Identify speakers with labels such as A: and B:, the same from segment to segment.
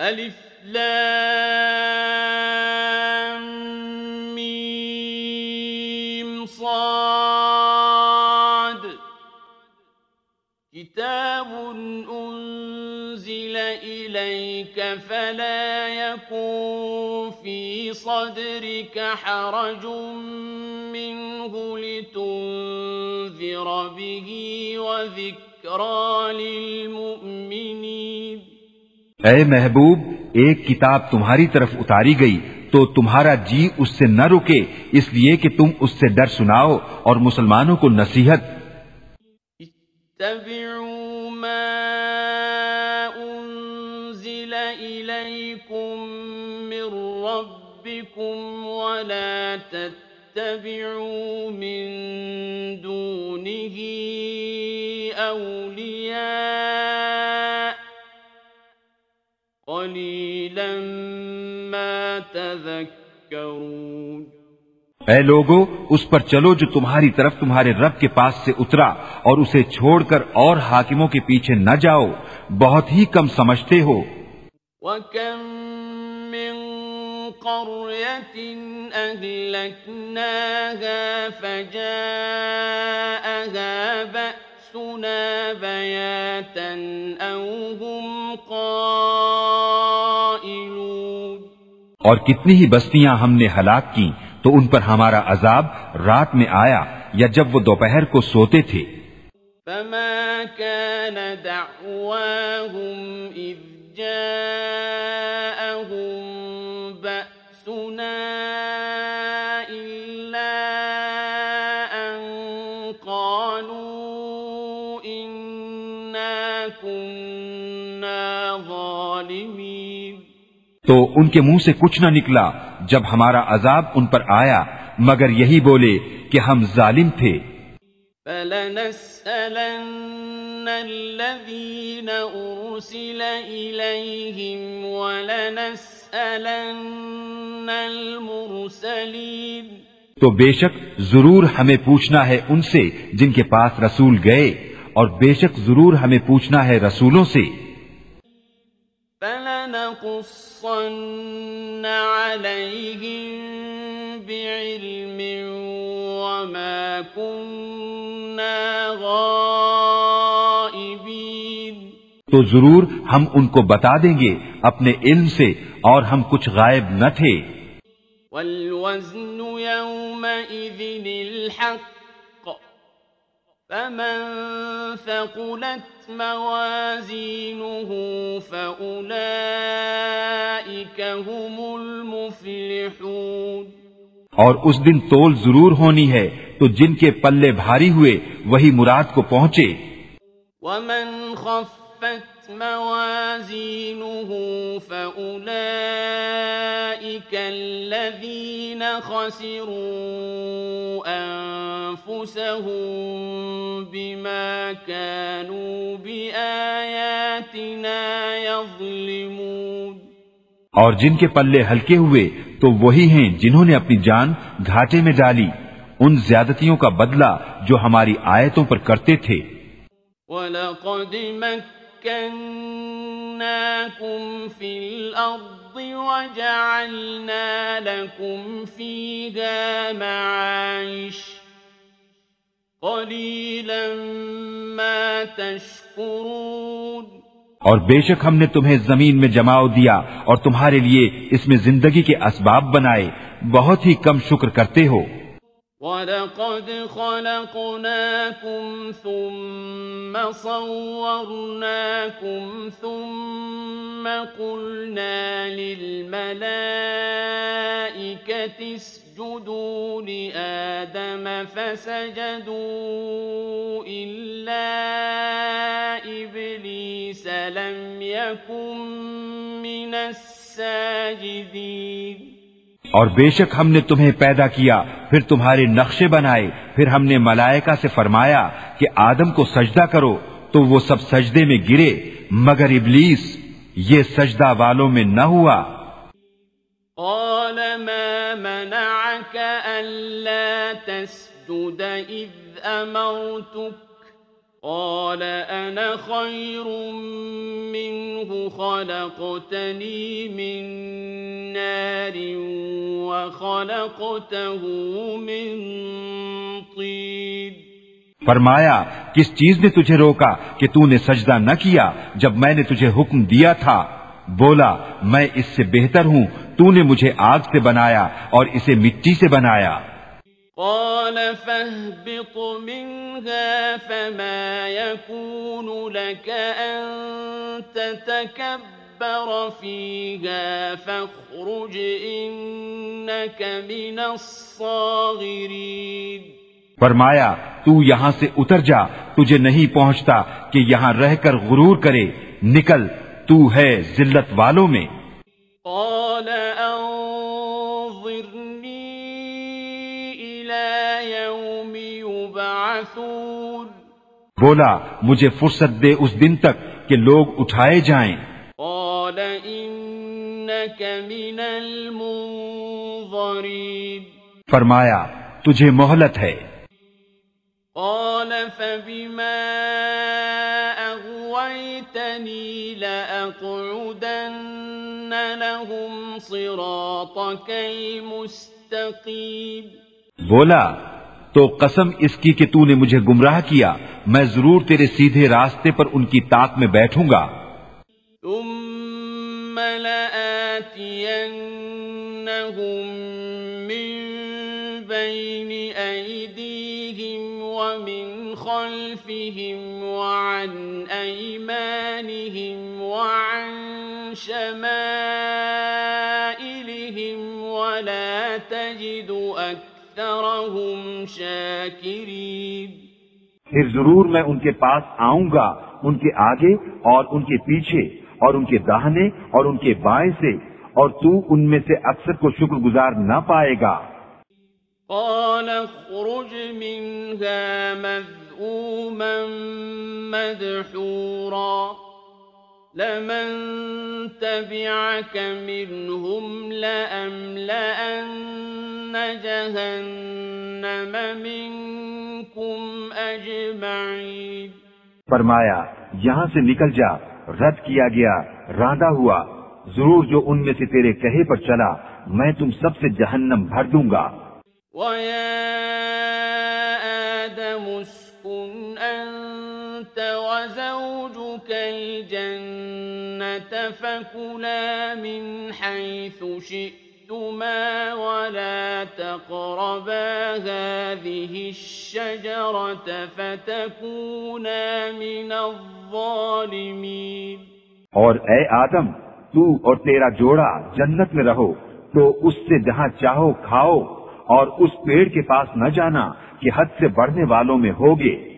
A: الف لام میم صاد. كتاب أنزل إليك فلا يكون في صدرك حرج منه لتنذر به وذكرى للمؤمنين.
B: اے محبوب، ایک کتاب تمہاری طرف اتاری گئی تو تمہارا جی اس سے نہ رکے، اس لیے کہ تم اس سے ڈر سناؤ اور مسلمانوں کو نصیحت۔
A: اتبعوا ما أنزل إليكم من ربكم ولا تتبعوا من دونه أولياء قليلا ما تذكرون.
B: اے لوگو اس پر چلو جو تمہاری طرف تمہارے رب کے پاس سے اترا اور اسے چھوڑ کر اور حاکموں کے پیچھے نہ جاؤ بہت ہی کم سمجھتے ہو۔
A: وكم من قرية أهلكناها فجاءها بأسنا بياتا أو هم قائلون
B: اور کتنی ہی بستیاں ہم نے ہلاک کی تو ان پر ہمارا عذاب رات میں آیا یا جب وہ دوپہر کو سوتے تھے۔
A: فما كان دعواهم إذ جاءهم
B: تو ان کے منہ سے کچھ نہ نکلا جب ہمارا عذاب ان پر آیا مگر یہی بولے کہ ہم ظالم تھے۔
A: فلنسألن الذين أرسل إليهم ولنسألن المرسلين۔
B: تو بے شک ضرور ہمیں پوچھنا ہے ان سے جن کے پاس رسول گئے اور بے شک ضرور ہمیں پوچھنا ہے رسولوں سے۔
A: فلنقصن عليهم بعلم وما كنا غائبين.
B: تو ضرور ہم ان کو بتا دیں گے اپنے علم سے اور ہم کچھ غائب نہ تھے۔
A: والوزن يومئذ الحق فمن ثقلت موازينه فأولئك هم المفلحون
B: اور اس دن تول ضرور ہونی ہے تو جن کے پلے بھاری ہوئے وہی مراد کو پہنچے۔
A: ومن خفت موازينه فأولئك الذين خسروا أنفسهم بما كانوا بآياتنا يظلمون.
B: اور جن کے پلے ہلکے ہوئے تو وہی ہیں جنہوں نے اپنی جان گھاٹے میں ڈالی ان زیادتیوں کا بدلہ جو ہماری آیتوں پر کرتے تھے۔
A: وَلَقَدْ مَكَّنَّاكُمْ فِي الْأَرْضِ وَجَعَلْنَا لَكُمْ فِيهَا مَعَايِشَ. قَلِيلًا مَا تَشْكُرُونَ.
B: اور بے شک ہم نے تمہیں زمین میں جماؤ دیا اور تمہارے لیے اس میں زندگی کے اسباب بنائے. بہت ہی کم شکر کرتے ہو.
A: وَلَقَدْ خَلَقْنَاكُمْ ثُمَّ صَوَّرْنَاكُمْ ثُمَّ قُلْنَا لِلْمَلَائِكَةِ اسْجُدُوا لِآدَمَ فَسَجَدُوا إِلَّا إِبْلِيسَ لَمْ يَكُنْ مِنَ السَّاجِدِينَ
B: اور بے شک ہم نے تمہیں پیدا کیا، پھر تمہارے نقشے بنائے، پھر ہم نے ملائکہ سے فرمایا کہ آدم کو سجدہ کرو، تو وہ سب سجدے میں گرے، مگر ابلیس یہ سجدہ والوں میں نہ ہوا۔
A: قال ما منعك ألا تسجد إذ أمرتك؟ قال أنا خير منه، خلقتني من نار وخلقته من طين.
B: فرمایا، کس چیز نے تجھے روکا کہ تو نے سجدہ نہ کیا جب میں نے تجھے حکم دیا تھا؟ بولا، میں اس سے بہتر ہوں، تو نے مجھے آگ سے بنایا اور اسے مٹی سے بنایا۔
A: قال فاهبط منها فما يكون لك أن تتكبر فيها فاخرج إنك من الصاغرين.
B: فرمایا تو یہاں سے اتر جا تجھے نہیں پہنچتا کہ یہاں رہ کر غرور کرے نکل تو ہے ذلت والوں میں۔
A: قال
B: بولا مجھے فرصت دے اس دن تک کہ لوگ اٹھائے جائیں۔
A: قال إنك من المنظرين.
B: فرمایا تجھے مہلت ہے۔
A: قال فبما أغويتني لأقعدن لهم صراطك المستقيم.
B: بولا تو قسم اس کی کہ تو نے مجھے گمراہ کیا، میں ضرور تیرے سیدھے راستے پر ان کی طاق میں بیٹھوں گا۔
A: ثم لآتينهم من بين أيديهم ومن خلفهم وعن أيمانهم وعن شمائلهم ولا تجد أكثر
B: پھر ضرور میں ان کے پاس آؤں گا ان کے آگے اور ان کے پیچھے اور ان کے داہنے اور ان کے بائیں سے اور تو ان میں سے اکثر کو شکر گزار نہ پائے گا۔
A: قال اخرج منها مذءوما مدحورا۔ لمن تبعك منهم لأملأن جهنم منكم أجمعين۔
B: فرمایا یہاں سے نکل جا رد کیا گیا راندہ ہوا۔ ضرور جو ان میں سے تیرے کہے پر چلا میں تم سب سے جہنم بھر دوں گا۔
A: ويا آدم اسكن أنت أنت وزوجك الجنة فكلا من حيث شئتما ولا تقربا هذه الشجرة فتكونا من الظالمين.
B: اور اے آدم، تو اور تیرا جوڑا جنت میں رہو، تو اس سے جہاں چاہو کھاؤ، اور اس پیڑ کے پاس نہ جانا کہ حد سے بڑھنے والوں میں ہوگے۔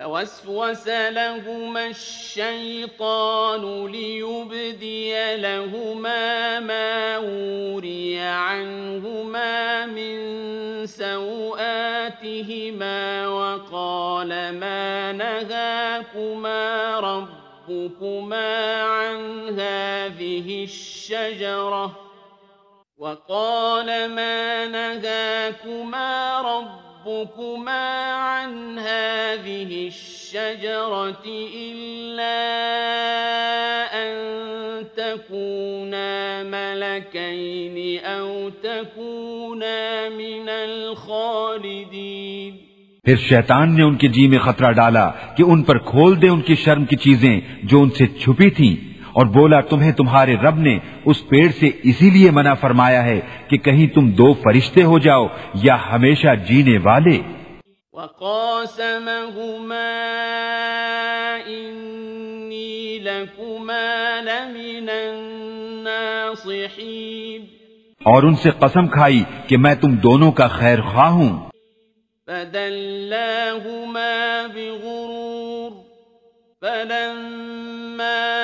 A: فوسوس لهما الشيطان ليبدي لهما ما وري عنهما من سوآتهما وقال ما نهاكما ربكما عن هذه الشجرة وقال ما نهاكما ربكما ربكما عن هذه الشجرة إلا أن تكونا ملكين أو تكونا من الخالدين
B: پھر شیطان نے ان کے جی میں خطرہ ڈالا کہ ان پر کھول دے ان کی شرم کی چیزیں جو ان سے چھپی تھیں۔ اور بولا تمہیں تمہارے رب نے اس پیڑ سے اسی لیے منع فرمایا ہے کہ کہیں تم دو فرشتے ہو جاؤ یا ہمیشہ جینے والے۔ اور ان سے قسم کھائی کہ میں تم دونوں کا خیر خواہ ہوں۔
A: فدلاهما بغرور فلما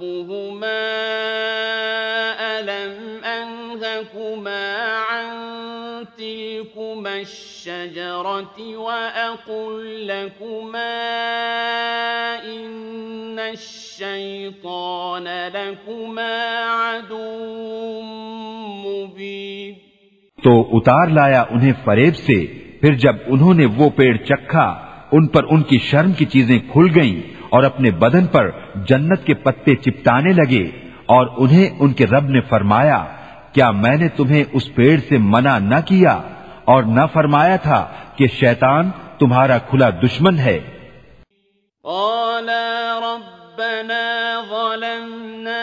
A: ربهما ألم أنهكما عن تلكما الشجرة وأقول لكما إن الشيطان لكما عدو مبين
B: تو اتار لایا انہیں فریب سے، پھر جب انہوں نے وہ پیڑ چکھا، ان پر ان کی شرم کی چیزیں کھل گئیں۔ اور اپنے بدن پر جنت کے پتے چپٹانے لگے اور انہیں ان کے رب نے فرمایا، کیا میں نے تمہیں اس پیڑ سے منع نہ کیا اور نہ فرمایا تھا کہ شیطان تمہارا کھلا دشمن ہے؟
A: ربنا ظلمنا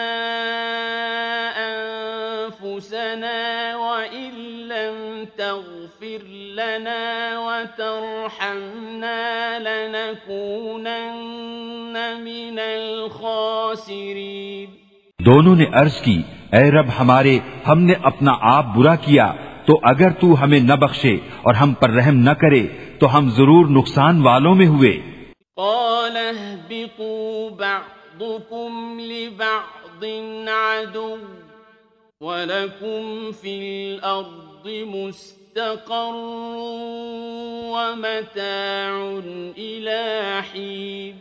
A: وترحمنا لنكونن من الخاسرين
B: دونوں نے عرض کی اے رب ہمارے ہم نے اپنا آپ برا کیا تو اگر تو ہمیں نہ بخشے اور ہم پر رحم نہ کرے تو ہم ضرور نقصان والوں میں ہوئے۔
A: قال اهبطوا بعضكم لبعض عدو وَلَكُمْ فِي الْأَرْضِ مُسْتَقَرٌ وَمَتَاعٌ إِلَى حِينٍ.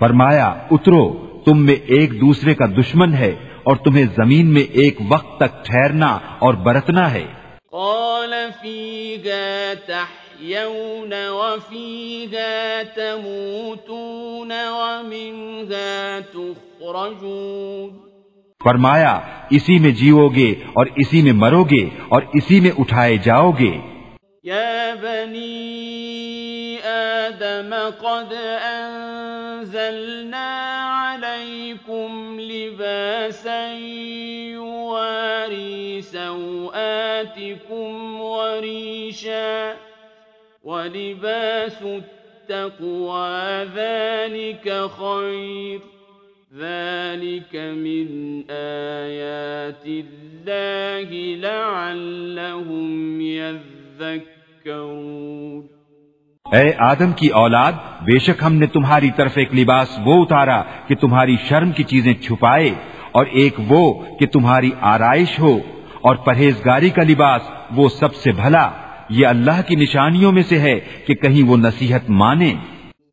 B: فرمایا اترو تم میں ایک دوسرے کا دشمن ہے اور تمہیں زمین میں ایک وقت تک ٹھہرنا اور برتنا ہے۔
A: قال فيها تحيون وفيها تموتون ومنها تخرجون۔
B: فرمایا، اسی میں جیو گے اور اسی میں مرو گے اور اسی میں اٹھائے جاؤ گے
A: یا بنی آدم قد انزلنا علیکم لباسا یواری سوآتکم وریشا ولباس التقوى ذلك خیر۔ ذلك من آيات الله لعلهم يذكرون
B: اے آدم کی اولاد، بے شک ہم نے تمہاری طرف ایک لباس وہ اتارا کہ تمہاری شرم کی چیزیں چھپائے اور ایک وہ کہ تمہاری آرائش ہو اور پرہیزگاری کا لباس وہ سب سے بھلا، یہ اللہ کی نشانیوں میں سے ہے کہ کہیں وہ نصیحت مانے۔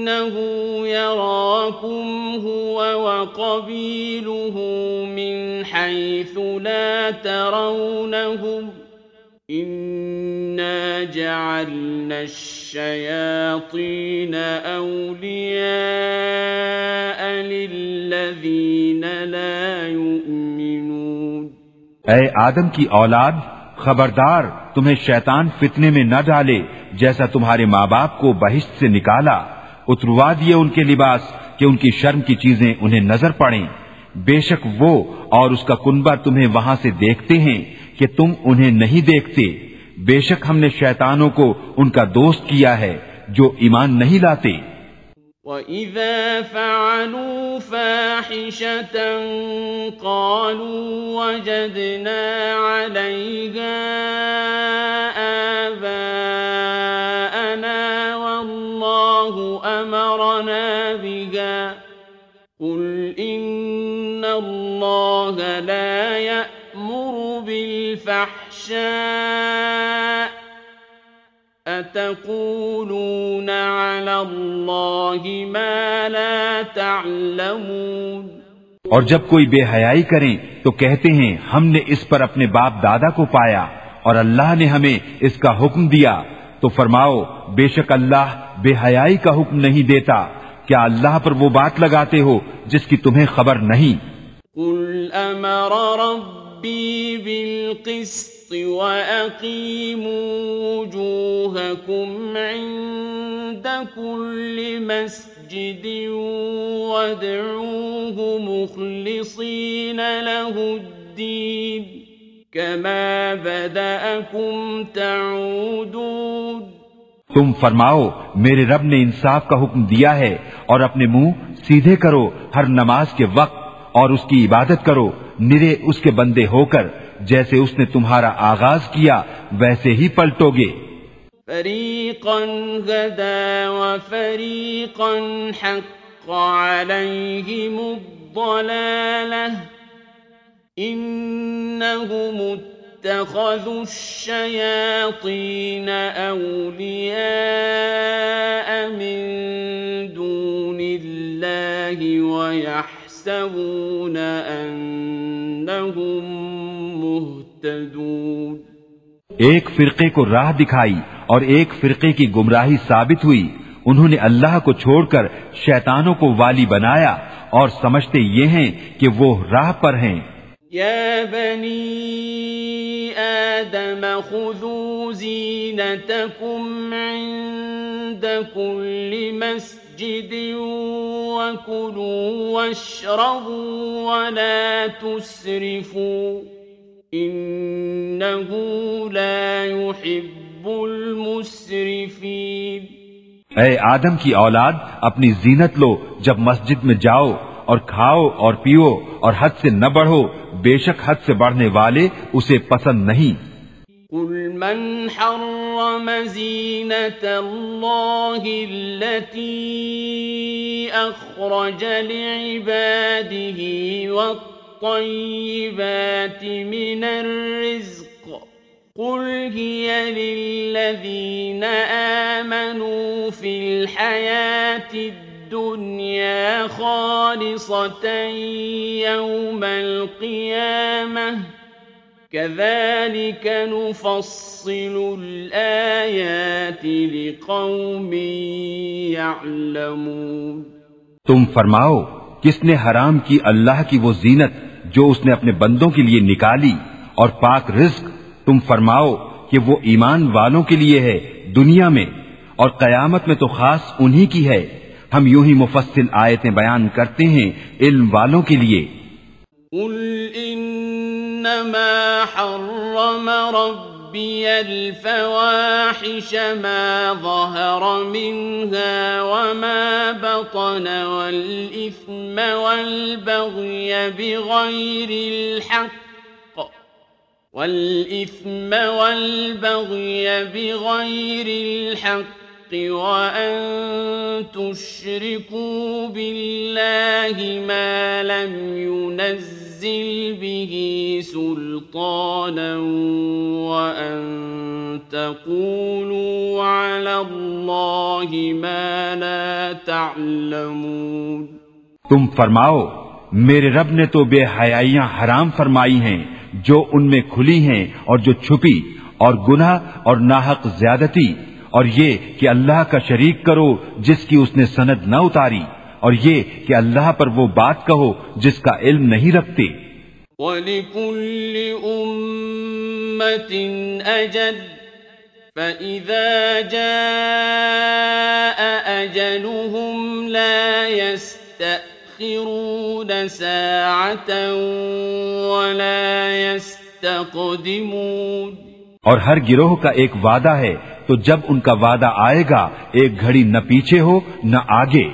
A: إنه يراكم هو وقبيله من حيث لا ترونهم إنا جعلنا الشياطين أولياء للذين لا يؤمنون
B: اے آدم کی اولاد، خبردار، تمہیں شیطان فتنے میں نہ ڈالے جیسا تمہارے ماں باپ کو بہشت سے نکالا۔ اتروا دیے ان کے لباس کہ ان کی شرم کی چیزیں انہیں نظر پڑیں۔ بے شک وہ اور اس کا کنبا تمہیں وہاں سے دیکھتے ہیں کہ تم انہیں نہیں دیکھتے۔ بے شک ہم نے شیطانوں کو ان کا دوست کیا ہے جو ایمان نہیں لاتے۔
A: وَإِذَا فَعَلُوا فَاحِشَةً قَالُوا وَجَدْنَا عَلَيْهَا آبَاءَنَا وَاللَّهُ أَمَرَنَا بِهَا قُلْ إِنَّ اللَّهَ لَا يَأْمُرُ بِالْفَحْشَاءِ أتقولون على الله ما لا تعلمون
B: اور جب کوئی بے حیائی کریں تو کہتے ہیں ہم نے اس پر اپنے باپ دادا کو پایا اور اللہ نے ہمیں اس کا حکم دیا۔ تو فرماؤ، بے شک اللہ بے حیائی کا حکم نہیں دیتا۔ کیا اللہ پر وہ بات لگاتے ہو جس کی تمہیں خبر نہیں؟
A: قل امر ربی بالقسط وأقيموا وجوهكم عند كل مسجد وادعوه مخلصين له الدين۔ كما بدأكم تعودون
B: تم فرماؤ میرے رب نے انصاف کا حکم دیا ہے اور اپنے منہ سیدھے کرو ہر نماز کے وقت اور اس کی عبادت کرو نرے اس کے بندے ہو کر جیسے اس نے تمہارا آغاز کیا ویسے ہی پلٹو گے۔
A: فریقا غدا وفریقا حق عليهم الضلالة إنهم اتخذوا الشياطين أولياء من دون الله ويحسبون أنهم مهتدون.
B: ایک فرقے کو راہ دکھائی اور ایک فرقے کی گمراہی ثابت ہوئی۔ انہوں نے اللہ کو چھوڑ کر شیطانوں کو والی بنایا اور سمجھتے یہ ہیں کہ وہ راہ پر ہیں۔
A: يا بني آدم خذوا زينتكم عند كل مسجد وكلوا واشربوا ولا تسرفوا إنه لا يحب المسرفين
B: اے آدم کی اولاد، اپنی زینت لو جب مسجد میں جاؤ اور کھاؤ اور پیو اور حد سے نہ بڑھو، بے شک حد سے بڑھنے والے اسے پسند نہیں۔
A: قل من حرم زينة الله التي أخرج لعباده والطيبات من الرزق قل هي للذين آمنوا في الحياة الدنيا خالصة يوم القيامة. كذلك نفصل الآيات لقوم يعلمون.
B: تم فرماؤ، کس نے حرام کی اللہ کی وہ زینت جو اس نے اپنے بندوں کے لیے نکالی؟ اور پاک رزق، تم فرماؤ کہ وہ ایمان والوں کے لیے ہے دنیا میں، اور قیامت میں تو خاص انہی کی ہے۔ ہم یوں ہی مفصل آیتیں بیان کرتے ہیں علم والوں کے لیے۔
A: قل إنما حرم ربي الفواحش ما ظهر منها وما بطن والإثم والبغي بغير الحق والإثم والبغي بغير الحق الحق وأن تشركوا بالله ما لم ينزل به سلطانا وأن تقولوا على الله ما لا تعلمون
B: تم فرماؤ، میرے رب نے تو بے حیائیاں حرام فرمائی ہیں، جو ان میں کھلی ہیں اور جو چھپی، اور گناہ اور ناحق زیادتی اور یہ کہ اللہ کا شریک کرو جس کی اس نے سند نہ اتاری، اور یہ کہ اللہ پر وہ بات کہو جس کا علم نہیں رکھتے۔
A: ولكل أمة أجل، فإذا جاء أجلهم لا يستأخرون ساعة ولا يستقدمون۔
B: اور ہر گروہ کا ایک وعدہ ہے، تو جب ان کا وعدہ آئے گا، ایک گھڑی نہ پیچھے ہو، نہ آگے۔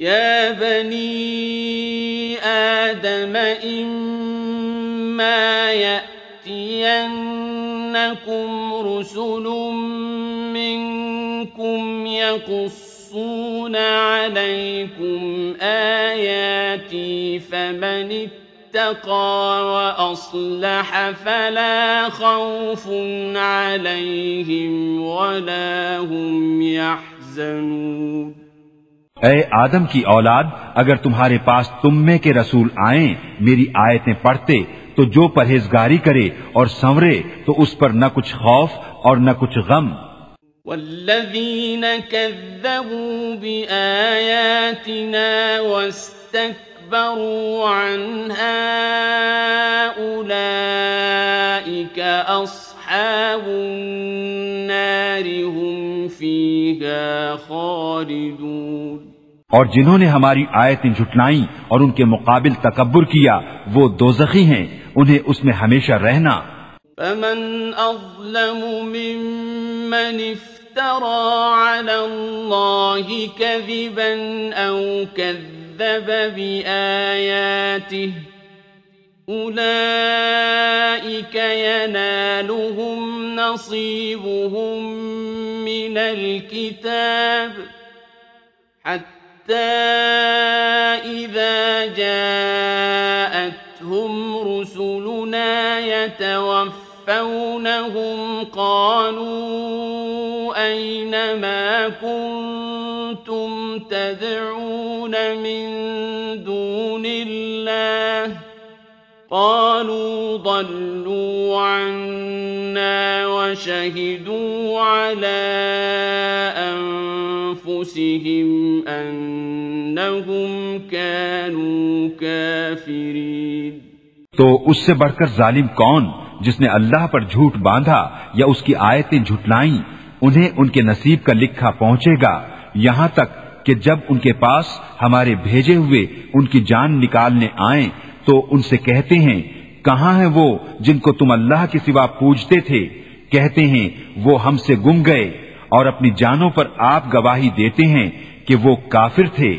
A: يا بني آدم إما يأتينكم رسل منكم يقصون عليكم آياتي فمن اتقى وأصلح فلا خوف عليهم ولا هم يحزنون.
B: اے آدم کی اولاد اگر تمہارے پاس تم میں کے رسول آئیں میری آیتیں پڑھتے تو جو پرہیزگاری کرے اور سنورے تو اس پر نہ کچھ خوف اور نہ کچھ غم۔
A: والذين كذبوا بآياتنا واستكبروا عنها أولئك أصحاب النار هم فيها خالدون
B: اور جنہوں نے ہماری آیتیں جھٹلائیں اور ان کے مقابل تکبر کیا وہ دوزخی ہیں انہیں اس میں ہمیشہ رہنا۔
A: فمن أظلم ممن افترى على الله كذبا أو كذب بآياته أولئك ينالهم نصيبهم من الكتاب حتى إذا جاءتهم رسلنا يتوفونهم قالوا أين ما كنتم كنتم تدعون من دون الله قالوا ضلوا عنا وشهدوا على أنفسهم أنهم كانوا كافرين
B: تو اس سے بڑھ کر ظالم کون جس نے اللہ پر جھوٹ باندھا یا اس کی آیتیں جھٹلائیں؟ انہیں ان کے نصیب کا لکھا پہنچے گا۔ یہاں تک کہ جب ان کے پاس ہمارے بھیجے ہوئے ان کی جان نکالنے آئیں تو ان سے کہتے ہیں، کہاں ہیں وہ جن کو تم اللہ کے سوا پوجتے تھے؟ کہتے ہیں، وہ ہم سے گم گئے اور اپنی جانوں پر آپ گواہی دیتے ہیں کہ وہ کافر تھے.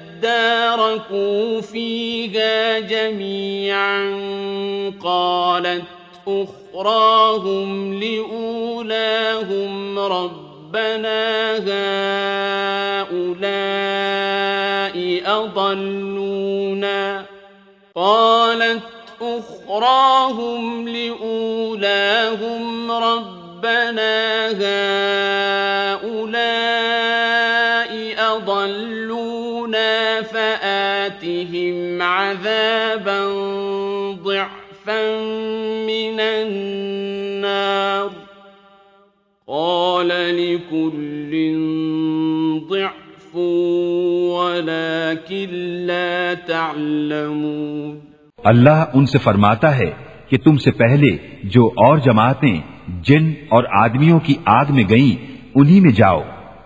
A: اداركوا فيها جميعا قالت أخراهم لأولاهم ربنا هؤلاء أضلونا قالت أخراهم لأولاهم ربنا هؤلاء عذابا ضعفا من النار. قال لكل ضعف ولكن لا تعلمون.
B: اللہ ان سے فرماتا ہے کہ تم سے پہلے جو اور جماعتیں جن اور آدمیوں کی آگ میں گئیں انہی میں جاؤ،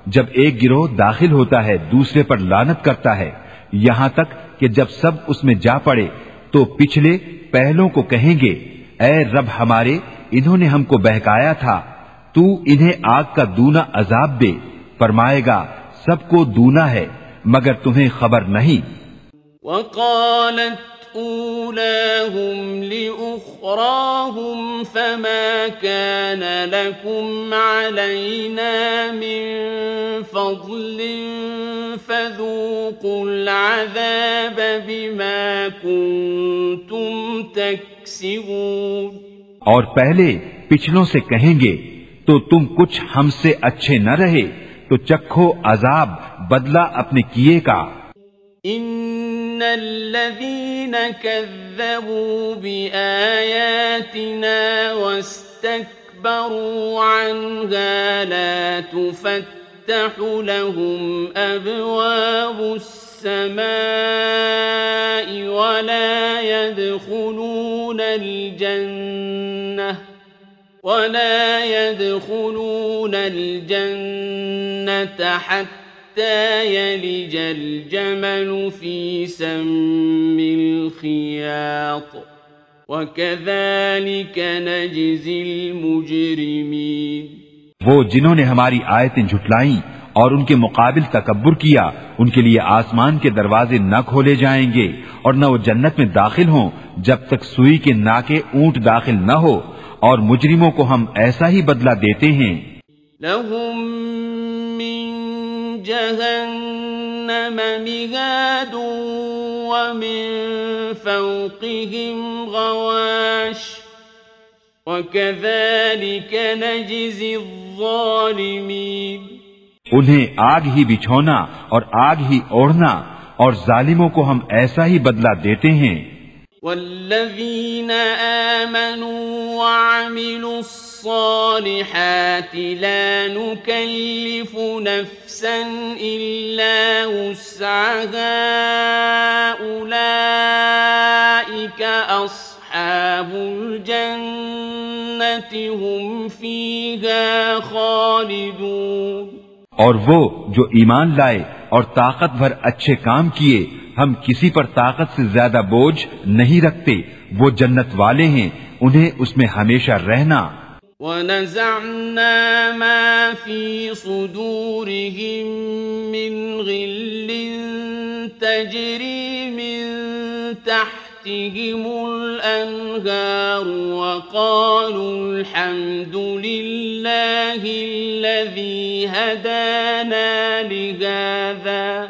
B: جب ایک گروہ داخل ہوتا ہے دوسرے پر لانت کرتا ہے یہاں تک کہ جب سب اس میں جا پڑے تو پچھلے پہلوں کو کہیں گے، اے رب ہمارے، انہوں نے ہم کو بہکایا تھا، تو انہیں آگ کا دونا عذاب دے۔ فرمائے گا، سب کو دونا ہے، مگر تمہیں خبر نہیں۔
A: وقالت أولاهم لأخراهم فما كان لكم علينا من فضل فذوقوا العذاب بما كنتم تكسبون
B: اور پہلے پچھلوں سے کہیں گے تو تم کچھ ہم سے اچھے نہ رہے تو چکھو عذاب بدلہ اپنے کیے کا۔
A: إن الذين كذبوا بآياتنا واستكبروا عنها لا تفتح لهم أبواب السماء ولا يدخلون الجنة ولا يدخلون الجنة حتى يلج الجمل في سم الخياط وكذلك نجزي المجرمين
B: وہ جنہوں نے ہماری آیتیں جھٹلائیں اور ان کے مقابل تکبر کیا ان کے لیے آسمان کے دروازے نہ کھولے جائیں گے اور نہ وہ جنت میں داخل ہوں جب تک سوئی کے ناکے اونٹ داخل نہ ہو اور مجرموں کو ہم ایسا ہی بدلہ دیتے ہیں۔
A: لهم جهنم مهاد ومن فوقهم غواش وكذلك نجزي الظالمين
B: انہیں آگ ہی بچھونا اور آگ ہی اوڑھنا اور ظالموں کو ہم ایسا ہی بدلہ دیتے ہیں۔
A: والذين آمنوا وعملوا الصالحات لا نكلف نفسا إلا وسعها أولئك أصحاب الجنة هم فيها خالدون
B: اور وہ جو ایمان لائے اور طاقت بھر اچھے کام کیے، ہم کسی پر طاقت سے زیادہ بوجھ نہیں رکھتے۔ وہ جنت والے ہیں، انہیں اس میں ہمیشہ رہنا۔
A: ونزعنا ما في صدورهم من غل تجري من تحتهم الأنهار وقالوا الحمد لله الذي هدانا لهذا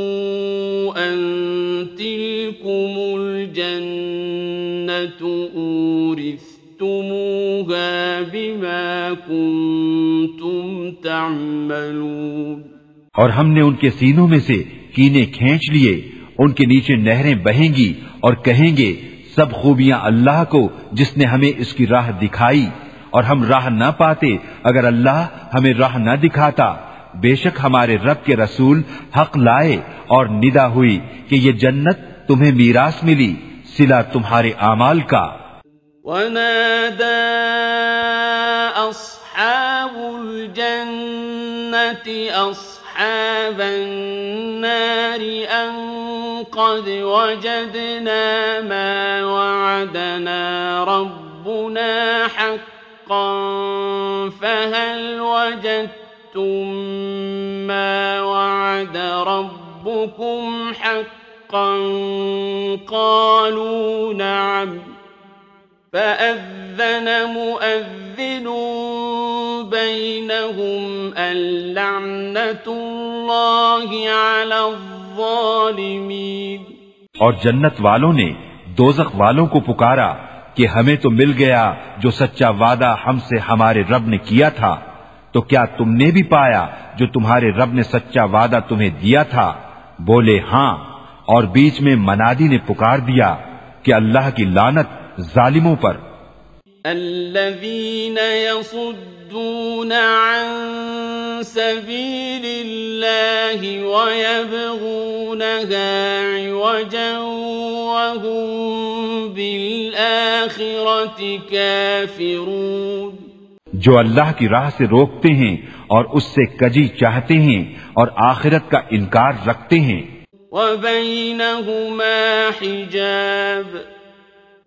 A: تلكم الجنة أورثتموها بما كنتم تعملون
B: اور ہم نے ان کے سینوں میں سے کینے کھینچ لیے، ان کے نیچے نہریں بہیں گی اور کہیں گے، سب خوبیاں اللہ کو جس نے ہمیں اس کی راہ دکھائی، اور ہم راہ نہ پاتے اگر اللہ ہمیں راہ نہ دکھاتا۔ بے شک ہمارے رب کے رسول حق لائے اور ندا ہوئی کہ یہ جنت تمہیں میراث ملی، سلا تمہارے اعمال کا۔
A: ونادى أصحاب الجنة أصحاب النار أن قد وجدنا ما وعدنا ربنا حقا فهل وجدت ما وعد ربكم حقا قالوا نعم فأذن مؤذن بينهم اللعنة الله على الظالمين
B: اور جنت والوں نے دوزخ والوں کو پکارا کہ ہمیں تو مل گیا جو سچا وعدہ ہم سے ہمارے رب نے کیا تھا۔ تو کیا تم نے بھی پایا جو تمہارے رب نے سچا وعدہ تمہیں دیا تھا؟ بولے ہاں اور بیچ میں منادی نے پکار دیا کہ اللہ کی لانت ظالموں پر۔
A: الذين يصدون عن سبيل الله ويبغونها عوجا وهم بالآخرة كافرون۔
B: جو اللہ کی راہ سے روکتے ہیں اور اس سے کجی چاہتے ہیں اور آخرت کا انکار رکھتے ہیں۔
A: وَبَيْنَهُمَا حِجَابٌ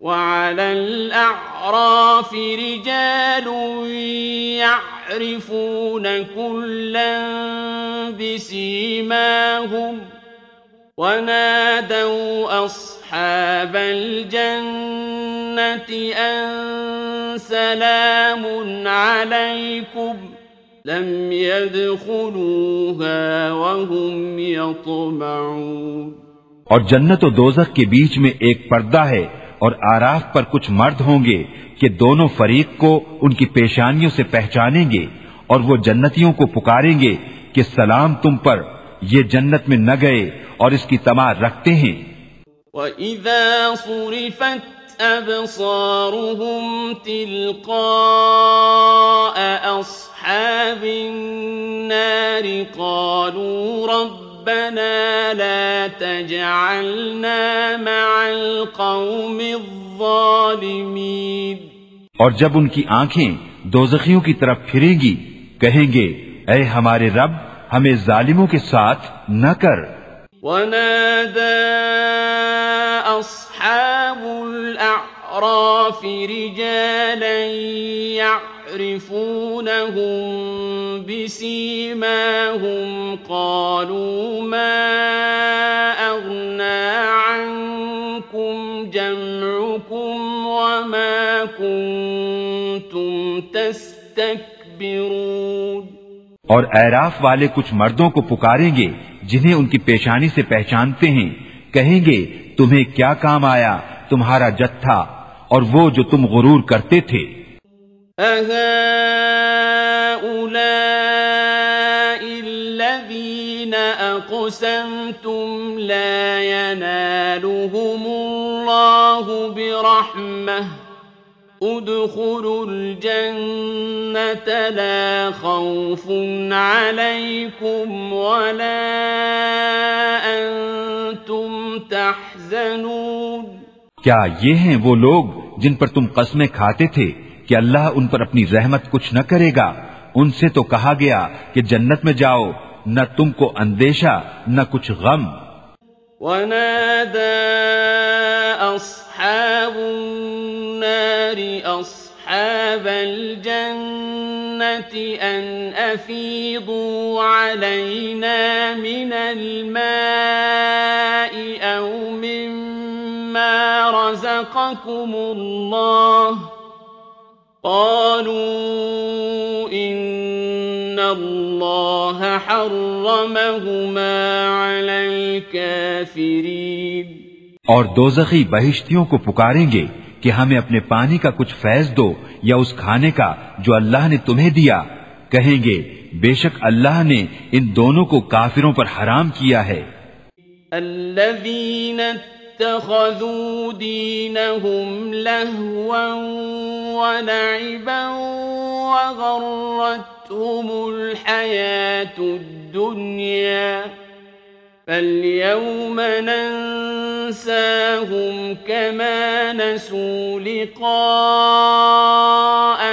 A: وَعَلَى الْأَعْرَافِ رِجَالٌ يَعْرِفُونَ كُلًّا بِسِيمَاهُمْ ونادوا أصحاب الجنة أن سلام عليكم لم يدخلوها وهم يطمعون
B: اور جنت و دوزخ کے بیچ میں ایک پردہ ہے اور آراف پر کچھ مرد ہوں گے کہ دونوں فریق کو ان کی پیشانیوں سے پہچانیں گے اور وہ جنتیوں کو پکاریں گے کہ سلام تم پر یہ جنت میں نہ گئے اور اس کی تما رکھتے ہیں۔
A: وَإِذَا صُرِفَتْ أَبْصَارُهُمْ تِلْقَاءَ أَصْحَابِ النَّارِ قَالُوا رَبَّنَا لَا تَجْعَلْنَا مَعَ الْقَوْمِ الظَّالِمِينَ۔
B: اور جب ان کی آنکھیں دوزخیوں کی طرف پھریں گی کہیں گے اے ہمارے رب ہمیں ظالموں کے ساتھ نہ کر۔
A: ونادى أصحاب الأعراف رجالا يعرفونهم بسيماهم قالوا ما أغنى عنكم جمعكم وما كنتم تستكبرون۔
B: اور اعراف والے کچھ مردوں کو پکاریں گے جنہیں ان کی پیشانی سے پہچانتے ہیں۔ کہیں گے، تمہیں کیا کام آیا؟ تمہارا جتھا اور وہ جو تم غرور کرتے تھے۔
A: أقسمتم لا ينالهم الله برحمة۔ ادخلوا الجنة لا خوف عليكم ولا أنتم تحزنون۔
B: کیا یہ ہیں وہ لوگ جن پر تم قسمیں کھاتے تھے کہ اللہ ان پر اپنی رحمت کچھ نہ کرے گا؟ ان سے تو کہا گیا کہ جنت میں جاؤ نہ تم کو اندیشہ نہ کچھ غم۔
A: ونادى أصحاب النار أصحاب الجنة أن أفيضوا علينا من الماء أو مما رزقكم الله قالوا إن الله حرمهما على الكافرين
B: اور دوزخی بہشتیوں کو پکاریں گے کہ ہمیں اپنے پانی کا کچھ فیض دو یا اس کھانے کا جو اللہ نے تمہیں دیا۔ کہیں گے، بے شک اللہ نے ان دونوں کو کافروں پر حرام کیا ہے۔
A: الذين اتخذوا دينهم لهوا ولعبا وغرتهم الحياة الدنيا فاليوم ننساهم كما نسوا لقاء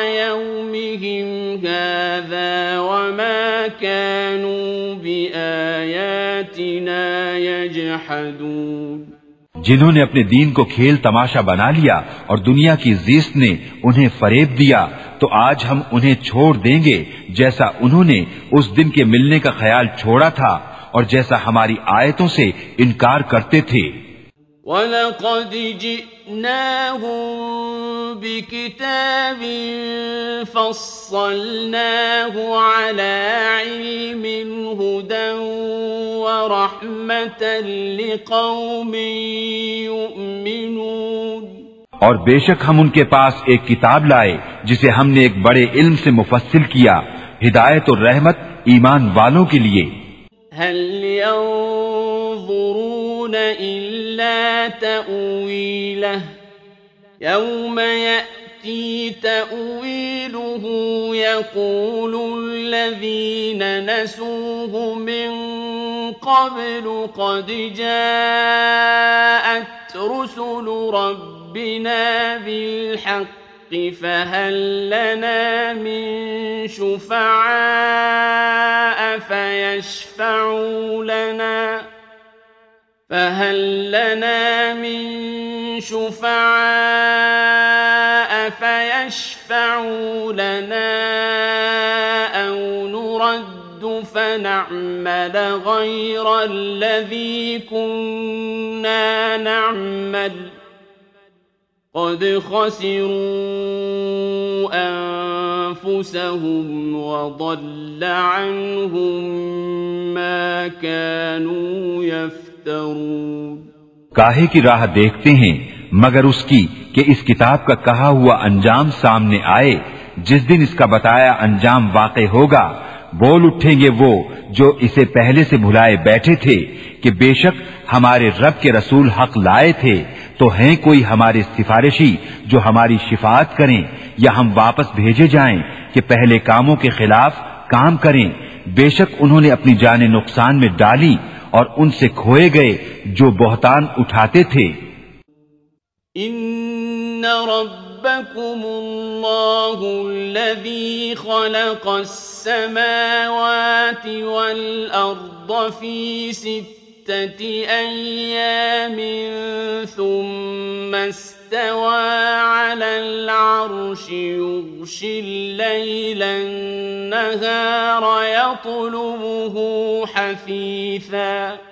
A: يومهم هذا وما كانوا بآياتنا يجحدون
B: جنہوں نے اپنے دین کو کھیل تماشا بنا لیا اور دنیا کی زیست نے انہیں فریب دیا، تو آج ہم انہیں چھوڑ دیں گے جیسا انہوں نے اس دن کے ملنے کا خیال چھوڑا تھا۔ اور جیسا ہماری آیتوں سے انکار کرتے تھے۔
A: وَلَقَدْ جِئْنَاهُمْ بِكِتَابٍ فَصَّلْنَاهُ عَلَى عِلْمٍ هُدًى وَرَحْمَةً لِقَوْمٍ يُؤْمِنُونَ۔
B: اور بے شک ہم ان کے پاس ایک کتاب لائے جسے ہم نے ایک بڑے علم سے مفصل کیا ہدایت اور رحمت ایمان والوں کے لیے۔
A: هل ينظرون إلا تأويله يوم يأتي تأويله يقول الذين نسوه من قبل قد جاءت رسل ربنا بالحق فهل لنا من شفعاء فيشفعوا لنا؟ فهل لنا من شفعاء فيشفعوا لنا أو نرد فنعمل غير الذي كنا نعمل؟ قد خسروا أنفسهم وضل عنهم ما كانوا يفترون
B: کاہے کی راہ دیکھتے ہیں، مگر اس کی کہ اس کتاب کا کہا ہوا انجام سامنے آئے، جس دن اس کا بتایا انجام واقع ہوگا، بول اٹھیں گے وہ جو اسے پہلے سے بھلائے بیٹھے تھے کہ بے شک ہمارے رب کے رسول حق لائے تھے۔ تو ہیں کوئی ہمارے سفارشی جو ہماری شفاعت کریں یا ہم واپس بھیجے جائیں کہ پہلے کاموں کے خلاف کام کریں۔ بے شک انہوں نے اپنی جان نقصان میں ڈالی اور ان سے کھوئے گئے جو بہتان اٹھاتے تھے۔
A: إن ربكم الله الذي خلق السماوات والأرض في ستة أيام ثم استوى على العرش يغشي الليل النهار يطلبه حثيثاً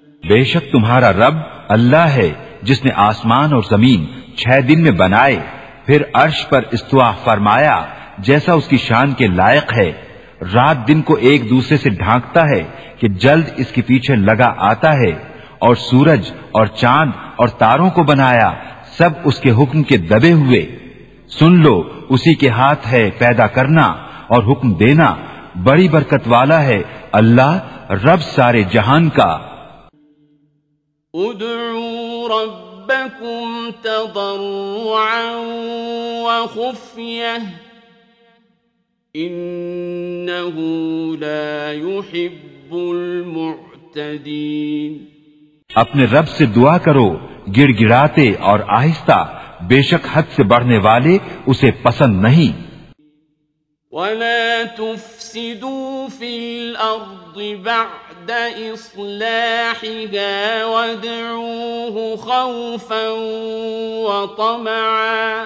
B: بے شک تمہارا رب اللہ ہے جس نے آسمان اور زمین چھ دن میں بنائے، پھر عرش پر استوا فرمایا، جیسا اس کی شان کے لائق ہے۔ رات دن کو ایک دوسرے سے ڈھانکتا ہے کہ جلد اس کے پیچھے لگا آتا ہے، اور سورج اور چاند اور تاروں کو بنایا، سب اس کے حکم کے دبے ہوئے۔ سن لو، اسی کے ہاتھ ہے پیدا کرنا اور حکم دینا۔ بڑی برکت والا ہے اللہ، رب سارے جہان کا۔
A: ادعوا ربكم تضرعا وخفية إنه لا يحب المعتدين
B: اپنے رب سے دعا کرو گڑ گڑاتے اور آہستہ بے شک حد سے بڑھنے والے اسے پسند نہیں۔
A: ولا تفسدوا في الأرض بعد إصلاحها وادعوه خوفا وطمعا.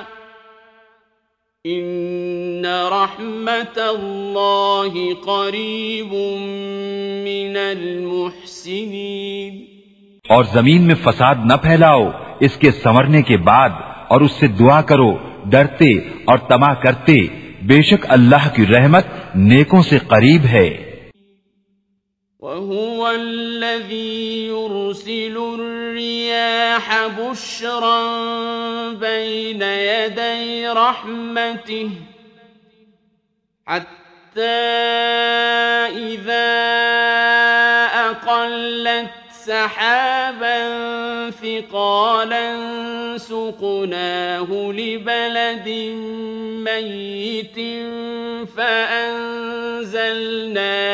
A: إن رحمة الله قريب من المحسنين.
B: اور زمین میں فساد نہ پھیلاؤ، اس کے سمرنے کے بعد اور اس سے دعا کرو، ڈرتے اور تما کرتے، بے شک اللہ کی رحمت نیکوں سے قریب ہے۔
A: وهو الذي يرسل الرياح بشرا بين يدي رحمته حتى إذا أقلت سحابا ثقالا سقناه لبلد ميت فأنزلنا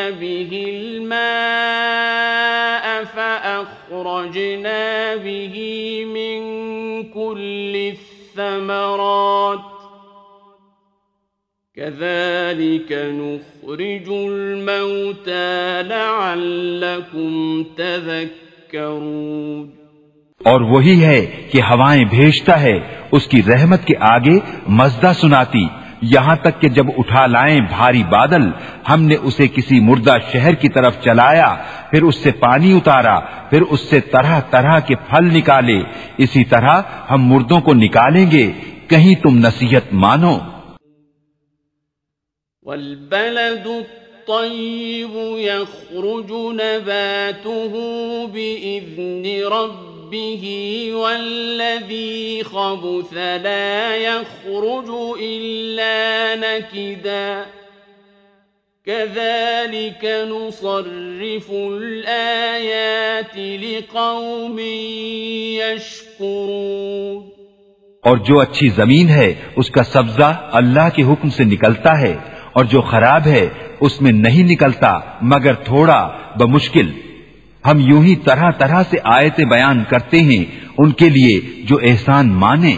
A: به الماء فأخرجنا به من كل الثمرات كذلك نخرج الموتى لعلكم تذكرون
B: اور وہی ہے کہ ہوائیں بھیجتا ہے، اس کی رحمت کے آگے مزدہ سناتی، یہاں تک کہ جب اٹھا لائیں بھاری بادل، ہم نے اسے کسی مردہ شہر کی طرف چلایا، پھر اس سے پانی اتارا، پھر اس سے طرح طرح کے پھل نکالے، اسی طرح ہم مردوں کو نکالیں گے، کہیں تم نصیحت مانو۔
A: والبلد الطيب يخرج نباته بإذن ربه والذي خبث لا يخرج إلا نكدا. كذلك نصرف الآيات لقوم يشكرون.
B: اور جو اچھی زمین ہے، اس کا سبزہ اللہ کے حکم سے نکلتا ہے۔ اور جو خراب ہے اس میں نہیں نکلتا، مگر تھوڑا بمشکل۔ ہم یوں ہی طرح طرح سے آیتیں بیان کرتے ہیں، ان کے لیے جو احسان مانے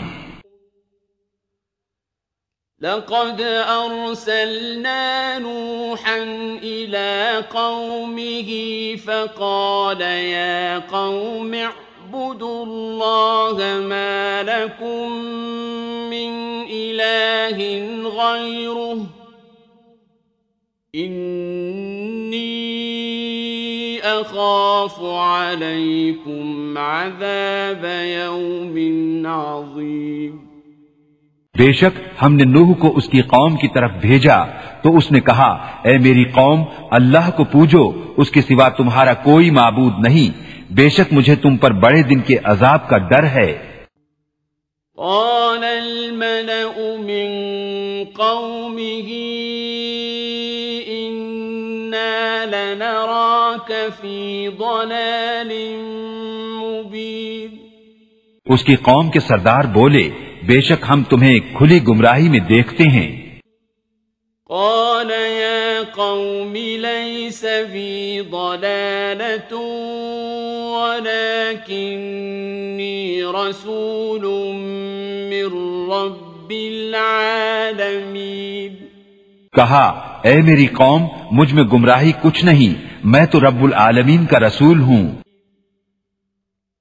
A: لقد أرسلنا نوحا إلى قومه فقال يا قوم اعبدوا الله ما لكم من إله غيره۔ انی اخاف علیکم عذاب یوم عظیم
B: بے شک ہم نے نوح کو اس کی قوم کی طرف بھیجا تو اس نے کہا اے میری قوم اللہ کو پوجو اس کے سوا تمہارا کوئی معبود نہیں۔ بے شک مجھے تم پر بڑے دن کے عذاب کا ڈر ہے۔
A: قال الملأ من قومه في ضلال مبين
B: اس کی قوم کے سردار بولے بے شک ہم تمہیں کھلی گمراہی میں دیکھتے ہیں۔
A: قال يا قوم ليس بي ضلالة ولكني رسول من رب العالمين۔
B: کہا اے میری قوم مجھ میں گمراہی کچھ نہیں میں تو رب العالمین کا رسول ہوں۔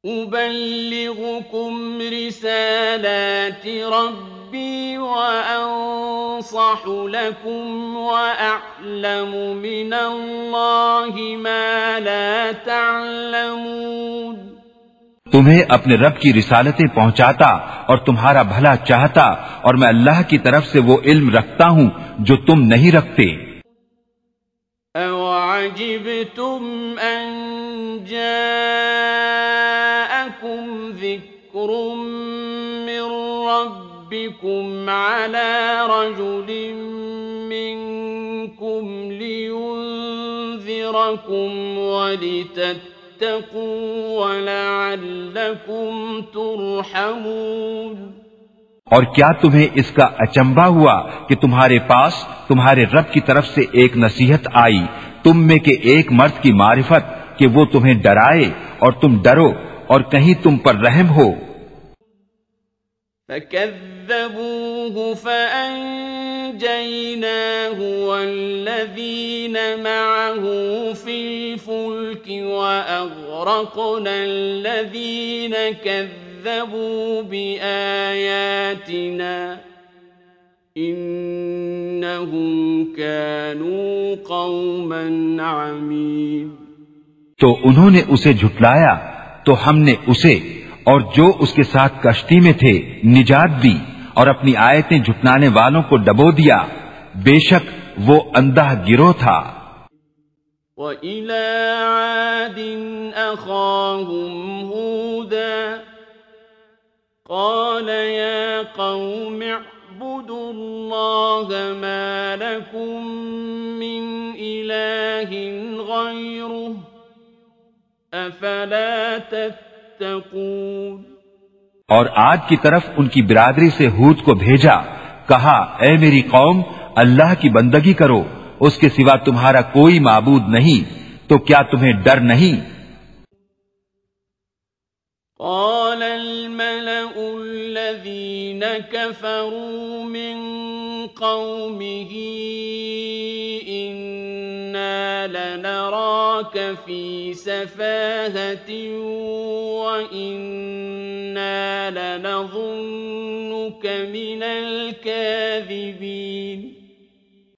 A: أبلغكم رسالات ربي وأنصح لكم وأعلم من الله ما لا تعلمون۔
B: تمہیں اپنے رب کی رسالتیں پہنچاتا اور تمہارا بھلا چاہتا اور میں اللہ کی طرف سے وہ علم رکھتا ہوں جو تم نہیں رکھتے۔
A: أَوَعَجِبْتُمْ أَن جَاءَكُمْ ذِكْرٌ مِّن رَّبِّكُمْ عَلَىٰ رَجُلٍ مِّنكُمْ لِيُنذِرَكُمْ وَلِتَتَّقُوا وَلَعَلَّكُمْ تُرْحَمُونَ
B: اور کیا تمہیں اس کا اچمبا ہوا کہ تمہارے پاس تمہارے رب کی طرف سے ایک نصیحت آئی تم میں کے ایک مرد کی معرفت کہ وہ تمہیں ڈرائے اور تم ڈرو اور کہیں تم پر رحم ہو۔
A: فكذبوه فأنجيناه والذين معه في الفلك وأغرقنا الذين كذبوا بآياتنا إنهم كانوا قوما عمين
B: تو انہوں نے اسے جھٹلایا تو ہم نے اسے اور جو اس کے ساتھ کشتی میں تھے نجات دی اور اپنی آیتیں جھٹلانے والوں کو ڈبو دیا۔ بے شک وہ اندھا گروہ تھا۔
A: وَإِلَىٰ عَادٍ أَخَاهُمْ هُودًا قَالَ يَا قَوْمِ اعْبُدُوا اللَّهَ مَا لَكُم مِّنْ إِلَٰهٍ غَيْرُهُ أَفَلَا تَتَّقُونَ
B: اور آج کی طرف ان کی برادری سے ہود کو بھیجا کہا اے میری قوم اللہ کی بندگی کرو اس کے سوا تمہارا کوئی معبود نہیں تو کیا تمہیں ڈر نہیں؟
A: كفروا من قومه إنا لنراك في سفاهة وإنا لنظنك من الكاذبين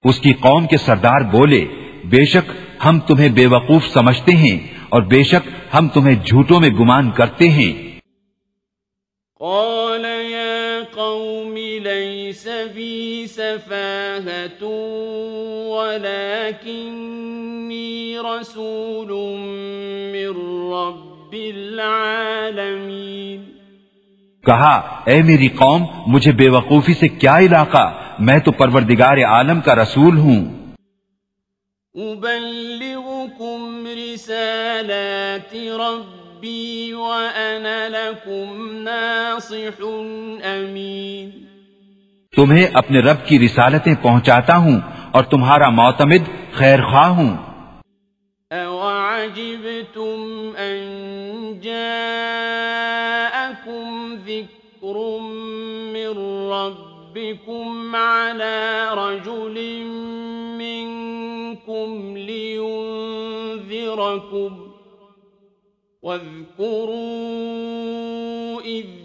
B: اس کی قوم کے سردار بولے بے شک ہم تمہیں بے وقوف سمجھتے ہیں اور بے شک ہم تمہیں جھوٹوں میں گمان کرتے ہیں۔
A: قال سفاهة ولكني رسول من رب العالمين.
B: کہا اے میری قوم مجھے بے وقوفی سے کیا علاقہ؟ میں تو پروردگار عالم کا رسول ہوں۔
A: أبلغكم رسالات ربي وأنا لكم ناصح أمين.
B: تمہیں اپنے رب کی رسالتیں پہنچاتا ہوں اور تمہارا معتمد خیر خواہ ہوں۔
A: أوعجبتم أن جاءكم ذكر من ربكم على رجل منكم لينذركم واذكروا إذ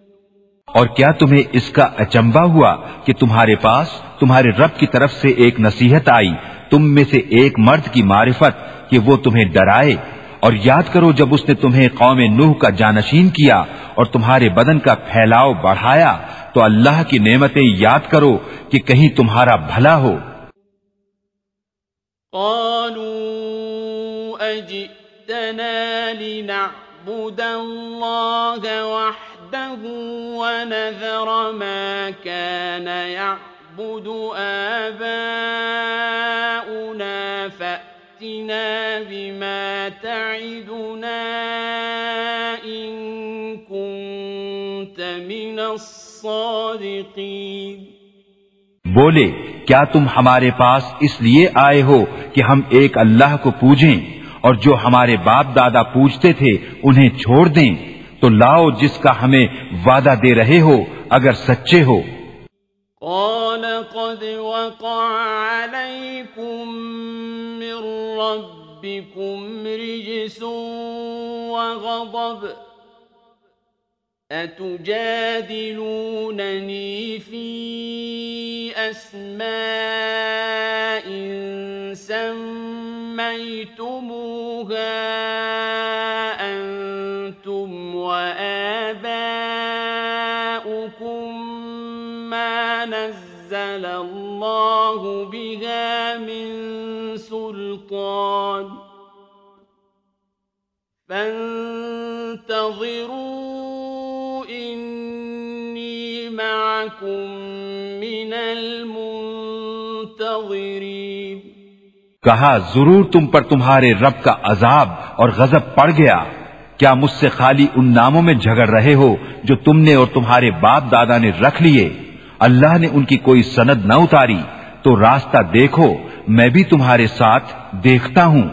B: اور کیا تمہیں اس کا اچمبا ہوا کہ تمہارے پاس تمہارے رب کی طرف سے ایک نصیحت آئی؟ تم میں سے ایک مرد کی معرفت کہ وہ تمہیں ڈرائے۔ اور یاد کرو جب اس نے تمہیں قوم نوح کا جانشین کیا اور تمہارے بدن کا پھیلاؤ بڑھایا، تو اللہ کی نعمتیں یاد کرو کہ کہیں تمہارا بھلا ہو۔
A: قالوا أجئتنا لنعبد الله وحده وحده ونذر ما كان يعبد آباؤنا فأتنا بما تعدنا إن كنت من الصادقين
B: بولے، کیا تم ہمارے پاس اس لیے آئے ہو کہ ہم ایک اللہ کو پوجیں اور جو ہمارے باپ دادا پوجتے تھے انہیں چھوڑ دیں؟ تو لاؤ جس کا ہمیں وعدہ دے رہے ہو، اگر سچے ہو۔
A: قال قد وقع عليكم من ربكم رجس وغضب، أتجادلونني في أسماء سميتموها أنتم وآباؤكم ما نزل الله بها من سلطان. فانتظروا إني معكم من المنتظرين.
B: کہا، ضرور تم پر تمہارے رب کا عذاب اور غضب پڑ گیا۔ کیا مجھ سے خالی ان ناموں میں جھگڑ رہے ہو جو تم نے اور تمہارے باپ دادا نے رکھ لیے؟ اللہ نے ان کی کوئی سند نہ اتاری۔ تو راستہ دیکھو، میں بھی تمہارے ساتھ دیکھتا ہوں۔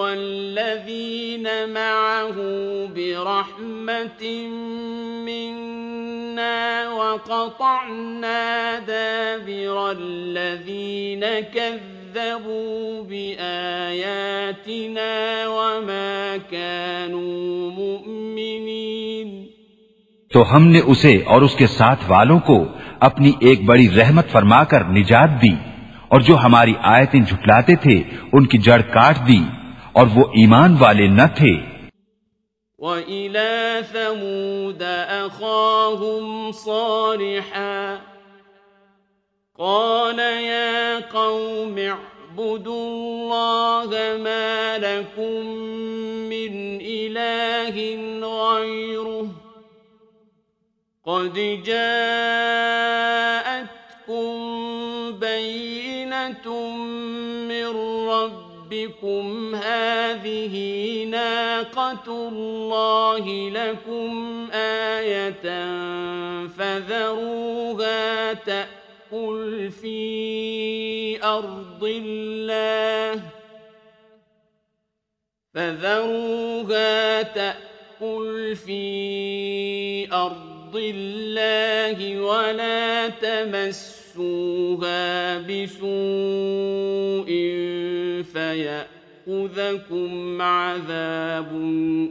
A: والذين معه برحمة منا وقطعنا دابر الذين كذبوا بآياتنا وما كانوا مؤمنين۔
B: تو ہم نے اسے اور اس کے ساتھ والوں کو اپنی ایک بڑی رحمت فرما کر نجات دی اور جو ہماری آیتیں جھٹلاتے تھے ان کی جڑ کاٹ دی اور وہ ایمان والے نہ تھے۔
A: وَإِلَى ثَمُودَ أَخَاهُمْ صَالِحًا۔ قَالَ يَا قَوْمِ اعْبُدُوا اللَّهَ مَا لَكُمْ مِنْ إِلَٰهٍ غَيْرُهُ قَدْ جَاءَتْكُمْ بَيِّنَةٌ مِّن رَّبِّكُمْ. هَٰذِهِ نَاقَةُ اللَّهِ لَكُمْ آيَةً فَذَرُوهَا تَأْكُلْ فِي أَرْضِ اللَّهِ فَذَرُوهَا تَأْكُلْ فِي أَرْضِ اللَّهِ وَلَا تَمَسُّوهَا بِسُوءٍ فَيَأْخُذَكُمْ عَذَابٌ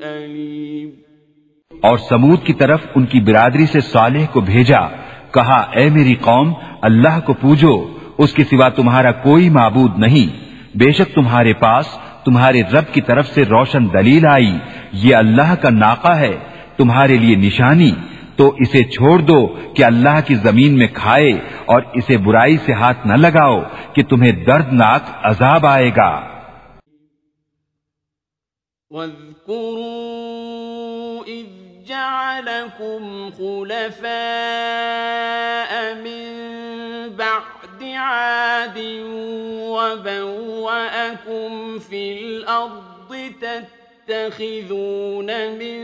A: أَلِيمٌ
B: اور سمود کی طرف ان کی برادری سے صالح کو بھیجا کہا، اے میری قوم، اللہ کو پوجو، اس کے سوا تمہارا کوئی معبود نہیں۔ بے شک تمہارے پاس تمہارے رب کی طرف سے روشن دلیل آئی۔ یہ اللہ کا ناقہ ہے، تمہارے لیے نشانی۔ تو اسے چھوڑ دو کہ اللہ کی زمین میں کھائے اور اسے برائی سے ہاتھ نہ لگاؤ کہ تمہیں دردناک عذاب آئے گا۔
A: جعلكم خلفاء من بعد عاد وبوأكم في الأرض تتخذون من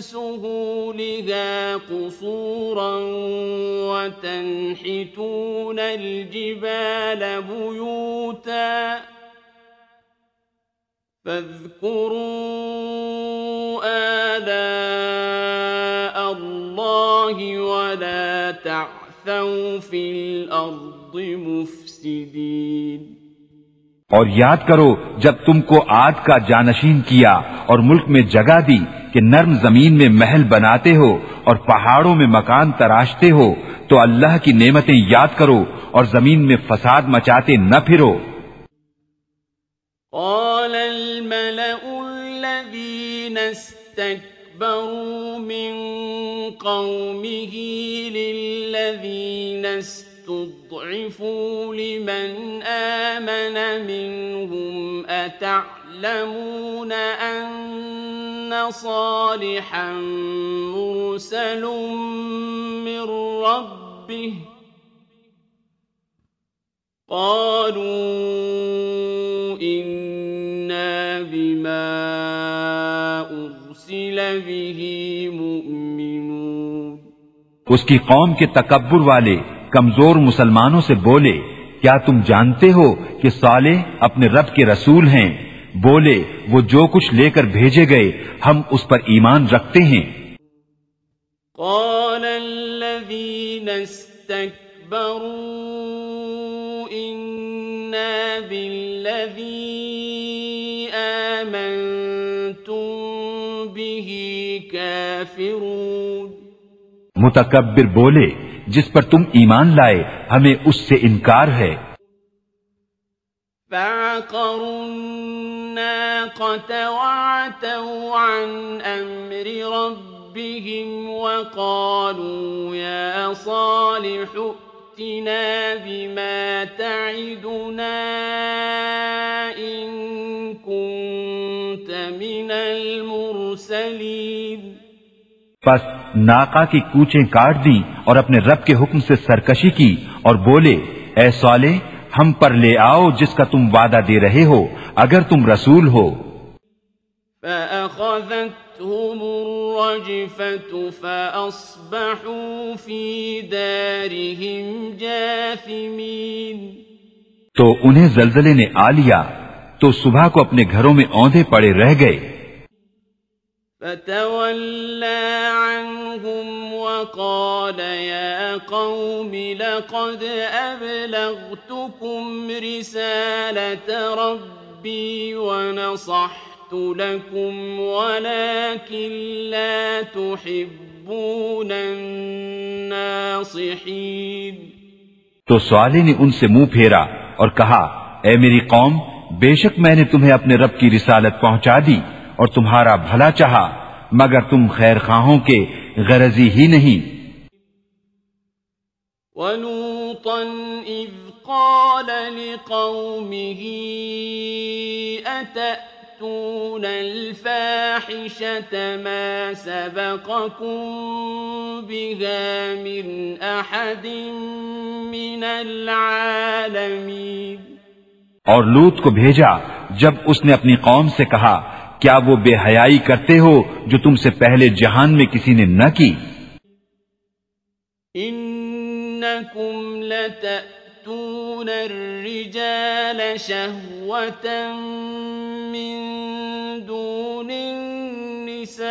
A: سهولها قصورا وتنحتون الجبال بيوتا فاذكروا آلاء الله ولا تعثوا في الأرض مفسدين.
B: اور یاد کرو جب تم کو آد کا جانشین کیا اور ملک میں جگہ دی کہ نرم زمین میں محل بناتے ہو اور پہاڑوں میں مکان تراشتے ہو تو اللہ کی نعمتیں یاد کرو اور زمین میں فساد مچاتے نہ پھرو۔
A: قال استكبروا من قومه للذين استضعفوا لمن آمن منهم أتعلمون أن صالحا مرسل من ربه قالوا إنا بما أرسل به مؤمنون۔
B: اس کی قوم کے تکبر والے کمزور مسلمانوں سے بولے کیا تم جانتے ہو کہ صالح اپنے رب کے رسول ہیں؟ بولے وہ جو کچھ لے کر بھیجے گئے ہم اس پر ایمان رکھتے ہیں۔
A: قال الذين استكبروا إنا بالذي كافرون
B: متکبر بولے جس پر تم ایمان لائے ہمیں اس سے انکار ہے۔
A: فعقروا الناقة وعتوا عن أمر ربهم وقالوا يا صالح ائتنا بما تعدنا إن كنت من المرسلين
B: پس ناکا کی کوچیں کاٹ دی اور اپنے رب کے حکم سے سرکشی کی اور بولے اے صالح ہم پر لے آؤ جس کا تم وعدہ دے رہے ہو اگر تم رسول ہو۔
A: فأخذتهم الرجفة فأصبحوا في دارهم جاثمين.
B: تو انہیں زلزلے نے آ لیا تو صبح کو اپنے گھروں میں اوندے پڑے رہ گئے۔
A: فتولى عنهم وقال يا قوم لقد أبلغتكم رسالة ربي ونصحت لكم ولكن لا تحبون الناصحين
B: تو سوالے نے ان سے منہ پھیرا اور کہا اے میری قوم بے شک میں نے تمہیں اپنے رب کی رسالت پہنچا دی اور تمہارا بھلا چاہا مگر تم خیر خواہوں کے غرضی ہی نہیں۔
A: ولوطا إذ قال لقومه أتأتون الفاحشة ما سبقكم بها من أحد من العالمين
B: اور لوت کو بھیجا جب اس نے اپنی قوم سے کہا کیا وہ بے حیائی کرتے ہو جو تم سے پہلے جہان میں کسی نے نہ کی؟
A: إنكم لتأتون الرجال شهوة من دون النساء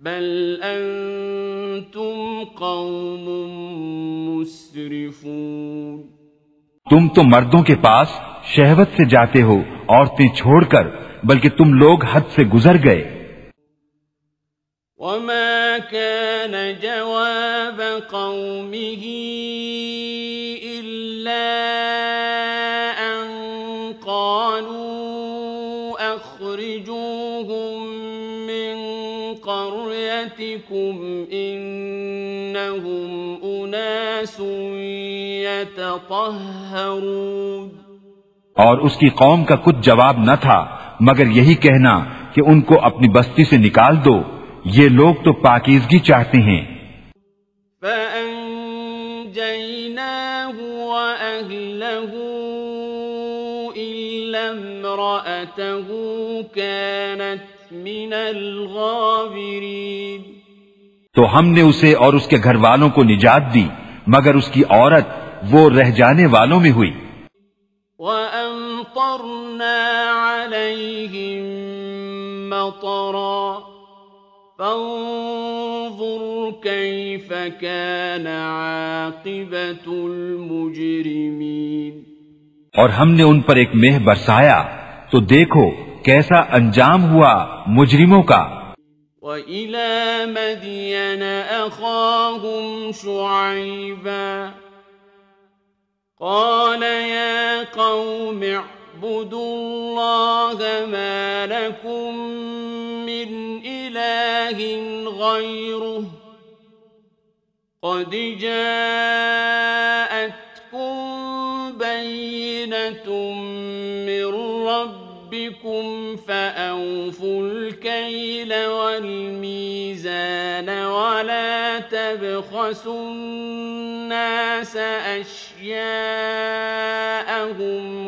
A: بل أنتم قوم مسرفون
B: تم تو مردوں کے پاس شہوت سے جاتے ہو عورتیں چھوڑ کر بلکہ تم لوگ حد سے گزر گئے۔
A: وما كان جواب قومه يتطهرون۔
B: اور اس کی قوم کا کچھ جواب نہ تھا مگر یہی کہنا کہ ان کو اپنی بستی سے نکال دو۔ یہ لوگ تو پاکیزگی چاہتے ہیں۔
A: فأنجيناه وأهله إلا امرأته كانت من الغابرين۔
B: تو ہم نے اسے اور اس کے گھر والوں کو نجات دی۔ مگر اس کی عورت وہ رہ جانے والوں میں ہوئی۔
A: وأمطرنا عليهم مطرا فانظر كيف كان عاقبة المجرمين۔
B: اور ہم نے ان پر ایک مہ برسایا تو دیکھو کیسا انجام ہوا مجرموں کا۔
A: وإلى مدين أخاهم شعيبا قال يا قوم اعبدوا الله ما لكم من إله غيره قد جاءتكم ربكم ربكم فأوفوا الكيل والميزان ولا تبخسوا الناس أشياءهم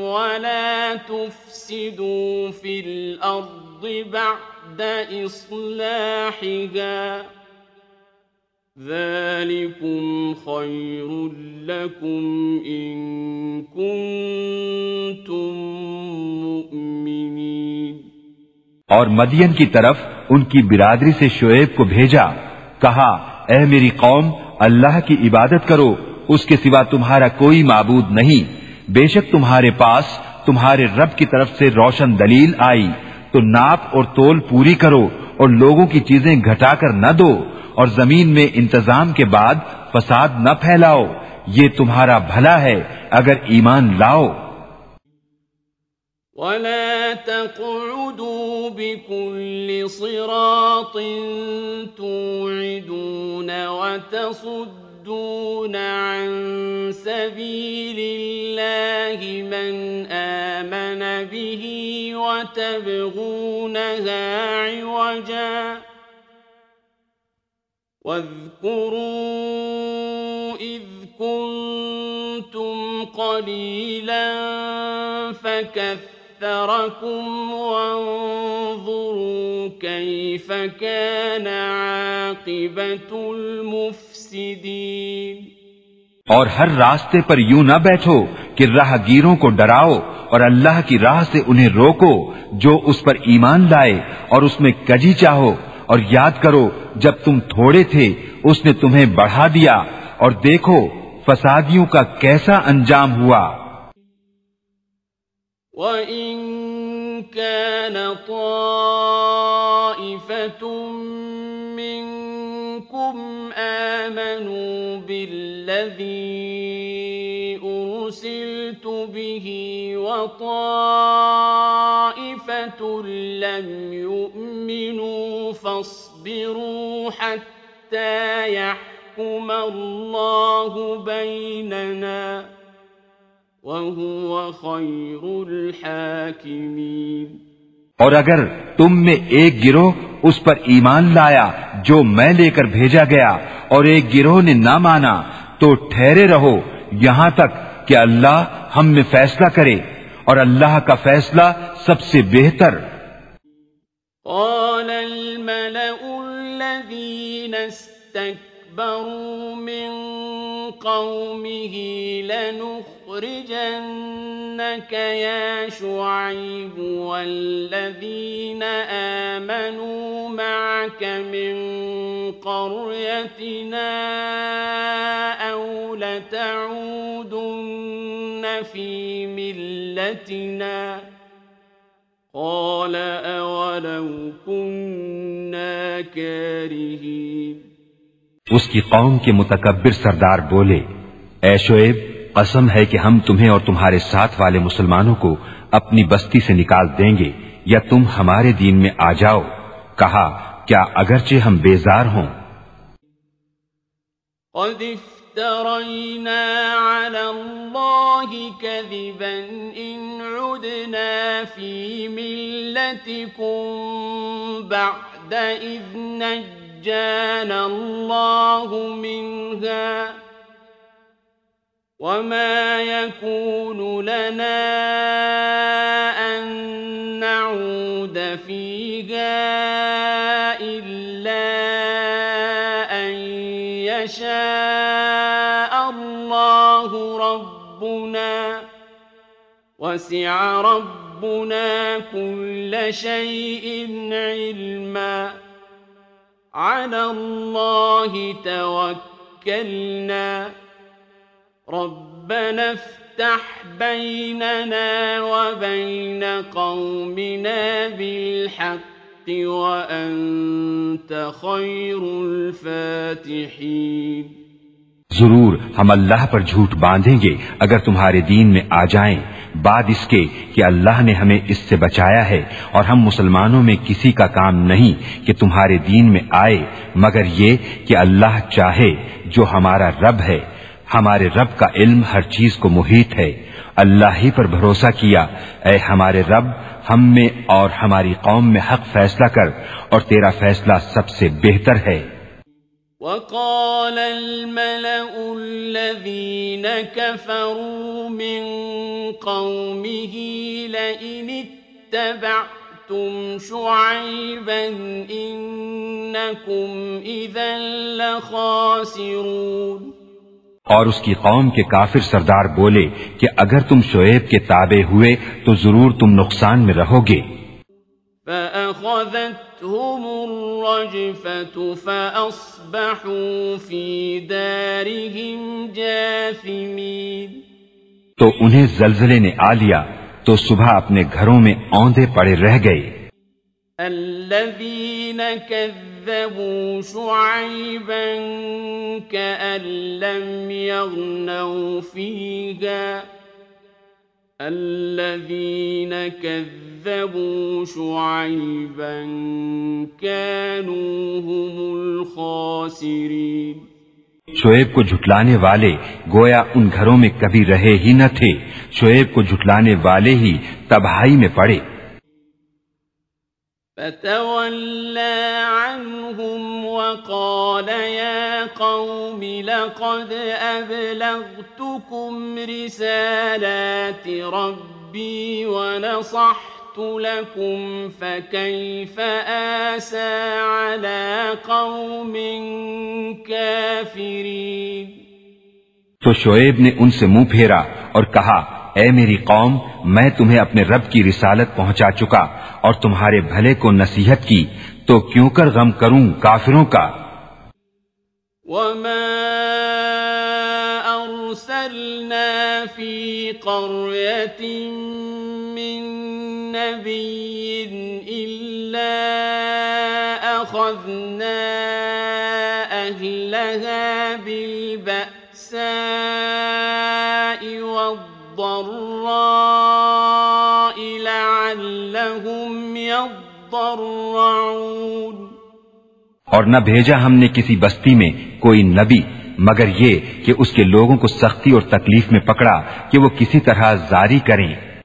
A: ولا تفسدوا في الأرض بعد إصلاحها ذلكم خير لكم إن كنتم مؤمنين۔
B: اور مدین کی طرف ان کی برادری سے شعیب کو بھیجا، کہا، اے میری قوم، اللہ کی عبادت کرو، اس کے سوا تمہارا کوئی معبود نہیں۔ بے شک تمہارے پاس، تمہارے رب کی طرف سے روشن دلیل آئی۔ تو ناپ اور تول پوری کرو اور لوگوں کی چیزیں گھٹا کر نہ دو۔ اور زمین میں انتظام کے بعد فساد نہ پھیلاؤ، یہ تمہارا بھلا ہے، اگر ایمان لاؤ۔
A: ولا تقعدوا بكل صراط توعدون وتصدون عن سبيل الله من آمن به وتبغونها عوجاً واذكروا إذ كنتم قليلا فكثركم وانظروا كيف كان عاقبة المفسدين.
B: اور ہر راستے پر یوں نہ بیٹھو کہ راہ گیروں کو ڈراؤ اور اللہ کی راہ سے انہیں روکو جو اس پر ایمان لائے اور اس میں کجی چاہو اور یاد کرو، جب تم تھوڑے تھے، اس نے تمہیں بڑھا دیا اور دیکھو فسادیوں کا کیسا انجام ہوا۔
A: وَإِن كَانَ طَائِفَةٌ مِّنكُمْ آمَنُوا بِالَّذِي أُرْسِلْتُ بِهِ وَطَائِفَةٌ لَّمْ يُؤْمِنُوا فَاصْبِرُوا حَتَّى يَحْكُمَ اللَّهُ بَيْنَنَا وَهُوَ خَيْرُ الْحَاكِمِينَ.
B: اور اگر تم میں ایک گروہ اس پر ایمان لایا جو میں لے کر بھیجا گیا اور ایک گروہ نے نہ مانا تو ٹھہرے رہو یہاں تک کہ اللہ ہم میں فیصلہ کرے۔ اور اللہ کا فیصلہ سب سے بہتر۔
A: قال الملأ الذين استكبروا من قومه لنخرجنك يا شعيب والذين آمنوا معك من قريتنا أو لتعودن في ملتنا قال أولو كنا كارهين
B: اس کی قوم کے متکبر سردار بولے، اے شعیب قسم ہے کہ ہم تمہیں اور تمہارے ساتھ والے مسلمانوں کو اپنی بستی سے نکال دیں گے یا تم ہمارے دین میں آ جاؤ۔ کہا، کیا اگرچہ ہم بیزار ہوں۔
A: قد افترينا على الله كذبا إن عدنا في ملتكم بعد إذ نجانا الله منها وما يكون لنا أن نعود فيها إلا أن يشاء الله ربنا وسع ربنا كل شيء علما على الله توكلنا ربنا افتح بيننا وبين قومنا بالحق وأنت خير الفاتحين.
B: ضرور ہم اللہ پر جھوٹ باندھیں گے اگر تمہارے دین میں آ جائیں۔ بعد اس کے کہ اللہ نے ہمیں اس سے بچایا ہے اور ہم مسلمانوں میں کسی کا کام نہیں کہ تمہارے دین میں آئے، مگر یہ کہ اللہ چاہے جو ہمارا رب ہے۔ ہمارے رب کا علم ہر چیز کو محیط ہے۔ اللہ ہی پر بھروسہ کیا۔ اے ہمارے رب، ہم میں اور ہماری قوم میں حق فیصلہ کر اور تیرا فیصلہ سب سے بہتر ہے۔
A: وقال الملأ الذين كفروا من قومه لئن اتبعتم شعيبا إنكم إذا لخاسرون۔
B: اور اس کی قوم کے کافر سردار بولے کہ اگر تم شعیب کے تابع ہوئے تو ضرور تم نقصان میں رہو گے۔
A: فَأَخَذَتْهُمُ الرَّجْفَةُ فَأَصْبَحُوا فِي دَارِهِمْ جَاثِمِينَ۔
B: تو انہیں زلزلے نے آ لیا تو صبح اپنے گھروں میں اوندے پڑے رہ گئے۔
A: الذين كذبوا كذبوا شعيبا كأن لم يغنوا فيها الذين كذبوا شعيبا كانوا هم الخاسرين
B: شعیب کو جھٹلانے والے گویا ان گھروں میں کبھی رہے ہی نہ تھے۔ شعیب کو جھٹلانے والے ہی تباہی میں پڑے۔
A: فتولى عنهم وقال يا قوم لقد أبلغتكم رسالات ربي ونصحت لكم، فكيف آسى على قوم كافرين؟
B: تو شعیب نے ان سے منہ پھیرا اور کہا اے میری قوم، میں تمہیں اپنے رب کی رسالت پہنچا چکا اور تمہارے بھلے کو نصیحت کی، تو کیوں کر غم کروں کافروں کا؟
A: وما أرسلنا في قرية من نبي إلا أخذنا أهلها بالبأساء الضراء لعلهم يضرعون.
B: اور نہ بھیجا ہم نے کسی بستی میں کوئی نبی مگر یہ کہ اس کے لوگوں کو سختی اور تکلیف میں پکڑا کہ وہ کسی طرح زاری کریں۔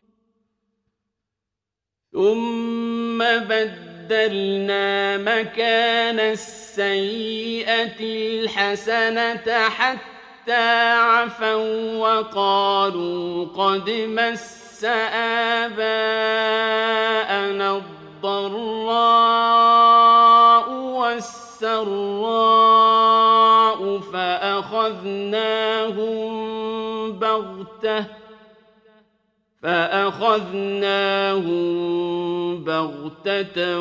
A: ثم بدلنا مكان السيئة الحسنة حتى عفوا وقالوا قد مس آباءنا الضراء والسراء فأخذناهم بغتة فأخذناهم بغتة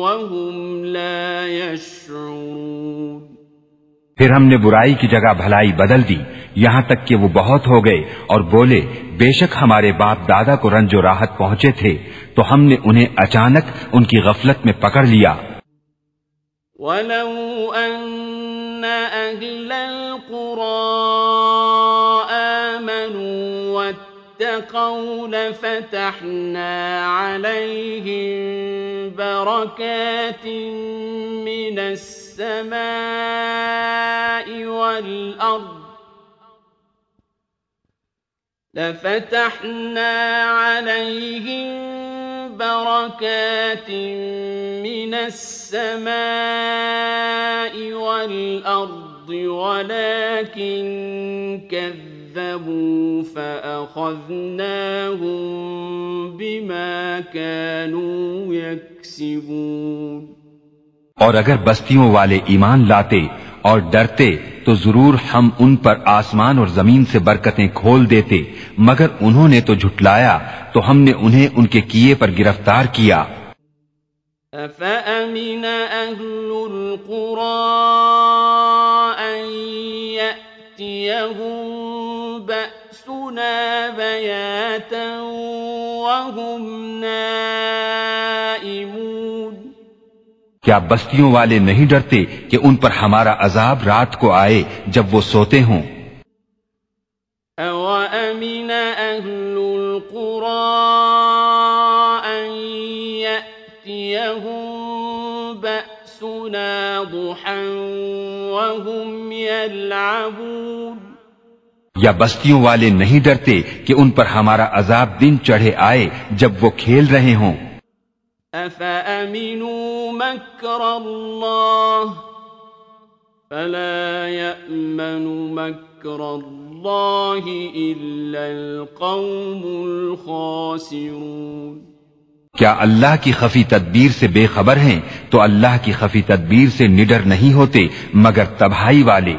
A: وهم لا يشعرون
B: پھر ہم نے برائی کی جگہ بھلائی بدل دی، یہاں تک کہ وہ بہت ہو گئے اور بولے، بے شک ہمارے باپ دادا کو رنج و راحت پہنچے تھے، تو ہم نے انہیں اچانک ان کی غفلت میں پکڑ لیا۔
A: وَلَوْ أَنَّ أَهْلَ الْقُرَىٰ آمَنُوا وَاتَّقَوْا لَفَتَحْنَا عَلَيْهِمْ بَرَكَاتٍ مِّنَ السَّمَاءِ وَالْأَرْضِ لفتحنا عليهم بركات من السماء والأرض ولكن كذبوا فأخذناهم بما كانوا يكسبون.
B: اور اگر بستیوں والے ایمان لاتے اور ڈرتے تو ضرور ہم ان پر آسمان اور زمین سے برکتیں کھول دیتے، مگر انہوں نے تو جھٹلایا تو ہم نے انہیں ان کے کیے پر گرفتار کیا۔
A: أَفَأَمِنَ أَهْلُ الْقُرَىٰ أَن يَأْتِيَهُم بَأْسُنَا بَيَاتًا وَهُمْ
B: کیا بستیوں والے نہیں ڈرتے کہ ان پر ہمارا عذاب رات کو آئے جب وہ سوتے ہوں؟
A: أَهْلُ الْقُرَىٰ أَن يَأْتِيَهُم بَأْسُنَا ضُحًى وَهُمْ يَلْعَبُونَ
B: یا بستیوں والے نہیں ڈرتے کہ ان پر ہمارا عذاب دن چڑھے آئے جب وہ کھیل رہے ہوں؟
A: أفأمنوا مكر الله فلا يأمن مكر الله إلا القوم الخاسرون
B: کیا اللہ کی خفی تدبیر سے بے خبر ہیں؟ تو اللہ کی خفی تدبیر سے نڈر نہیں ہوتے مگر تباہی والے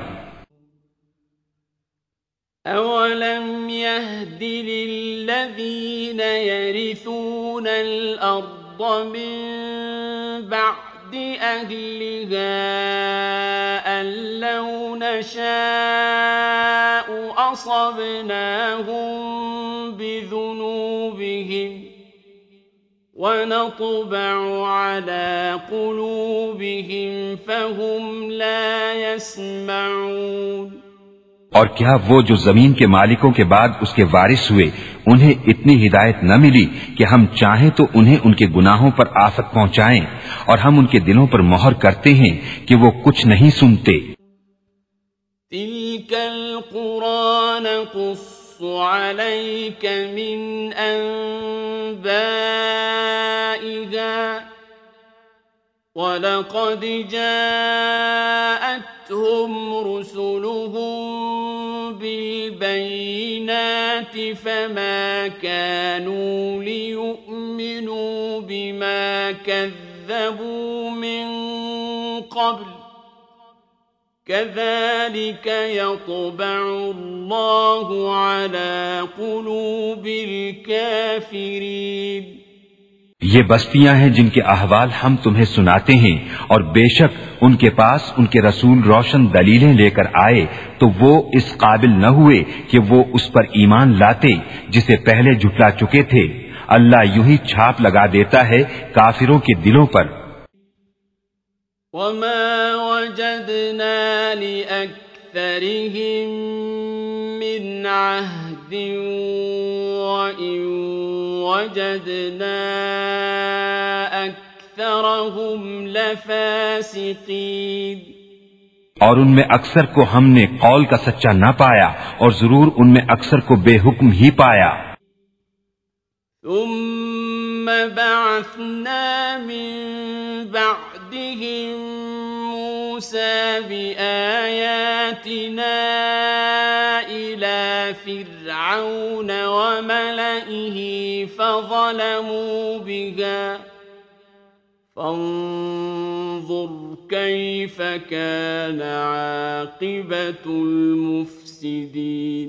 A: من بعد أهلها أن لو نشاء أصبناهم بذنوبهم ونطبع على قلوبهم فهم لا يسمعون
B: اور کیا وہ جو زمین کے مالکوں کے بعد اس کے وارث ہوئے، انہیں اتنی ہدایت نہ ملی کہ ہم چاہیں تو انہیں ان کے گناہوں پر آفت پہنچائیں اور ہم ان کے دلوں پر مہر کرتے ہیں کہ وہ کچھ نہیں سنتے۔
A: تلك القرى نقص عليك من أنبائها ولقد جاءتهم بالبينات فما كانوا ليؤمنوا بما كذبوا من قبل كذلك يطبع الله على قلوب الكافرين
B: یہ بستیاں ہیں جن کے احوال ہم تمہیں سناتے ہیں، اور بے شک ان کے پاس ان کے رسول روشن دلیلیں لے کر آئے، تو وہ اس قابل نہ ہوئے کہ وہ اس پر ایمان لاتے، جسے پہلے جھٹلا چکے تھے۔ اللہ یوں ہی چھاپ لگا دیتا ہے کافروں کے دلوں پر۔
A: وما وجدنا لأكثرهم من عهد وجدنا أكثرهم لفاسقين.
B: اور ان میں اکثر کو ہم نے قول کا سچا نہ پایا اور ضرور ان میں اکثر کو بے حکم ہی پایا۔
A: ثم بعثنا من بعدهم موسى بآياتنا إلى فرعون وملئه فظلموا بها. فانظر كيف كان عاقبة المفسدين.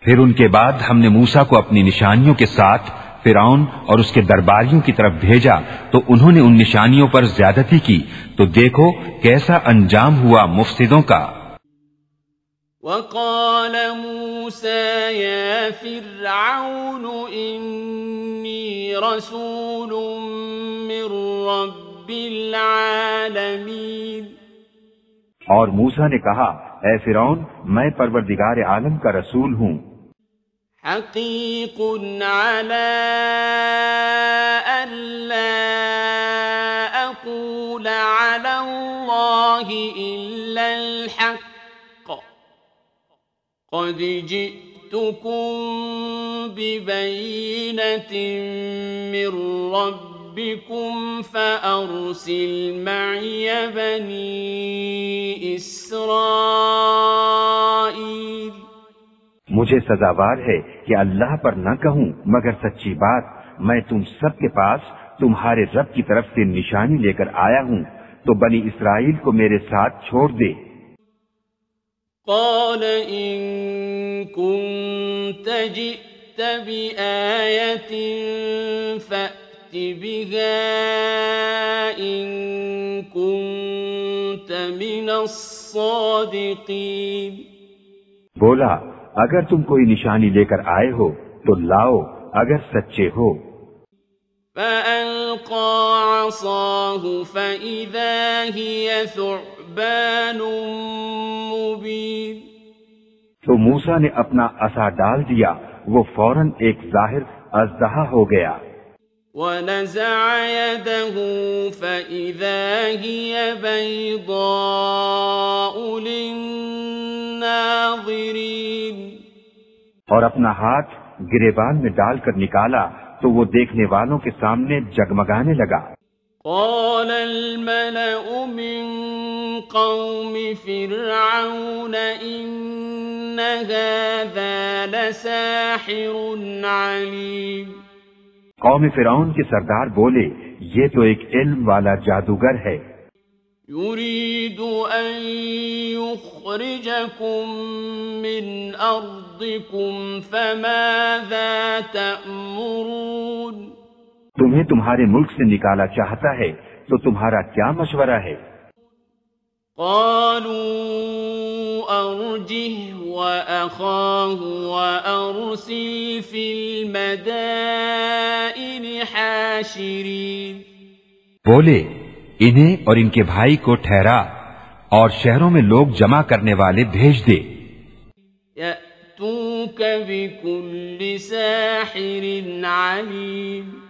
B: پھر ان کے بعد ہم نے موسا کو اپنی نشانیوں کے ساتھ فرعون اور اس کے درباریوں کی طرف بھیجا، تو انہوں نے ان نشانیوں پر زیادتی کی، تو دیکھو کیسا انجام ہوا مفسدوں کا۔
A: وقال موسى يا فرعون إني رسول من رب العالمين.
B: اور موسا نے کہا اے فرعون میں پروردگار عالم کا رسول ہوں۔
A: حقيق على ألا أقول على الله إلا الحق. قد جئتكم ببينة من ربكم فأرسل معي بني إسرائيل
B: مجھے سزاوار ہے کہ اللہ پر نہ کہوں، مگر سچی بات، میں تم سب کے پاس تمہارے رب کی طرف سے نشانی لے کر آیا ہوں، تو بنی اسرائیل کو میرے ساتھ چھوڑ دے۔
A: قال إن كنت جئت بآية فأت بها إن كنت من الصادقين.
B: بولا اگر تم کوئی نشانی لے کر آئے ہو تو لاؤ اگر سچے ہو۔
A: فألقى عصاه فإذا هي ثعبان مبين۔
B: تو موسا نے اپنا اصا ڈال دیا وہ فوراً ایک ظاہر ازدہا ہو گیا۔
A: ونزع يده فإذا هي بيضاء للناظرين۔
B: اور اپنا ہاتھ گریبان میں ڈال کر نکالا تو وہ دیکھنے والوں کے سامنے جگمگانے لگا۔
A: قال الملأ من قوم فرعون إن هذا لساحر عليم.
B: قوم فرعون کے سردار بولے یہ تو ایک علم والا جادوگر ہے۔
A: يريد أن يخرجكم من أرضكم فماذا تأمرون؟
B: تمہیں تمہارے ملک سے نکالا چاہتا ہے تو تمہارا کیا مشورہ ہے؟
A: قالوا أرجه وأخاه وأرسل في المدائن حاشرين.
B: بولے انہیں اور ان کے بھائی کو ٹھہرا اور شہروں میں لوگ جمع کرنے والے بھیج دے۔
A: يأتوك بكل ساحر عليم.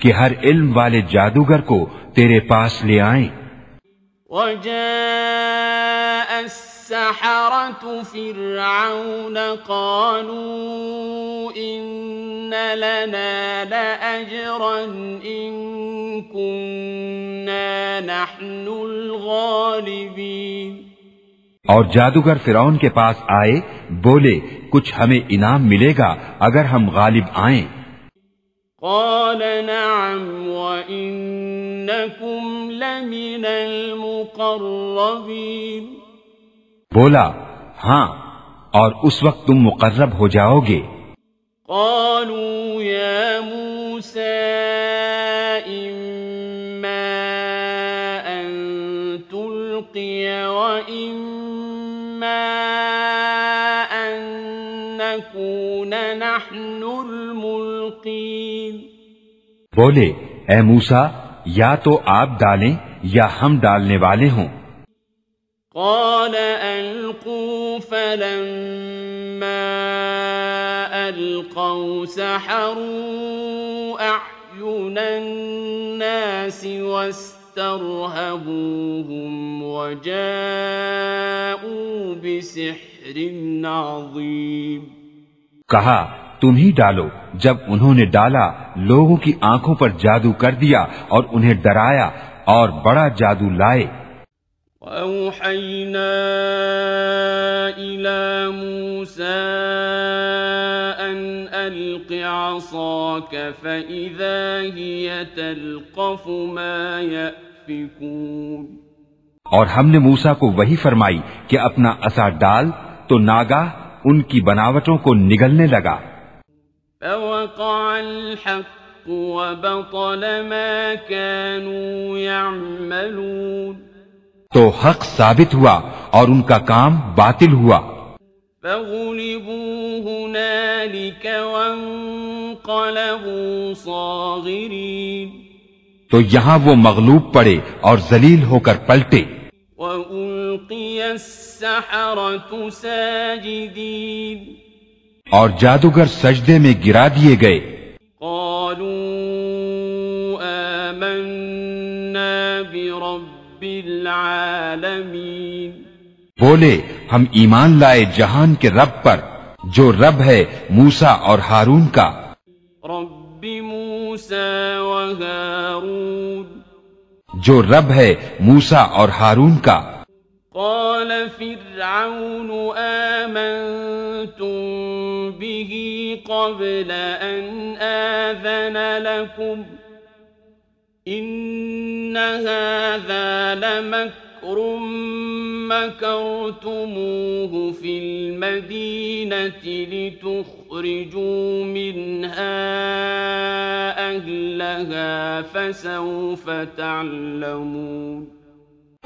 B: کہ ہر علم والے جادوگر کو تیرے پاس لے آئیں۔
A: وجاء السحرة فرعون قالوا إن لنا لأجرا إن كنا نحن الغالبين۔
B: اور جادوگر فرعون کے پاس آئے بولے کچھ ہمیں انعام ملے گا اگر ہم غالب آئیں۔
A: قال نعم وإنكم لمن المقربين.
B: بولا ہاں اور اس وقت تم مقرب ہو جاؤ گے۔
A: قالوا يا موسى إما أن تلقي وإما أن نكون نحن
B: بولے اے موسا یا تو آپ ڈالیں یا ہم ڈالنے والے ہوں.
A: قال ألقوا فلما ألقوا سحروا أعين الناس واسترهبوهم وجاءوا بسحر عظيم.
B: کہا تم ہی ڈالو۔ جب انہوں نے ڈالا لوگوں کی آنکھوں پر جادو کر دیا اور انہیں ڈرایا اور بڑا جادو لائے۔
A: وأوحينا إلى موسى أن ألق عصاك فإذا هي تلقف ما يأفكون۔
B: اور ہم نے موسا کو وہی فرمائی کہ اپنا اثا ڈال تو ناگاہ ان کی بناوٹوں کو نگلنے لگا۔
A: فوقع الحق وبطل ما كانوا يعملون
B: تو حق ثابت ہوا اور ان کا کام باطل ہوا۔
A: فغلبوا هنالك وانقلبوا صاغرين
B: تو یہاں وہ مغلوب پڑے اور ذلیل ہو کر پلٹے۔
A: وألقي السحرة ساجدين
B: اور جادوگر سجدے میں گرا دیے گئے۔
A: قالوا آمنا برب العالمين
B: بولے ہم ایمان لائے جہان کے رب پر جو رب ہے موسا اور ہارون کا۔
A: رب موسى وهارون
B: جو رب ہے موسا اور ہارون کا۔
A: قال فرعون آمنتم به قبل أن آذن لكم إن هذا لمكر مكرتموه في المدينة لتخرجوا منها أهلها فسوف تعلمون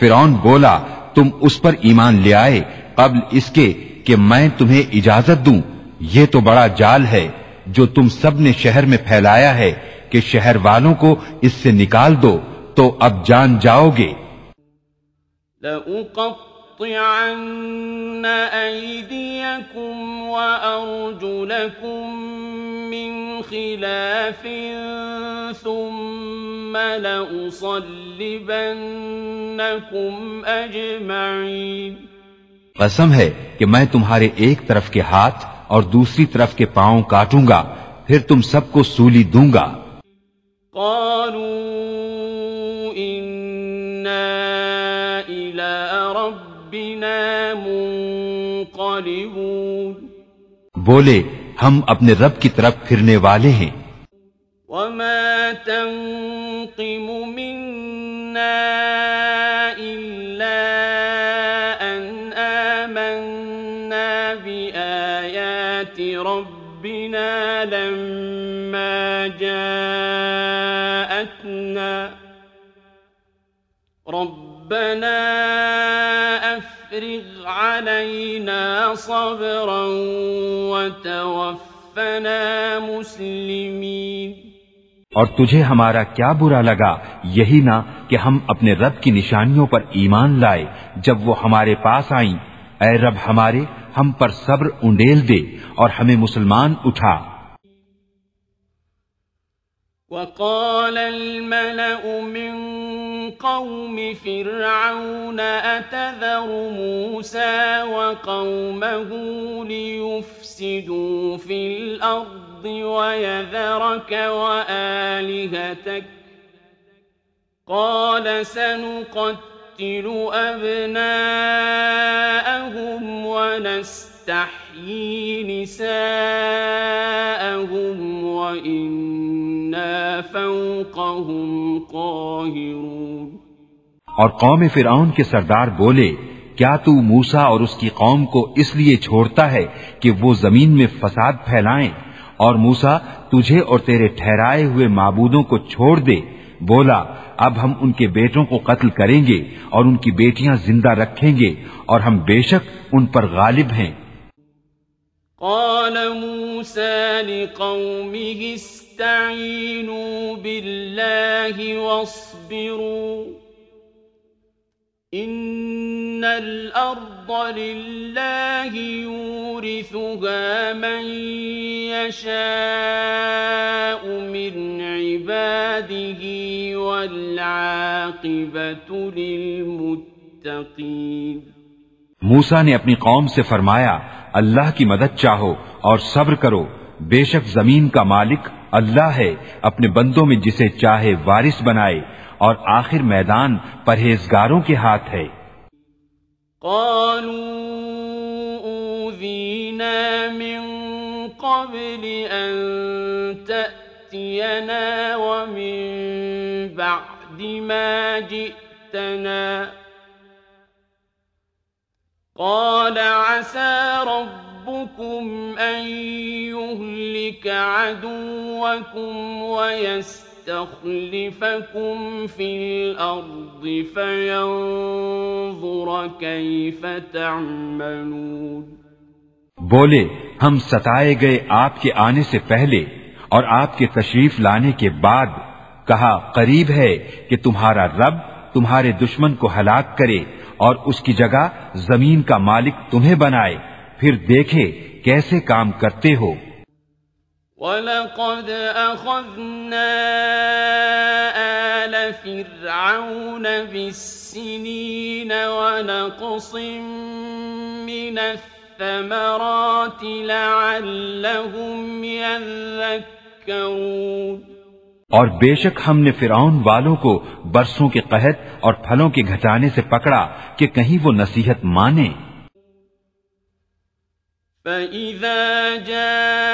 B: فرعون بولا، تم اس پر ایمان لے آئے قبل اس کے کہ میں تمہیں اجازت دوں۔ یہ تو بڑا جال ہے جو تم سب نے شہر میں پھیلایا ہے کہ شہر والوں کو اس سے نکال دو تو اب جان جاؤ گے۔
A: لأقطعن أيديكم وأرجلكم من خلاف ثم لأصلبنكم أجمعين۔
B: قسم ہے کہ میں تمہارے ایک طرف کے ہاتھ اور دوسری طرف کے پاؤں کاٹوں گا پھر تم سب کو سولی دوں گا۔
A: قالوا إنا إلى ربنا منقلبون.
B: بولے ہم اپنے رب کی طرف پھرنے والے ہیں۔
A: وما تنقم ربنا أفرغ علينا صبرا وتوفنا مسلمين.
B: اور تجھے ہمارا کیا برا لگا؟ یہی نہ کہ ہم اپنے رب کی نشانیوں پر ایمان لائے جب وہ ہمارے پاس آئیں۔ اے رب ہمارے ہم پر صبر انڈیل دے اور ہمیں مسلمان اٹھا۔
A: وقال الملأ من قوم فرعون أتذر موسى وقومه ليفسدوا في الأرض ويذرك وآلهتك قال سنقتل أبناءهم ونستحيي نساءهم وإنا فوقهم قاهرون.
B: اور قوم فرعون کے سردار بولے، کیا تو موسا اور اس کی قوم کو اس لیے چھوڑتا ہے کہ وہ زمین میں فساد پھیلائیں؟ اور موسا تجھے اور تیرے ٹھہرائے ہوئے معبودوں کو چھوڑ دے۔ بولا، اب ہم ان کے بیٹوں کو قتل کریں گے اور ان کی بیٹیاں زندہ رکھیں گے اور ہم بے شک ان پر غالب ہیں۔
A: قال موسى لقومه استعينوا بالله واصبروا إن الأرض لله يورثها من يشاء من عباده والعاقبة للمتقين
B: موسا نے اپنی قوم سے فرمایا اللہ کی مدد چاہو اور صبر کرو۔ بے شک زمین کا مالک اللہ ہے، اپنے بندوں میں جسے چاہے وارث بنائے۔ اور آخر میدان پرہیزگاروں کے ہاتھ ہے۔
A: قالوا من قبل أن تأتينا ومن بعد ما جئتنا۔ قال عسى ربكم أن يهلك عدوكم ويستخلفكم في الأرض فينظر كيف تعملون
B: بولے، ہم ستائے گئے آپ کے آنے سے پہلے اور آپ کے تشریف لانے کے بعد کہا، قریب ہے کہ تمہارا رب تمہارے دشمن کو ہلاک کرے اور اس کی جگہ زمین کا مالک تمہیں بنائے۔ پھر دیکھے کیسے کام کرتے ہو۔
A: وَلَقَدْ أَخَذْنَا آلَ فِرْعَوْنَ بِالسِّنِينَ وَنَقْصٍ مِّنَ الثَّمَرَاتِ لَعَلَّهُمْ يَذَّكَّرُونَ
B: اور بے شک ہم نے فرعون والوں کو برسوں کے قحط اور پھلوں کے گھٹانے سے پکڑا کہ کہیں وہ نصیحت مانے۔
A: فَإِذَا جَاءَتْهُمُ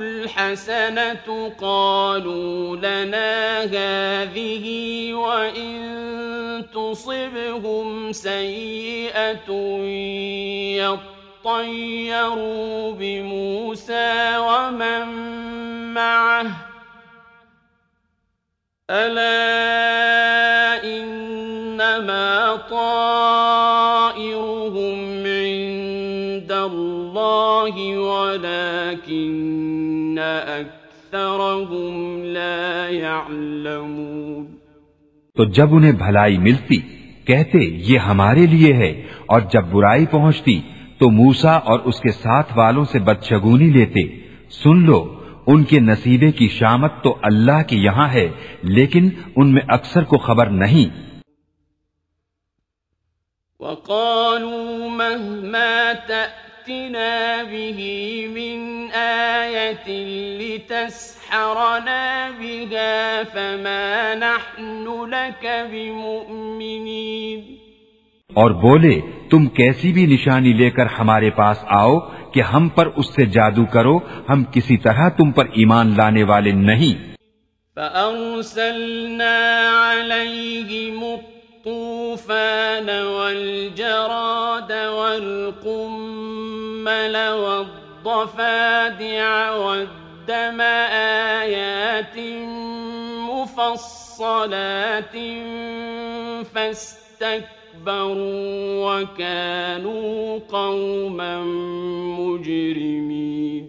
A: الْحَسَنَةُ قَالُوا لَنَا هَٰذِهِ وَإِن تُصِبْهُمْ سَيِّئَةٌ يَطَّيَّرُوا بِمُوسَىٰ وَمَن مَّعَهُ. أَلَا إِنَّمَا طَائِرُهُمْ عِندَ اللَّهِ وَلَٰكِنَّ أَكْثَرَهُمْ لَا يَعْلَمُونَ.
B: تو جب انہیں بھلائی ملتی، کہتے، یہ ہمارے لیے ہے، اور جب برائی پہنچتی، تو موسا اور اس کے ساتھ والوں سے بدشگونی لیتے۔ سن لو ان کے نصیبے کی شامت تو اللہ کے یہاں ہے لیکن ان میں اکثر کو خبر نہیں۔
A: وقالوا مهما تأتي فأتنا به من آية لتسحرنا بها فما نحن لك بمؤمنين۔
B: اور بولے تم کیسی بھی نشانی لے کر ہمارے پاس آؤ کہ ہم پر اس سے جادو کرو، ہم کسی طرح تم پر ایمان لانے والے نہیں۔
A: فأرسلنا عليهم الطوفان والجراد والقمل والضفادع والدم آيات مفصلات فاستكبروا وكانوا قوما مجرمين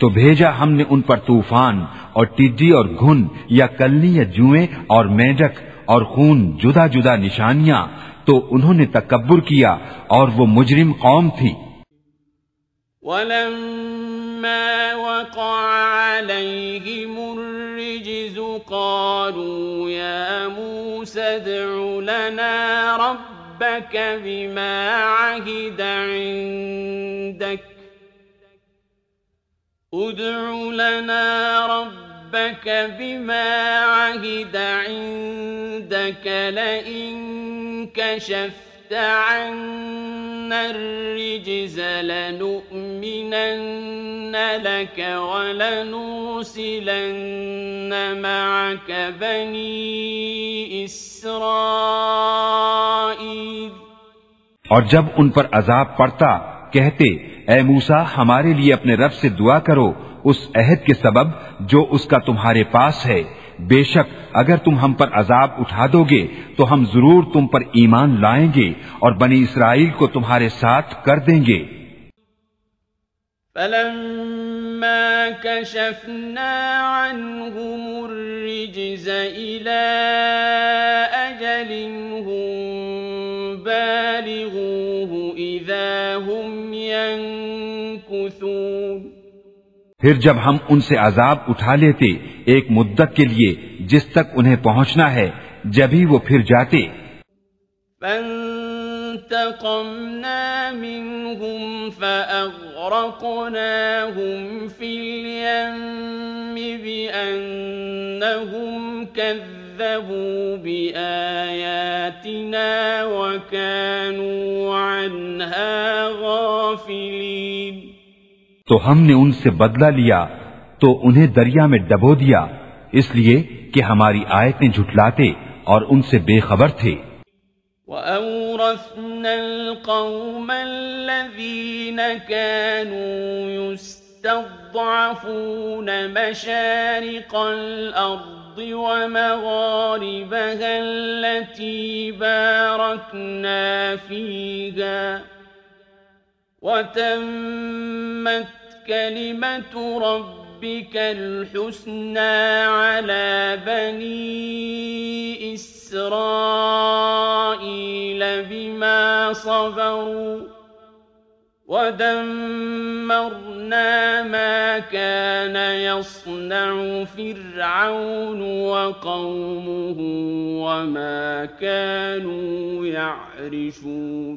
B: تو بھیجا ہم نے ان پر طوفان اور ٹڈی اور گھن یا کلنی یا جوئیں اور میڈک اور خون جدا جدا نشانیاں تو انہوں نے تکبر کیا اور وہ مجرم قوم تھی۔
A: ولما وقع عليهم الرجز قالوا موسى لنا ربك بما عهد عندك ادع لنا ربك بما عهد عندك لئن كشفت عنا الرجز لنؤمنن لك ولنرسلن معك بني إسرائيل۔
B: اور جب ان پر عذاب پڑتا، کہتے اے موسا ہمارے لیے اپنے رب سے دعا کرو، اس عہد کے سبب جو اس کا تمہارے پاس ہے۔ بے شک، اگر تم ہم پر عذاب اٹھا دو گے، تو ہم ضرور تم پر ایمان لائیں گے اور بنی اسرائیل کو تمہارے ساتھ کر دیں گے۔
A: فلما كشفنا عنهم الرجز إلى أجل هم بالغوه إذا هم ينكثون۔
B: پھر جب ہم ان سے عذاب اٹھا لیتے ایک مدت کے لیے جس تک انہیں پہنچنا ہے جبھی وہ پھر جاتے۔
A: فانتقمنا منهم فأغرقناهم في اليم بأنهم كذبوا بآياتنا وكانوا عنها غافلين
B: تو ہم نے ان سے بدلہ لیا تو انہیں دریا میں ڈبو دیا اس لیے کہ ہماری آیتیں جھٹلاتے اور ان سے بے خبر تھے۔
A: وَأَوْرَثْنَا الْقَوْمَ الَّذِينَ كَانُوا يُسْتَضْعَفُونَ مَشَارِقَ الْأَرْضِ وَمَغَارِبَهَا الَّتِي بَارَكْنَا فِيهَا. وتمت كلمة ربك الحسنى على بني إسرائيل بما صبروا. ودمرنا ما كان يصنع فرعون وقومه وما كانوا يعرشون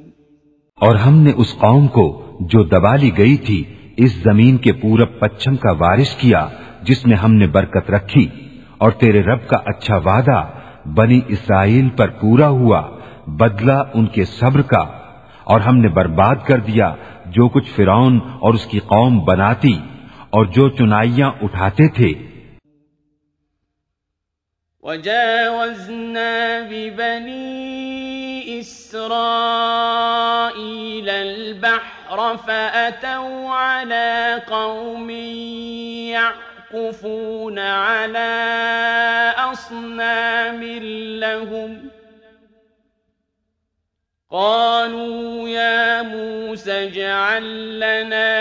B: اور ہم نے اس قوم کو جو دبا لی گئی تھی، اس زمین کے پورب پچھم کا وارث کیا، جس میں ہم نے برکت رکھی۔ اور تیرے رب کا اچھا وعدہ بنی اسرائیل پر پورا ہوا، بدلہ ان کے صبر کا۔ اور ہم نے برباد کر دیا جو کچھ فرعون اور اس کی قوم بناتی اور جو چنائیاں اٹھاتے تھے۔
A: وجاوزنا ببني إسرائيل البحر فأتوا على قوم يعكفون على أصنام لهم قالوا يا موسى اجعل لنا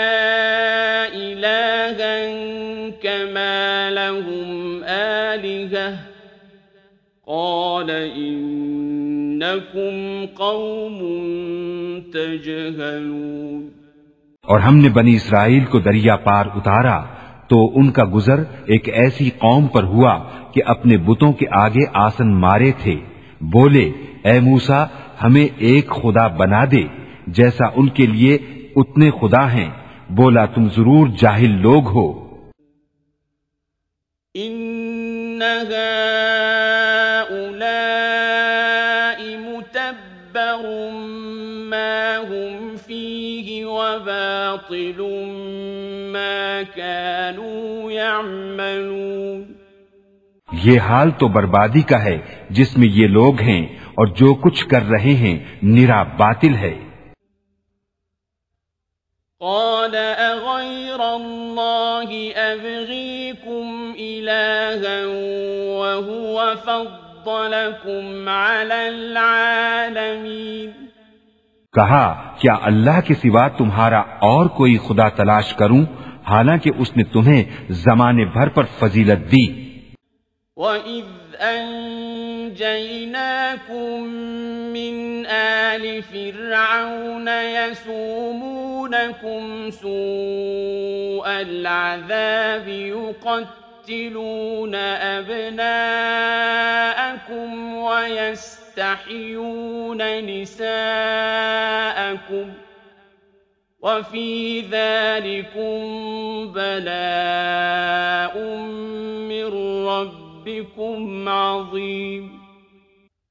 A: إلها كما لهم آلهة. قال إنكم قوم تجهلون.
B: اور ہم نے بنی اسرائیل کو دریا پار اتارا تو ان کا گزر ایک ایسی قوم پر ہوا کہ اپنے بتوں کے آگے آسن مارے تھے۔ بولے، اے موسا ہمیں ایک خدا بنا دے جیسا ان کے لیے اتنے خدا ہیں۔ بولا تم ضرور جاہل لوگ ہو۔
A: ما هم فيه وباطل ما كانوا يعملون۔
B: یہ حال تو بربادی کا ہے جس میں یہ لوگ ہیں۔ اور جو کچھ کر رہے ہیں نرا باطل ہے۔
A: قال أغير الله أبغيكم إلها وهو فضلكم على العالمين۔
B: کہا کیا اللہ کے سوا تمہارا اور کوئی خدا تلاش کروں؟ حالانکہ اس نے تمہیں زمانے بھر پر فضیلت دی۔
A: وَإِذْ أَنجَيْنَاكُمْ مِنْ آلِ فِرْعَوْنَ يَسُومُونَكُمْ سُوءَ الْعَذَابِ يُقَتِّلُونَ أَبْنَاءَكُمْ وَيَسْتَحْيُونَ نِسَاءَكُمْ وفي ذلكم بلاء من ربكم عظيم۔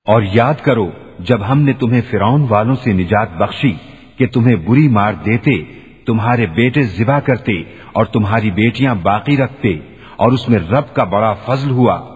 B: اور یاد کرو، جب ہم نے تمہیں فرعون والوں سے نجات بخشی کہ تمہیں بری مار دیتے، تمہارے بیٹے ذبح کرتے اور تمہاری بیٹیاں باقی رکھتے اور اس میں رب کا بڑا فضل ہوا۔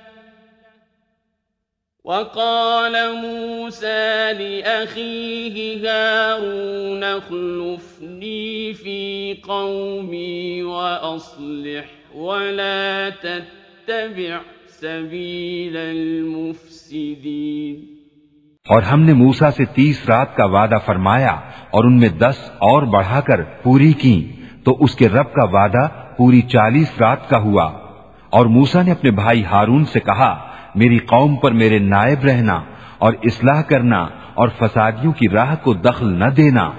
A: وقال موسى لأخيه هارون اخلفني في قومي وأصلح ولا تتبع سبيل المفسدين.
B: اور ہم نے موسا سے تیس رات کا وعدہ فرمایا اور ان میں دس اور بڑھا کر پوری کی تو اس کے رب کا وعدہ پوری چالیس رات کا ہوا۔ اور موسا نے اپنے بھائی ہارون سے کہا میری قوم پر میرے نائب رہنا اور اصلاح کرنا اور فسادیوں کی راہ کو دخل نہ دینا۔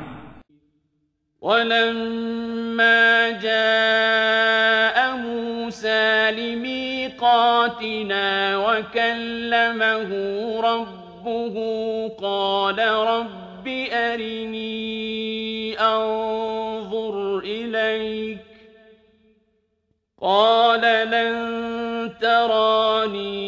A: ولما جاء موسى لميقاتنا وكلمه ربه قال رب أرني أنظر إليك قال لن تراني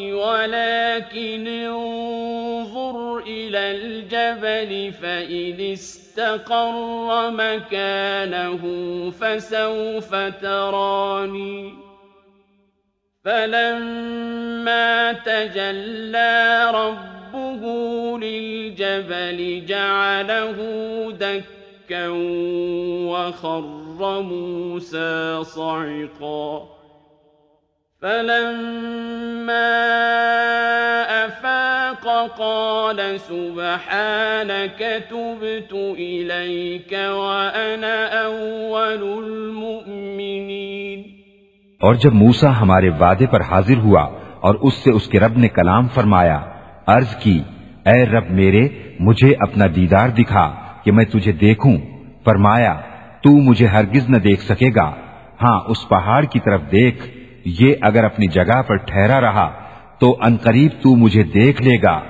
A: ولكن انظر إلى الجبل فإن استقر مكانه فسوف تراني فلما تجلى ربه للجبل جعله دكا وخر موسى صعقا فلما أفاق قال سبحانك تبت إليك وأنا أول المؤمنين.
B: اور جب موسا ہمارے وعدے پر حاضر ہوا اور اس سے اس کے رب نے کلام فرمایا، عرض کی، اے رب میرے، مجھے اپنا دیدار دکھا کہ میں تجھے دیکھوں۔ فرمایا، تو مجھے ہرگز نہ دیکھ سکے گا۔ ہاں اس پہاڑ کی طرف دیکھ۔ یہ اگر اپنی جگہ پر ٹھہرا رہا تو انقریب تو مجھے دیکھ لے گا۔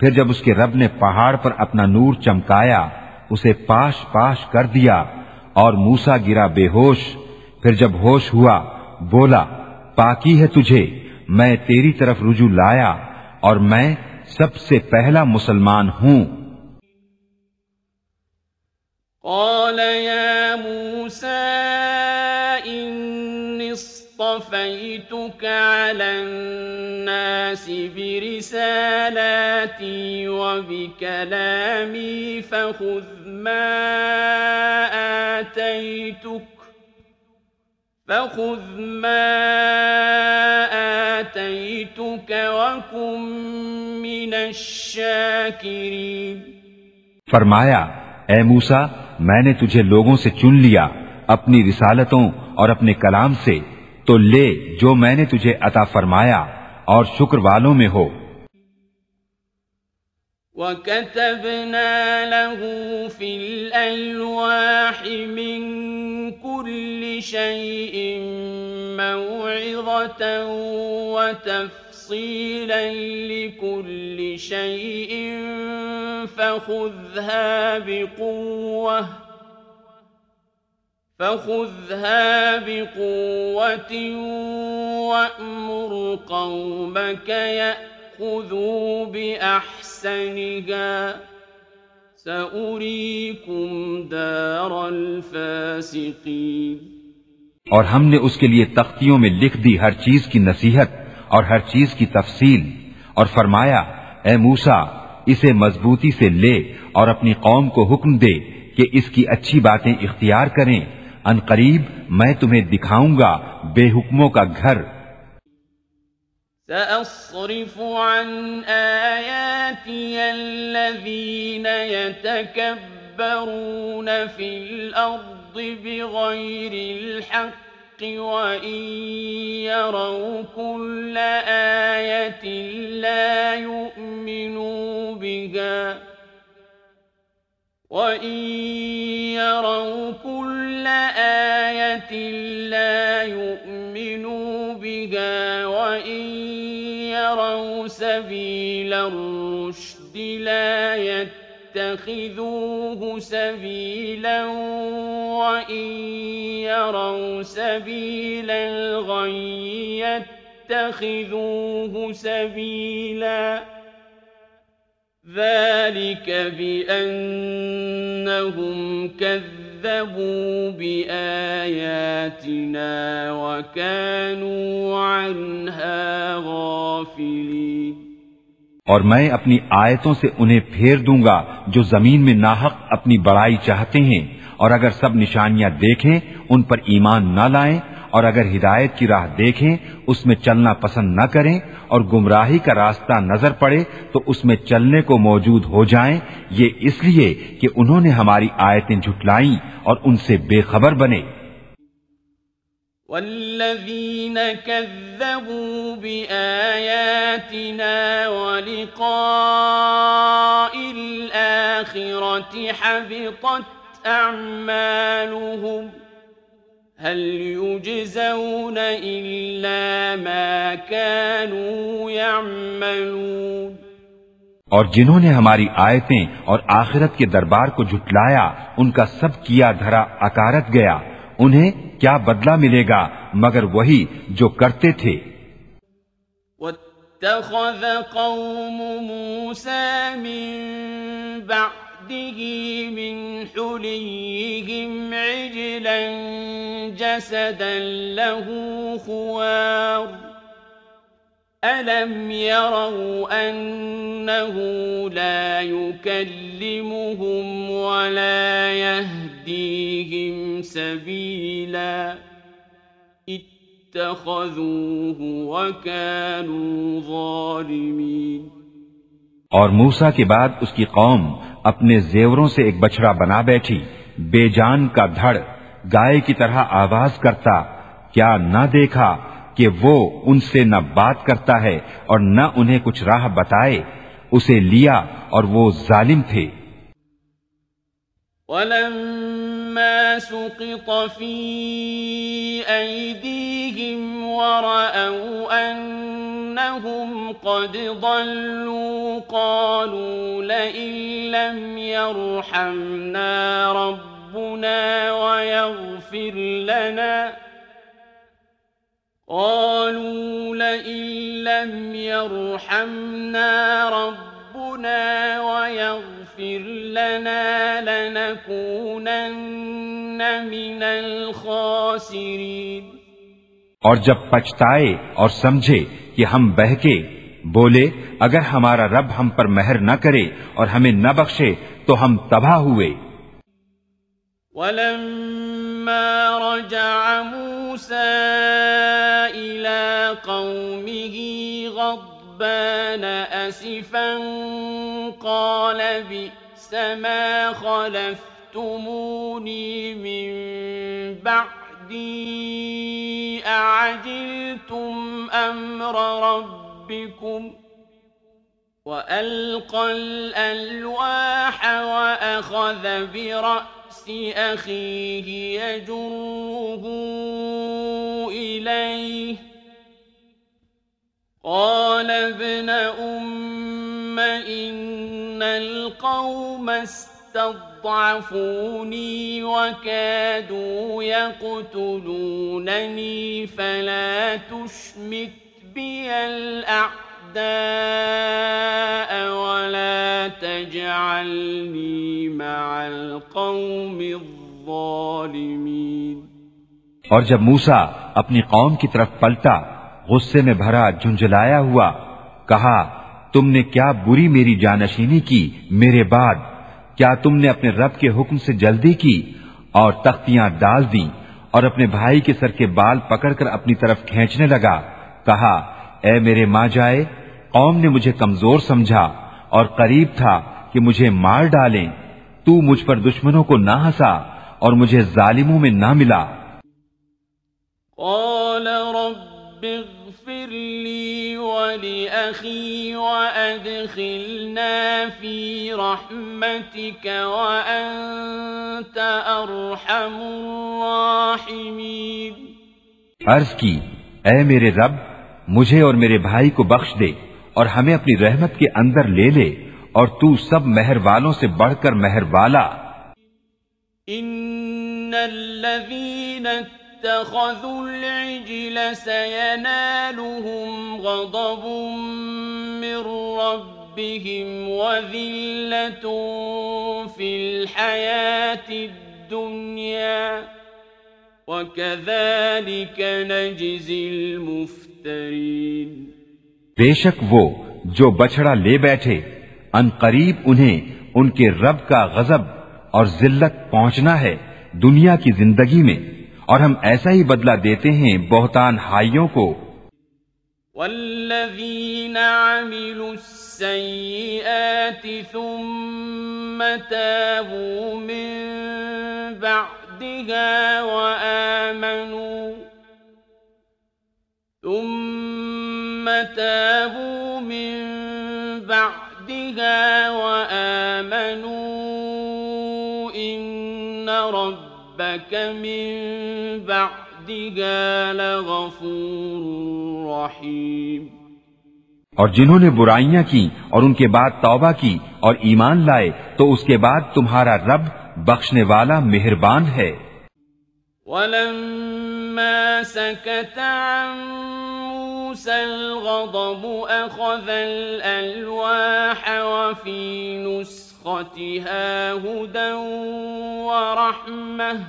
B: پھر جب اس کے رب نے پہاڑ پر اپنا نور چمکایا، اسے پاش پاش کر دیا اور موسا گرا بے ہوش۔ پھر جب ہوش ہوا، بولا، پاکی ہے تجھے، میں تیری طرف رجوع لایا اور میں سب سے پہلا مسلمان ہوں۔
A: قال يا موسى اصطفيتك على الناس برسالاتي وبكلامي فخذ ما آتيتك فخذ ما آتيتك وكن من الشاكرين
B: فرمایا، اے موسا میں نے تجھے لوگوں سے چن لیا، اپنی رسالتوں اور اپنے کلام سے تو لے جو میں نے تجھے عطا فرمایا اور شکر والوں میں ہو۔
A: وكتبنا له في الألواح من كل شيء موعظة وتفصيلا لكل شيء فخذها بقوة فخذها بقوة وأمر قومك يأخذوا بأحسن
B: اور ہم نے اس کے لیے تختیوں میں لکھ دی ہر چیز کی نصیحت اور ہر چیز کی تفصیل اور فرمایا، اے موسا اسے مضبوطی سے لے اور اپنی قوم کو حکم دے کہ اس کی اچھی باتیں اختیار کریں۔ ان قریب میں تمہیں دکھاؤں گا بے حکموں کا گھر۔
A: سأصرف عن آياتي الذين يتكبرون في الأرض بغير الحق وإن يروا كل آية لا يؤمنوا بها۔ وإن يروا كل آية لا يؤمنوا بها وإن يروا سبيل الرشد لا يتخذوه سبيلا وإن يروا سبيل الغي يتخذوه سبيلا ذلك بأنهم كذبوا بآياتنا وكانوا عنها غافلين
B: اور میں اپنی آیتوں سے انہیں پھیر دوں گا جو زمین میں ناحق اپنی بڑائی چاہتے ہیں اور اگر سب نشانیاں دیکھیں، ان پر ایمان نہ لائیں اور اگر ہدایت کی راہ دیکھیں، اس میں چلنا پسند نہ کریں اور گمراہی کا راستہ نظر پڑے تو اس میں چلنے کو موجود ہو جائیں، یہ اس لیے کہ انہوں نے ہماری آیتیں جھٹلائیں اور ان سے بے خبر بنے۔
A: والذين كذبوا بآياتنا ولقاء الآخرة حبطت أعمالهم هل يجزون إلا ما كانوا يعملون؟
B: اور جنہوں نے ہماری آیتیں اور آخرت کے دربار کو جھٹلایا ان کا سب کیا دھرا اکارت گیا۔ انہیں کیا بدلہ ملے گا مگر وہی جو کرتے تھے؟
A: واتخذ قوم موسى من بعد عهده من حليهم عجلا جسدا له خوار. ألم يروا أنه لا يكلمهم ولا يهديهم سبيلا. اتخذوه وكانوا ظالمين.
B: اور موسا کے بعد اس کی قوم اپنے زیوروں سے ایک بچڑا بنا بیٹھی، بے جان کا دھڑ، گائے کی طرح آواز کرتا، کیا نہ دیکھا کہ وہ ان سے نہ بات کرتا ہے اور نہ انہیں کچھ راہ بتائے، اسے لیا اور وہ ظالم تھے۔
A: ولما سقط في أيديهم ورأوا أنهم قد ضلوا قالوا لئن لم يرحمنا ربنا ويغفر لنا قالوا لئن لم يرحمنا ربنا ويغفر لنا لنكونن من الخاسرين۔
B: اور جب پچھتائے اور سمجھے کہ ہم بہکے بولے اگر ہمارا رب ہم پر مہر نہ کرے اور ہمیں نہ بخشے تو ہم تباہ ہوئے۔
A: ولما رجع موسى إلى قومه غض غضبان أسفا قال بئس ما خلفتموني من بعدي أعجلتم أمر ربكم وألقى الألواح وأخذ برأس أخيه يجره إليه قال ابن أم إن القوم استضعفوني وكادوا يقتلونني فلا تشمت بي الأعلى ولا تجعلني مع القوم الظالمين.
B: اور جب موسا اپنی قوم کی طرف پلٹا غصے میں بھرا جھنجھلایا ہوا، کہا، تم نے کیا بری میری جانشینی کی میرے بعد؟ کیا تم نے اپنے رب کے حکم سے جلدی کی اور تختیاں ڈال دی اور اپنے بھائی کے سر کے بال پکڑ کر اپنی طرف کھینچنے لگا؟ کہا، اے میرے ماں جائے، قوم نے مجھے کمزور سمجھا اور قریب تھا کہ مجھے مار ڈالیں۔ تو مجھ پر دشمنوں کو نہ ہنسا اور مجھے ظالموں میں نہ ملا۔
A: قال رب اغفر لي ولأخي وأدخلنا في رحمتك وأنت أرحم الراحمين.
B: عرض کی اے میرے رب مجھے اور میرے بھائی کو بخش دے اور ہمیں اپنی رحمت کے اندر لے لے اور تو سب مہر والوں سے بڑھ کر مہر والا۔
A: ان الذين اتخذوا العجل سينالهم غضب من ربهم وذلة في الحياة الدنيا. وكذلك نجزي المفترين.
B: بے شک وہ جو بچڑا لے بیٹھے، ان قریب انہیں ان کے رب کا غضب اور ذلت پہنچنا ہے دنیا کی زندگی میں۔ اور ہم ایسا ہی بدلہ دیتے ہیں بہتان ہائیوں کو۔
A: والذین عملوا السیئات ثم تابوا من بعدها وآمنوا ثم تابوا من بعدها وآمنوا إن ربك من بعدها لغفور رحيم.
B: اور جنہوں نے برائیاں کی اور ان کے بعد توبہ کی اور ایمان لائے تو اس کے بعد تمہارا رب بخشنے والا مہربان ہے۔
A: ولما سكت عن موسى الغضب أخذ الألواح وفي نسختها هدى ورحمة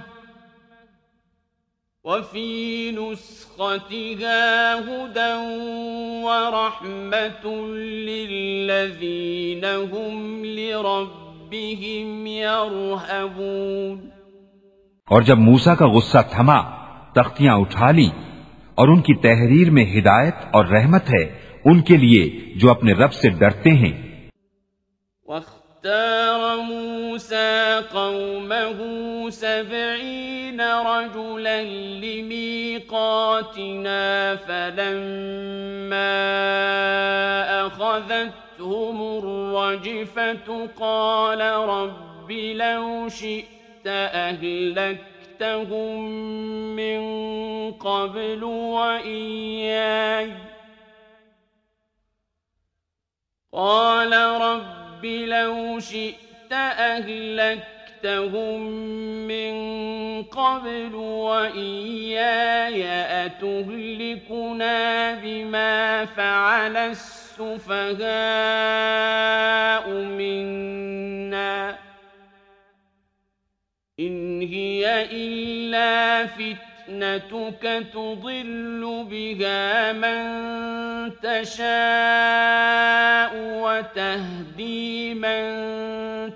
A: وفي نسختها هدى ورحمة للذين هم لربهم يرهبون
B: اور جب موسا کا غصہ تھما تختیاں اٹھا لی اور ان کی تحریر میں ہدایت اور رحمت ہے ان کے لیے جو اپنے رب سے ڈرتے ہیں۔
A: واختار موسى قومه سبعين رجلا لميقاتنا فلما أخذتهم الرجفة قال رب لو شئت أهلكتهم من قبل وإياي قال رب رب لو شئت أهلكتهم من قبل وإياي أتهلكنا بما فعل السفهاء منا إن هي إلا فتنة فتنتك تضل بها من تشاء وتهدي من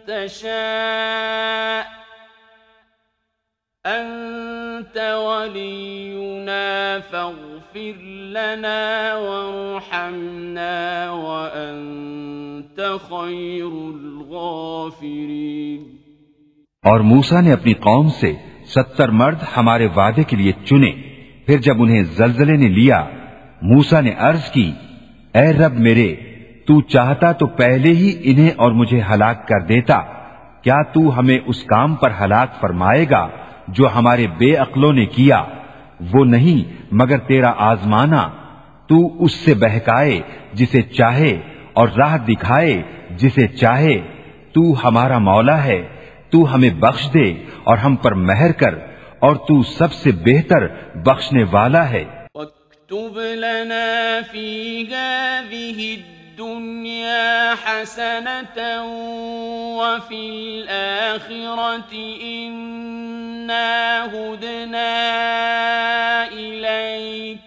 A: تشاء أنت ولينا فاغفر لنا وارحمنا وأنت خير الغافرين
B: اور موسا نے اپنی قوم سے ستر مرد ہمارے وعدے کے لیے چنے۔ پھر جب انہیں زلزلے نے لیا موسا نے عرض کی، اے رب میرے، تو چاہتا تو پہلے ہی انہیں اور مجھے ہلاک کر دیتا۔ کیا تو ہمیں اس کام پر ہلاک فرمائے گا جو ہمارے بے عقلوں نے کیا؟ وہ نہیں، مگر تیرا آزمانا۔ تو اس سے بہکائے جسے چاہے اور راہ دکھائے جسے چاہے۔ تو ہمارا مولا ہے۔ تو ہمیں بخش دے اور ہم پر مہر کر اور تو سب سے بہتر بخشنے والا ہے۔
A: واكتب لنا في هذه الدنيا حسنة وفي الآخرة إنا هدنا إليك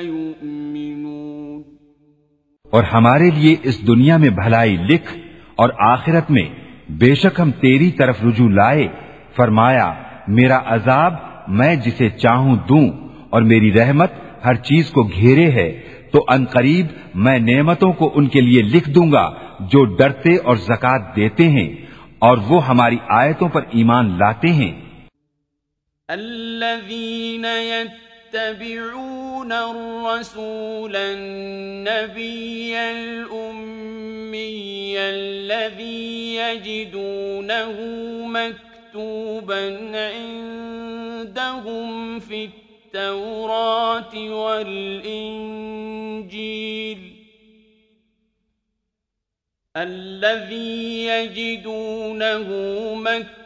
A: يؤمنون.
B: اور ہمارے لیے اس دنیا میں بھلائی لکھ اور آخرت میں بے شک ہم تیری طرف رجوع لائے، فرمایا، میرا عذاب میں جسے چاہوں دوں اور میری رحمت ہر چیز کو گھیرے ہے، تو ان قریب میں نعمتوں کو ان کے لیے لکھ دوں گا جو ڈرتے اور زکات دیتے ہیں اور وہ ہماری آیتوں پر ایمان لاتے ہیں۔
A: الذين يتبعون الرسول النبي الأمي الذي يجدونه مكتوبا عندهم في التوراة والإنجيل. الذي يجدونه مكتوبا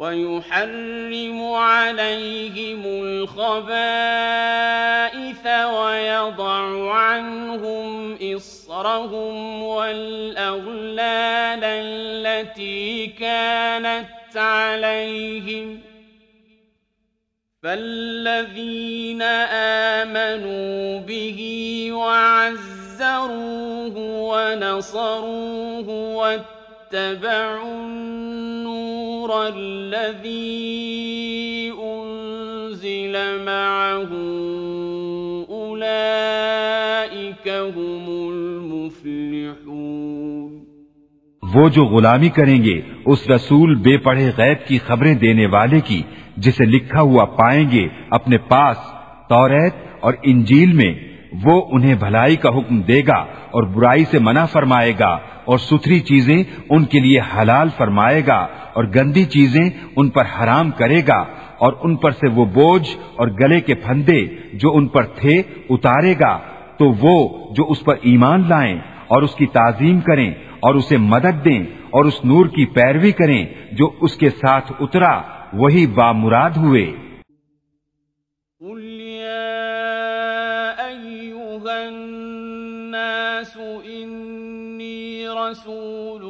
A: ويحرم عليهم الخبائث ويضع عنهم إصرهم والأغلال التي كانت عليهم فالذين آمنوا به وعزروه ونصروه واتبعوا النور الذي أنزل معه أولئك هم المفلحون
B: وہ جو غلامی کریں گے، اس رسول بے پڑھے غیب کی خبریں دینے والے کی، جسے لکھا ہوا پائیں گے اپنے پاس توریت اور انجیل میں، وہ انہیں بھلائی کا حکم دے گا اور برائی سے منع فرمائے گا اور ستھری چیزیں ان کے لیے حلال فرمائے گا۔ اور گندی چیزیں ان پر حرام کرے گا اور ان پر سے وہ بوجھ اور گلے کے پھندے جو ان پر تھے اتارے گا، تو وہ جو اس پر ایمان لائیں اور اس کی تعظیم کریں اور اسے مدد دیں اور اس نور کی پیروی کریں جو اس کے ساتھ اترا، وہی بامراد ہوئے۔
A: قل يا أيها الناس إني رسول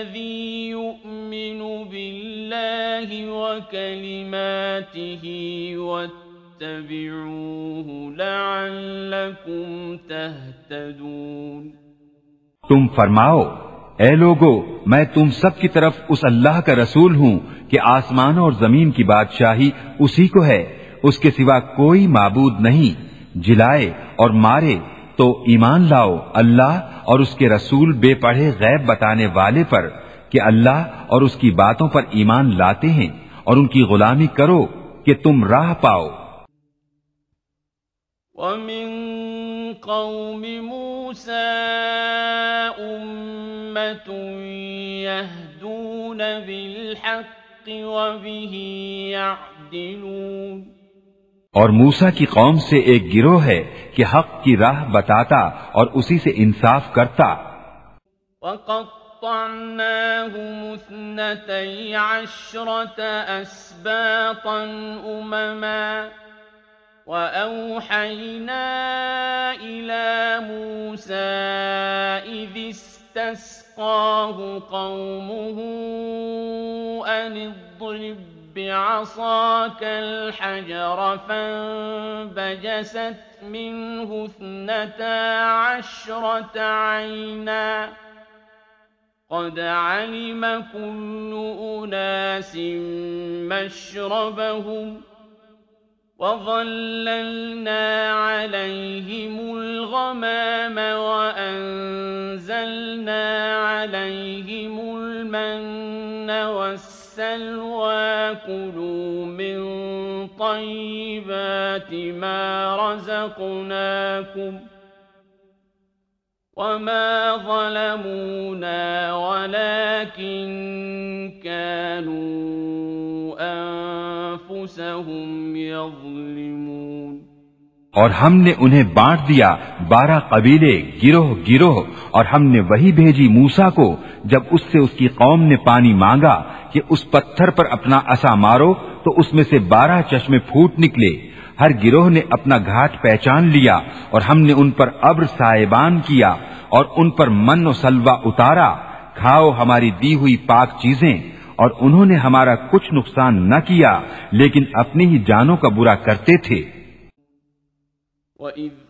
A: الذي يؤمن بالله وكلماته واتبعوه لعلكم تهتدون.
B: تم فرماؤ، اے لوگو، میں تم سب کی طرف اس اللہ کا رسول ہوں کہ آسمانوں اور زمین کی بادشاہی اسی کو ہے، اس کے سوا کوئی معبود نہیں، جلائے اور مارے تو ایمان لاؤ اللہ اور اس کے رسول بے پڑھے غیب بتانے والے پر کہ اللہ اور اس کی باتوں پر ایمان لاتے ہیں اور ان کی غلامی کرو کہ تم راہ پاؤ۔
A: ومن قوم موسى يهدون بالحق وبه يعدلون
B: اور موسا کی قوم سے ایک گروہ ہے کہ حق کی راہ بتاتا اور اسی سے انصاف کرتا۔
A: وقطعناهم اثنتي عشرة أسباطا أمما وأوحينا إلى موسى إذ استسقاه قومه أن اضرب بعصاك الحجر فانبجست منه اثنتا عشرة عينا قد علم كل أناس مشربهم وظللنا عليهم الغمام وأنزلنا عليهم المن والسلام السلوى كلوا من طيبات ما رزقناكم وما ظلمونا ولكن كانوا أنفسهم يظلمون
B: اور ہم نے انہیں بانٹ دیا بارہ قبیلے گروہ گروہ اور ہم نے وہی بھیجی موسا کو جب اس سے اس کی قوم نے پانی مانگا کہ اس پتھر پر اپنا اصا مارو تو اس میں سے بارہ چشمے پھوٹ نکلے۔ ہر گروہ نے اپنا گھاٹ پہچان لیا اور ہم نے ان پر ابر سائبان کیا اور ان پر من و سلوا اتارا۔ کھاؤ ہماری دی ہوئی پاک چیزیں اور انہوں نے ہمارا کچھ نقصان نہ کیا، لیکن اپنی ہی جانوں کا برا کرتے تھے۔
A: وَإِذْ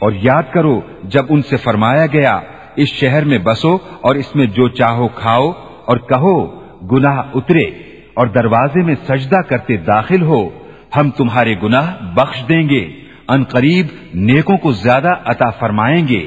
B: اور یاد کرو جب ان سے فرمایا گیا اس شہر میں بسو اور اس میں جو چاہو کھاؤ اور کہو گناہ اترے اور دروازے میں سجدہ کرتے داخل ہو ہم تمہارے گناہ بخش دیں گے ان قریب نیکوں کو زیادہ عطا فرمائیں گے۔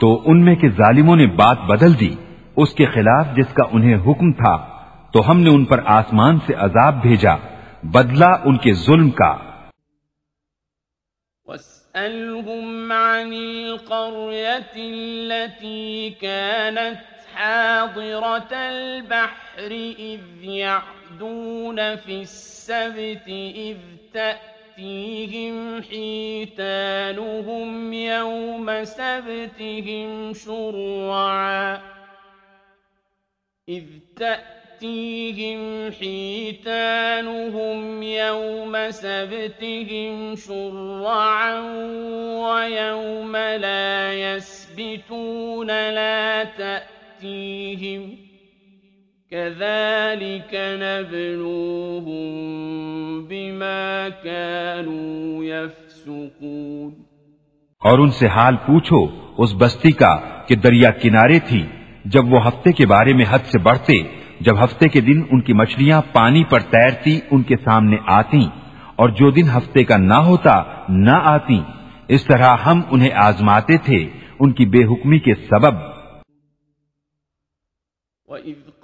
B: تو ان میں کے ظالموں نے بات بدل دی اس کے خلاف جس کا انہیں حکم تھا تو ہم نے ان پر آسمان سے عذاب بھیجا بدلا ان کے ظلم کا۔
A: واسألهم عن القرية التي كانت حاضرة البحر إذ يعدون في السبت إذ تأتيهم حيتانهم يوم سبتهم شرعا إذ تأتيهم حيتانهم يوم سبتهم شرعا ويوم لا يسبتون لا تأتيهم تأتيهم كذلك نبلوهم بما كانوا يفسقون
B: اور ان سے حال پوچھو اس بستی کا کہ دریا کنارے تھی جب وہ ہفتے کے بارے میں حد سے بڑھتے جب ہفتے کے دن ان کی مچھلیاں پانی پر تیرتی ان کے سامنے آتی اور جو دن ہفتے کا نہ ہوتا نہ آتی اس طرح ہم انہیں آزماتے تھے ان کی بے حکمی کے سبب۔
A: وَإِذْ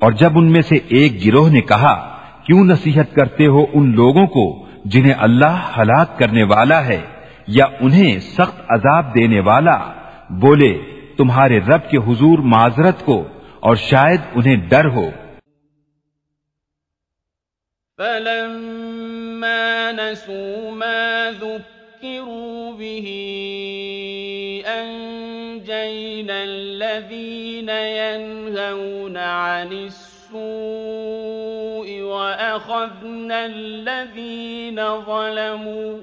B: اور جب ان میں سے ایک گروہ نے کہا، کیوں نصیحت کرتے ہو ان لوگوں کو جنہیں اللہ ہلاک کرنے والا ہے یا انہیں سخت عذاب دینے والا؟ بولے، تمہارے رب کے حضور معذرت کو اور شاید انہیں ڈر ہو.
A: فلما نسوا ما ذكروا به الذين ينهون عن السوء وأخذنا الذين ظلموا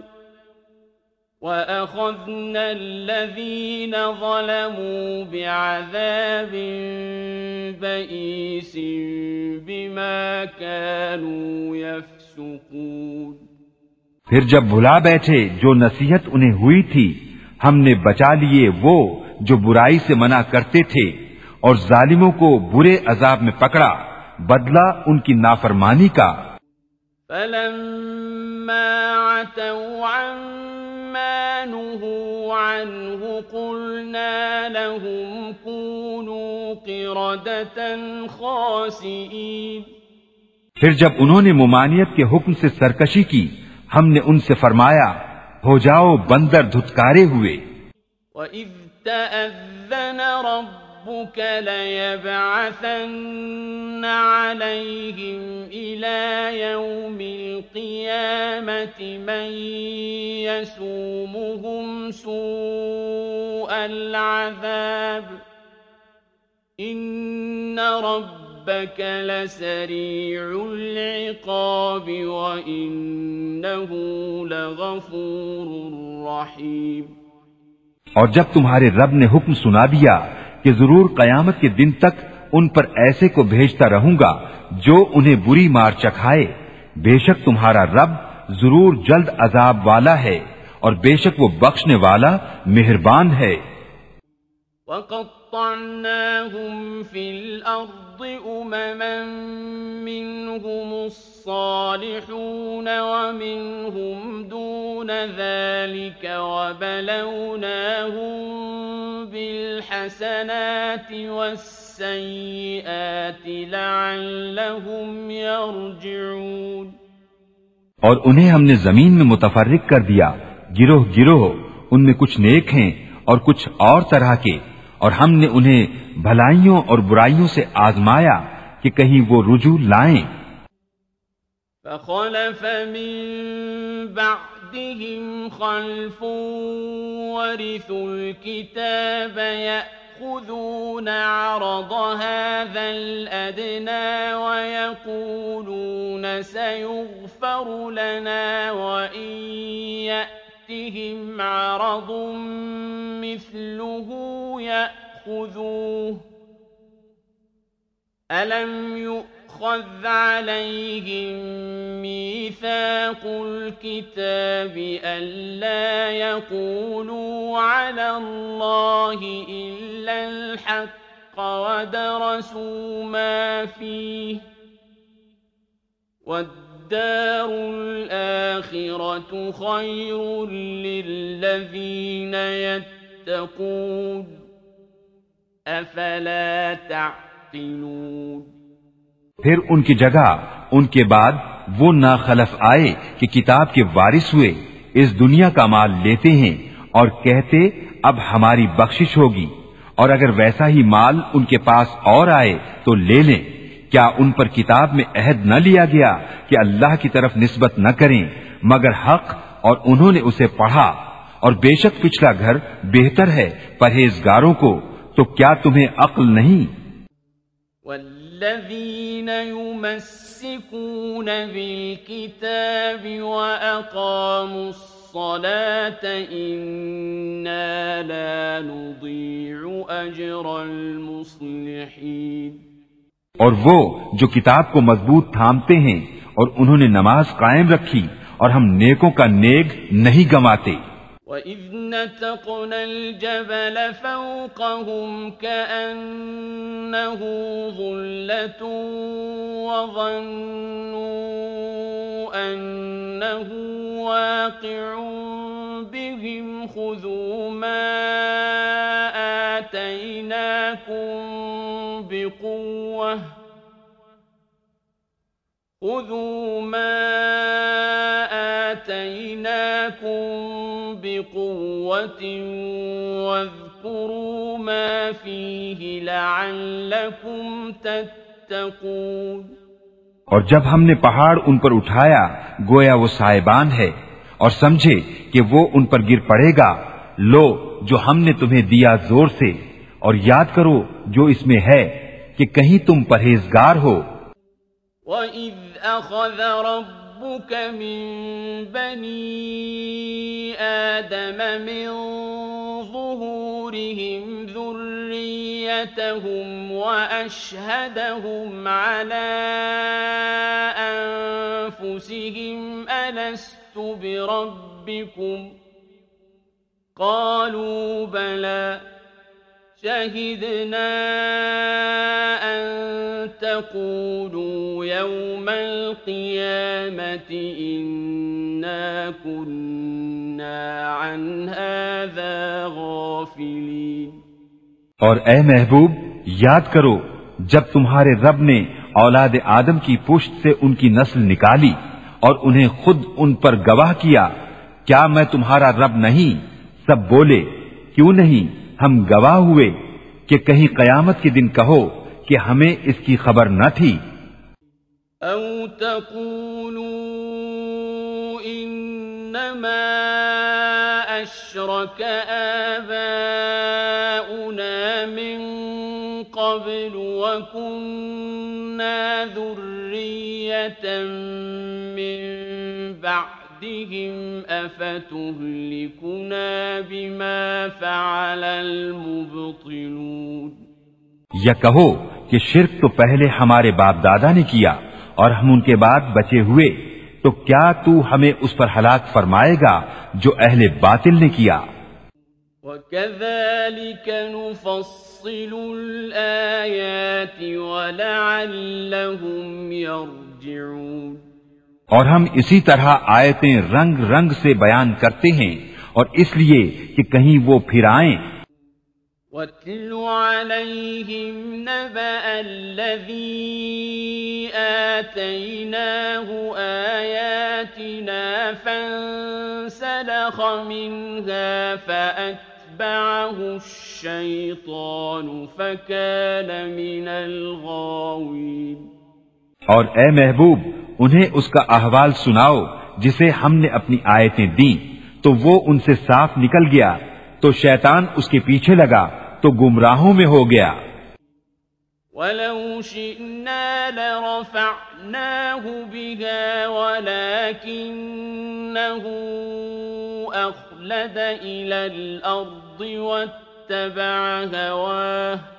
A: وأخذنا الذين ظلموا بعذاب بئيس بما كانوا يفسقون.
B: پھر جب بھلا بیٹھے جو نصیحت انہیں ہوئی تھی، ہم نے بچا لیے وہ جو برائی سے منع کرتے تھے اور ظالموں کو برے عذاب میں پکڑا بدلا ان کی نافرمانی کا۔
A: فلما عتوا عما نهوا عنه قلنا لهم كونوا قردة خاسئين۔
B: پھر جب انہوں نے ممانعت کے حکم سے سرکشی کی ہم نے ان سے فرمایا ہو جاؤ بندر دھتکارے ہوئے۔
A: وَإِذْ تَأَذَّنَ رَبُّكَ لَيَبْعَثَنَّ عَلَيْهِمْ إِلَى يَوْمِ الْقِيَامَةِ مَنْ يَسُومُهُمْ سُوءَ الْعَذَابِ. إِنَّ رَبَّ ربك لسريع العقاب وإنه لغفور رحيم.
B: اور جب تمہارے رب نے حکم سنا دیا کہ ضرور قیامت کے دن تک ان پر ایسے کو بھیجتا رہوں گا جو انہیں بری مار چکھائے، بے شک تمہارا رب ضرور جلد عذاب والا ہے اور بے شک وہ بخشنے والا مہربان ہے۔
A: وقطعناهم في الأرض أمما منهم الصالحون ومنهم دون ذلك وبلوناهم بالحسنات والسيئات لعلهم يرجعون
B: اور انہیں ہم نے زمین میں متفرق کر دیا۔ گروہ گروہ، ان میں کچھ نیک ہیں اور کچھ اور طرح کے۔ اور ہم نے انہیں بھلائیوں اور برائیوں سے آزمایا کہ کہیں وہ رجوع لائیں۔
A: فخلف من بعدهم خلف ورثوا الكتاب يأخذون عرض هذا الأدنى ويقولون سيغفر لنا وإن يأتي يأتهم عرض مثله يأخذوه ألم يؤخذ عليهم ميثاق الكتاب ألا يقولوا على الله إلا الحق ودرسوا ما فيه والدار الآخرة خير للذين يتقون افلا تعقلون
B: پھر ان کی جگہ، ان کے بعد وہ ناخلف آئے کہ کتاب کے وارث ہوئے، اس دنیا کا مال لیتے ہیں اور کہتے، اب ہماری بخشش ہوگی اور اگر ویسا ہی مال ان کے پاس اور آئے تو لے لیں۔ کیا ان پر کتاب میں عہد نہ لیا گیا کہ اللہ کی طرف نسبت نہ کریں، مگر حق اور انہوں نے اسے پڑھا۔ اور بے شک پچھلا گھر بہتر ہے پرہیزگاروں کو، تو کیا تمہیں عقل نہیں؟
A: والذین يمسکون بالکتاب وأقاموا الصلاة إنا لا نضيع أجر المصلحين
B: اور وہ جو کتاب کو مضبوط تھامتے ہیں اور انہوں نے نماز قائم رکھی اور ہم نیکوں کا نیک نہیں گنواتے۔
A: وَإِذْ نَتَقْنَا الْجَبَلَ فَوْقَهُمْ كَأَنَّهُ ظُلَّةٌ وَظَنُّوا أَنَّهُ واقع بهم خذوا ما آتيناكم بقوة خذوا ما آتيناكم بقوة واذكروا ما فيه لعلكم تتقون
B: اور جب ہم نے پہاڑ ان پر اٹھایا گویا وہ سائبان ہے اور سمجھے کہ وہ ان پر گر پڑے گا لو جو ہم نے تمہیں دیا زور سے اور یاد کرو جو اس میں ہے کہ کہیں تم پرہیزگار ہو۔
A: وَإِذْ أَخَذَ رَبُّكَ مِن بَنِي آدَمَ مِن ظُهُورِهِمْ ذُرِّيَّتَهُمْ وَأَشْهَدَهُمْ عَلَىٰ أَنفُسِهِمْ أَلَسْتُ بِرَبِّكُمْ قَالُوا بَلَىٰ شهدنا أن تقولوا يوم القيامة إنا كنا عن هذا غافلين.
B: اور اے محبوب، یاد کرو، جب تمہارے رب نے اولاد آدم کی پشت سے ان کی نسل نکالی اور انہیں خود ان پر گواہ کیا کیا میں تمہارا رب نہیں؟ سب بولے، کیوں نہیں؟ ہم گواہ ہوئے کہ کہیں قیامت کے دن کہو کہ ہمیں اس کی خبر نہ تھی۔
A: او تقولوا انما اشرك آباؤنا من قبل وكنا ذرية بعدهم أفتهلكنا بما فعل المبطلون
B: یا کہو کہ شرک تو پہلے ہمارے باپ دادا نے کیا اور ہم ان کے بعد بچے ہوئے تو کیا تو ہمیں اس پر ہلاک فرمائے گا جو اہل باطل نے کیا؟
A: وَكَذَلِكَ نُفَصِّلُ الْآيَاتِ وَلَعَلَّهُمْ يَرْجِعُونَ
B: اور ہم اسی طرح آیتیں رنگ رنگ سے بیان کرتے ہیں اور اس لیے کہ کہیں وہ پھر آئیں۔
A: وَاتْلُ عَلَيْهِمْ نَبَأَ الَّذِي آتَيْنَاهُ آيَاتِنَا فَانْسَلَخَ مِنْهَا فَأَتْبَعَهُ الشَّيْطَانُ فَكَانَ مِنَ الْغَاوِينَ۔
B: اور اے محبوب انہیں اس کا احوال سناؤ جسے ہم نے اپنی آیتیں دی تو وہ ان سے صاف نکل گیا۔ تو شیطان اس کے پیچھے لگا۔ تو گمراہوں میں ہو گیا۔
A: وَلَوْ شِئْنَا لَرَفَعْنَاهُ بِهَا وَلَكِنَّهُ أَخْلَدَ إِلَى الْأَرْضِ وَاتَّبَعَ هَوَاهُ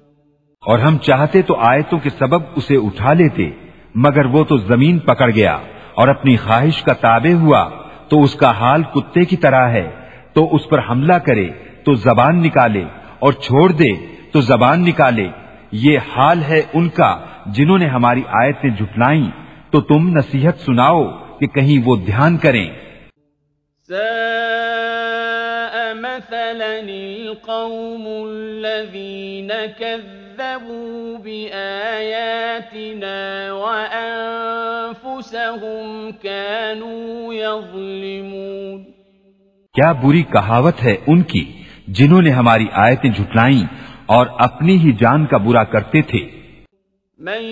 B: اور ہم چاہتے تو آیتوں کے سبب اسے اٹھا لیتے، مگر وہ تو زمین پکڑ گیا اور اپنی خواہش کا تابع ہوا، تو اس کا حال کتے کی طرح ہے۔ تو اس پر حملہ کرے، تو زبان نکالے اور چھوڑ دے، تو زبان نکالے۔ یہ حال ہے ان کا جنہوں نے ہماری آیتیں جھٹلائیں۔ تو تم نصیحت سناؤ کہ کہیں وہ دھیان کریں۔
A: مثلا القوم الذين كذبوا بآياتنا وأنفسهم كانوا يظلمون
B: کیا بری کہاوت ہے ان کی جنہوں نے ہماری آیتیں جھٹلائیں اور اپنی ہی جان کا برا کرتے تھے؟
A: من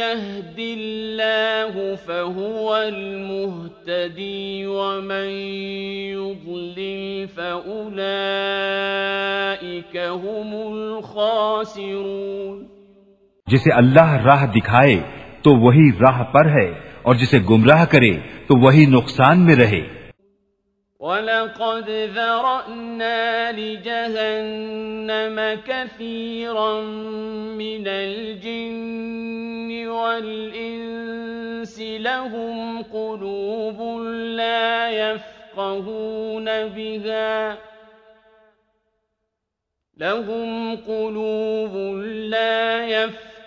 A: يهد الله فهو المهتدي ومن يضلل فأولئك هم الخاسرون
B: جسے اللہ راہ دکھائے تو وہی راہ پر ہے اور جسے گمراہ کرے تو وہی نقصان میں رہے۔
A: وَلَقَدْ ذَرَأْنَا لِجَهَنَّمَ كَثِيرًا مِنَ الْجِنِّ وَالْإِنسِ لَهُمْ قُلُوبٌ لَا يَفْقَهُونَ بِهَا لَهُمْ قُلُوبٌ لَا يَفْقَهُونَ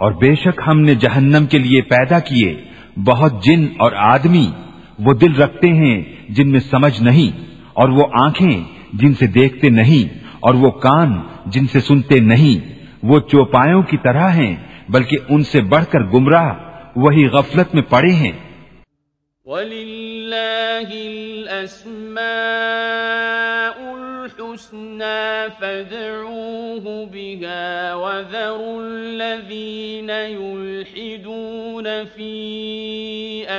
B: اور بے شک ہم نے جہنم کے لیے پیدا کیے بہت جن اور آدمی، وہ دل رکھتے ہیں جن میں سمجھ نہیں اور وہ آنکھیں جن سے دیکھتے نہیں اور وہ کان جن سے سنتے نہیں۔ وہ چوپایوں کی طرح ہیں، بلکہ ان سے بڑھ کر گمراہ، وہی غفلت میں پڑے ہیں۔
A: وَلِلَّهِ الحسنى فادعوه بها وذروا الذين يلحدون في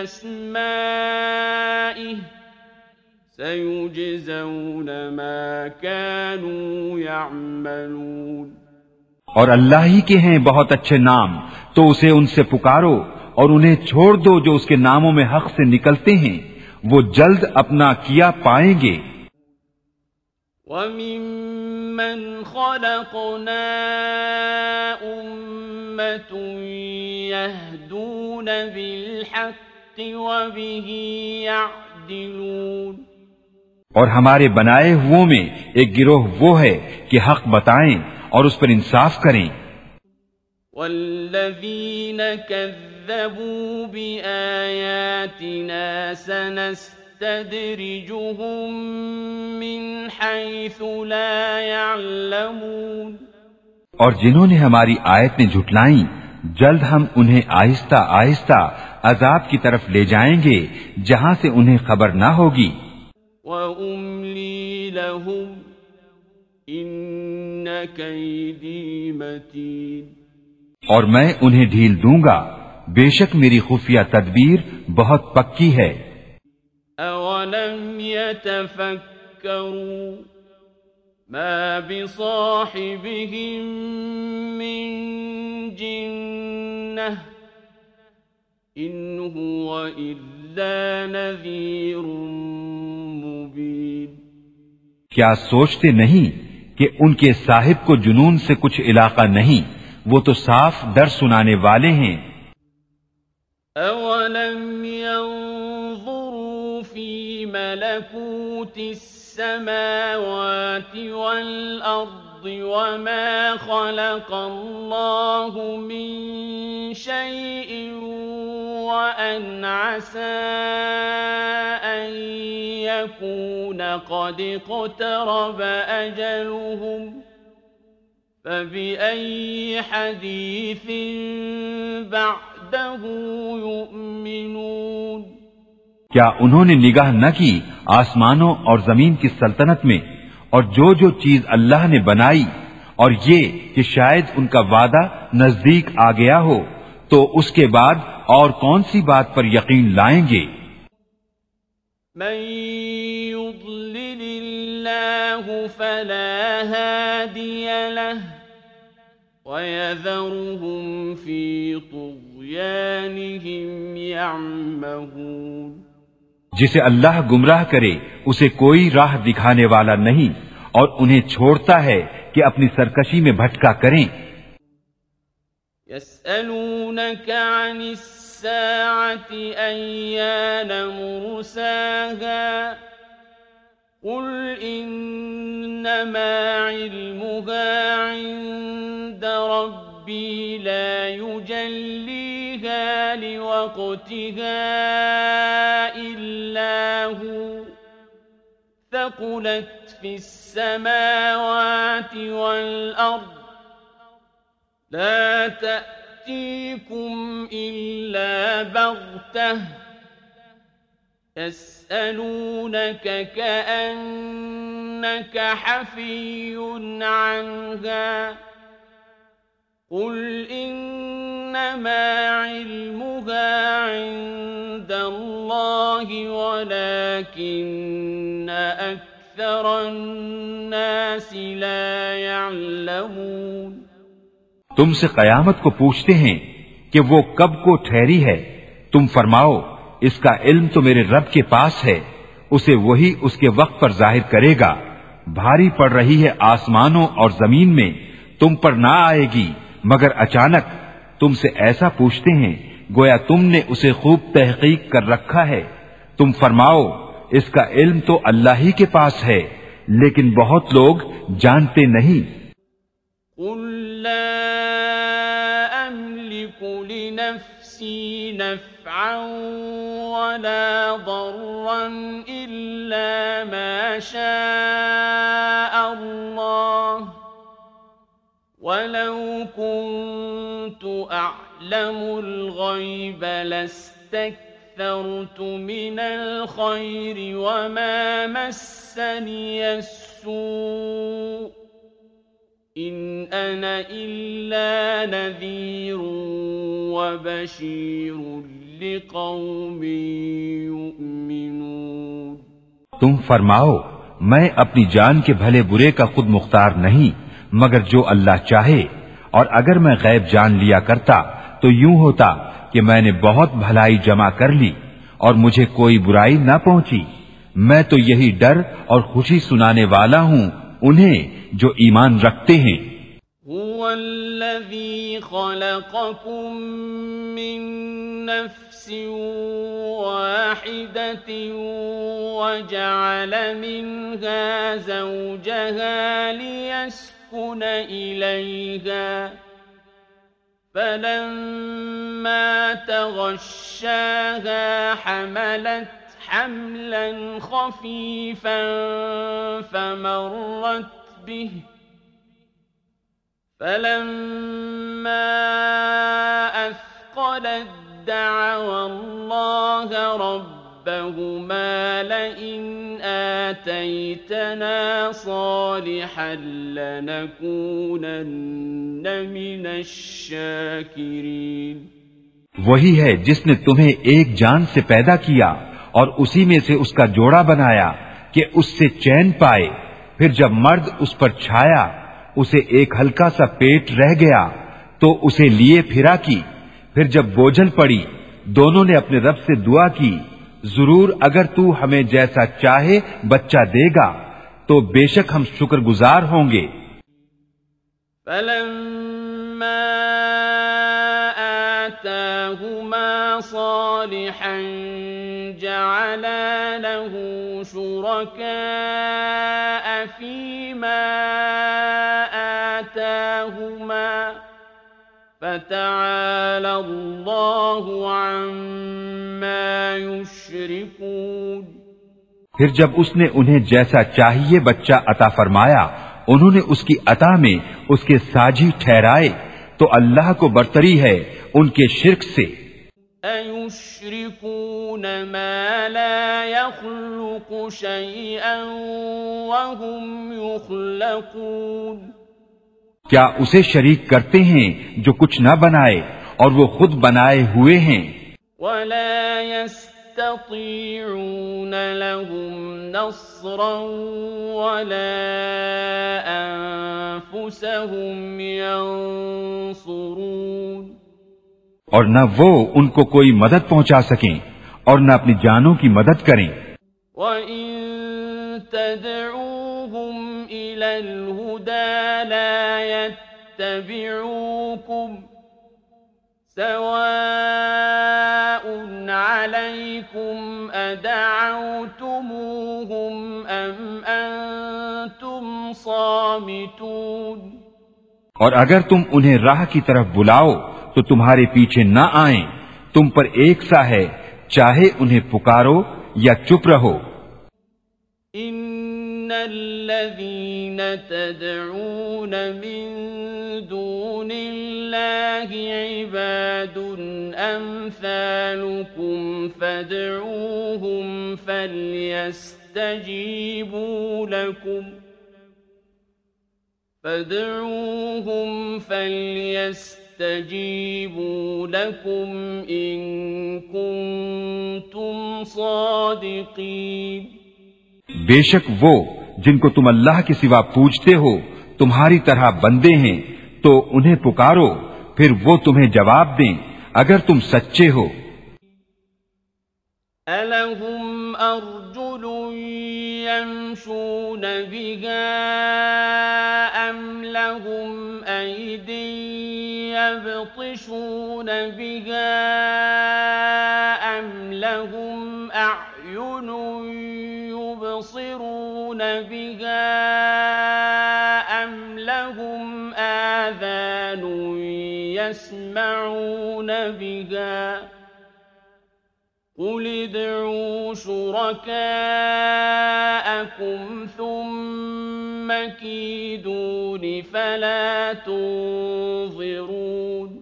A: أسمائه سيجزون ما كانوا يعملون
B: اور اللہ ہی کے ہیں بہت اچھے نام، تو اسے ان سے پکارو اور انہیں چھوڑ دو جو اس کے ناموں میں حق سے نکلتے ہیں، وہ جلد اپنا کیا پائیں گے۔
A: وَمِمَّنْ خَلَقْنَا أُمَّةٌ يَهْدُونَ بِالْحَقِّ وَبِهِ يَعْدِلُونَ
B: اور ہمارے بنائے ہوئوں میں ایک گروہ وہ ہے کہ حق بتائیں اور اس پر انصاف کریں۔
A: وَالَّذِينَ كَذَّبُوا بِآيَاتِنَا سَنَسْتَ نستدرجهم من حيث لا يعلمون۔
B: اور جنہوں نے ہماری آیتیں جھٹلائیں جلد ہم انہیں آہستہ آہستہ عذاب کی طرف لے جائیں گے جہاں سے انہیں خبر نہ ہوگی۔
A: وَأُمْلِي لَهُمْ إِنَّ كَيْدِي مَتِينَ۔
B: اور میں انہیں ڈھیل دوں گا بے شک میری خفیہ تدبیر بہت پکی ہے۔
A: أولم يتفكروا ما بصاحبهم من جنة إن هو إلا نذير مبين
B: کیا سوچتے نہیں کہ ان کے صاحب کو جنون سے کچھ علاقہ نہیں وہ تو صاف ڈر سنانے والے ہیں۔
A: اولم ملكوت السماوات والأرض وما خلق الله من شيء وأن عسى أن يكون قد اقترب أجلهم فبأي حديث بعده يؤمنون
B: کیا انہوں نے نگاہ نہ کی آسمانوں اور زمین کی سلطنت میں اور جو جو چیز اللہ نے بنائی اور یہ کہ شاید ان کا وعدہ نزدیک آ گیا ہو، تو اس کے بعد اور کون سی بات پر یقین لائیں گے؟
A: من يضلل الله فلا هادي له ويذرهم في طغيانهم يعمهون.
B: جسے اللہ گمراہ کرے، اسے کوئی راہ دکھانے والا نہیں اور انہیں چھوڑتا ہے کہ اپنی سرکشی میں بھٹکا کریں۔
A: يسألونك عن الساعة أيان مرساها؟ قل إنما علمها عند ربي لا يجليها لوقتها إلا هو ثقلت في السماوات والأرض لا تأتيكم إلا بغتة يسألونك كأنك حفي عنها قل إنما علمها عند الله ولكن أكثر الناس لا يعلمون
B: تم سے قیامت کو پوچھتے ہیں کہ وہ کب کو ٹھہری ہے۔ تم فرماؤ، اس کا علم تو میرے رب کے پاس ہے، اسے وہی اس کے وقت پر ظاہر کرے گا۔ بھاری پڑ رہی ہے آسمانوں اور زمین میں، تم پر نہ آئے گی۔ مگر اچانک تم سے ایسا پوچھتے ہیں، گویا تم نے اسے خوب تحقیق کر رکھا ہے۔ تم فرماؤ، اس کا علم تو اللہ ہی کے پاس ہے، لیکن بہت لوگ جانتے نہیں۔
A: قل لا أملك لنفسي نفعا ولا ضرا إلا ما شاء ولو كنت أعلم الغيب لاستكثرت من الخير وما مسني السوء إن أنا إلا نذير وبشير لقوم يؤمنون
B: تم فرماؤ، میں اپنی جان کے بھلے برے کا خود مختار نہیں۔ مگر جو اللہ چاہے، اور اگر میں غیب جان لیا کرتا تو یوں ہوتا کہ میں نے بہت بھلائی جمع کر لی اور مجھے کوئی برائی نہ پہنچی۔ میں تو یہی ڈر اور خوشی سنانے والا ہوں، انہیں جو ایمان رکھتے ہیں۔
A: هو الذي خلقكم من نفس واحدة وجعل منها زوجها ليسكن إليها فلما تغشاها حملت حملا خفيفا فمرت به فلما أثقلت دعوا الله ربهما لئن آتيتنا صالحا لنكونن من الشاكرين.
B: وہی ہے جس نے تمہیں ایک جان سے پیدا کیا اور اسی میں سے اس کا جوڑا بنایا کہ اس سے چین پائے، پھر جب مرد اس پر چھایا، اسے ایک ہلکا سا پیٹ رہ گیا، تو اسے لیے پھرا کی، پھر جب بوجھل پڑی، دونوں نے اپنے رب سے دعا کی ضرور اگر تو ہمیں جیسا چاہے بچہ دے گا، تو بے شک ہم شکر گزار ہوں گے۔
A: فلما آتاهما صالحا جعلا له شركاء فيما آتاهما فتعالى الله عما يشركون.
B: پھر جب اس نے انہیں جیسا چاہیے بچہ عطا فرمایا انہوں نے اس کی عطا میں اس کے ساجی ٹھہرائے تو اللہ کو برتری ہے ان کے شرک سے۔
A: أَيُشْرِكُونَ مَا لَا يَخْلُقُ شَيْئًا وَهُمْ يُخْلَقُونَ؟
B: کیا اسے شریک کرتے ہیں جو کچھ نہ بنائے اور وہ خود بنائے ہوئے ہیں؟
A: وَلَا يَسْتَطِيعُونَ لَهُمْ نَصْرًا وَلَا أَنفُسَهُمْ يَنصُرُونَ۔
B: اور نہ وہ ان کو کوئی مدد پہنچا سکیں اور نہ اپنی جانوں کی مدد کریں۔
A: وَإِن تَدْعُوهُمْ إِلَى لَا يَتَّبِعُوكُمْ سَوَاءٌ عَلَيْكُمْ أَدَعَوْتُمُوهُمْ أَمْ أَنْتُمْ صَامِتُونَ
B: اور اگر تم انہیں راہ کی طرف بلاؤ تو تمہارے پیچھے نہ آئیں۔ تم پر ایک سا ہے چاہے انہیں پکارو یا چپ رہو۔
A: ان الذين تدعون من دون الله عباد امثالكم فادعوهم فليستجيبوا لكم فادعوهم فليستجيبوا لكم إن كنتم صادقين
B: بے شک وہ جن کو تم اللہ کے سوا پوچھتے ہو تمہاری طرح بندے ہیں تو انہیں پکارو، پھر وہ تمہیں جواب دیں، اگر تم سچے ہو۔
A: أَلَهُمْ أَرْجُلٌ يَمْشُونَ بِهَا أَمْ لَهُمْ أَيْدٍ يَبْطِشُونَ بِهَا أَمْ لَهُمْ أَعْيُنٌ يُبْصِرُونَ بِهَا يَسْمَعُونَ بِهَا. قل ادعوا شركاءكم ثم كيدون فلا تنظرون.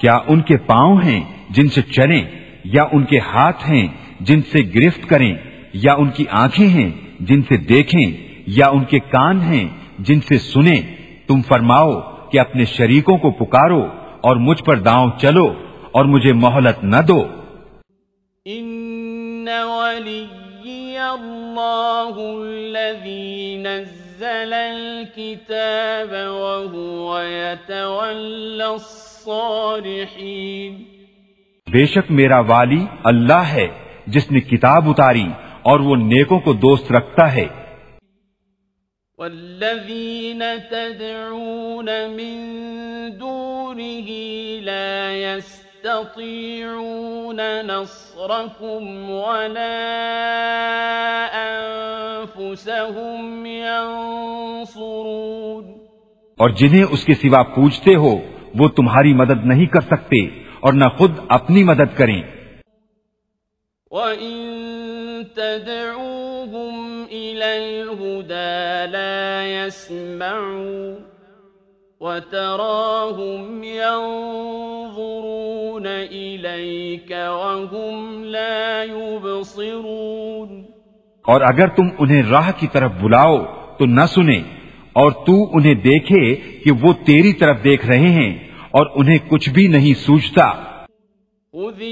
B: کیا ان کے پاؤں ہیں جن سے چلیں یا ان کے ہاتھ ہیں جن سے گرفت کریں یا ان کی آنکھیں ہیں جن سے دیکھیں یا ان کے کان ہیں جن سے سنیں تم فرماؤ کہ اپنے شریکوں کو پکارو اور مجھ پر داؤں چلو اور مجھے مہلت نہ دو۔
A: ان الله الذي نزل الكتاب وهو يتولى الصالحين۔
B: بے شک میرا والی اللہ ہے جس نے کتاب اتاری اور وہ نیکوں کو دوست رکھتا ہے۔
A: والذين تدعون من دونه لا يستطيعون نصركم ولا أنفسهم ينصرون
B: اور جنہیں اس کے سوا پوچھتے ہو وہ تمہاری مدد نہیں کر سکتے اور نہ خود اپنی مدد کریں۔
A: وَإِن تَدْعُوهُمْ إِلَى الْهُدَى لَا يَسْمَعُوا وَتَرَاهُمْ يَنظُرُونَ إِلَيْكَ وَهُمْ لَا يُبْصِرُونَ
B: اور اگر تم انہیں راہ کی طرف بلاؤ تو نہ سنیں اور تو انہیں دیکھے کہ وہ تیری طرف دیکھ رہے ہیں اور انہیں کچھ بھی نہیں سوچتا۔
A: خذ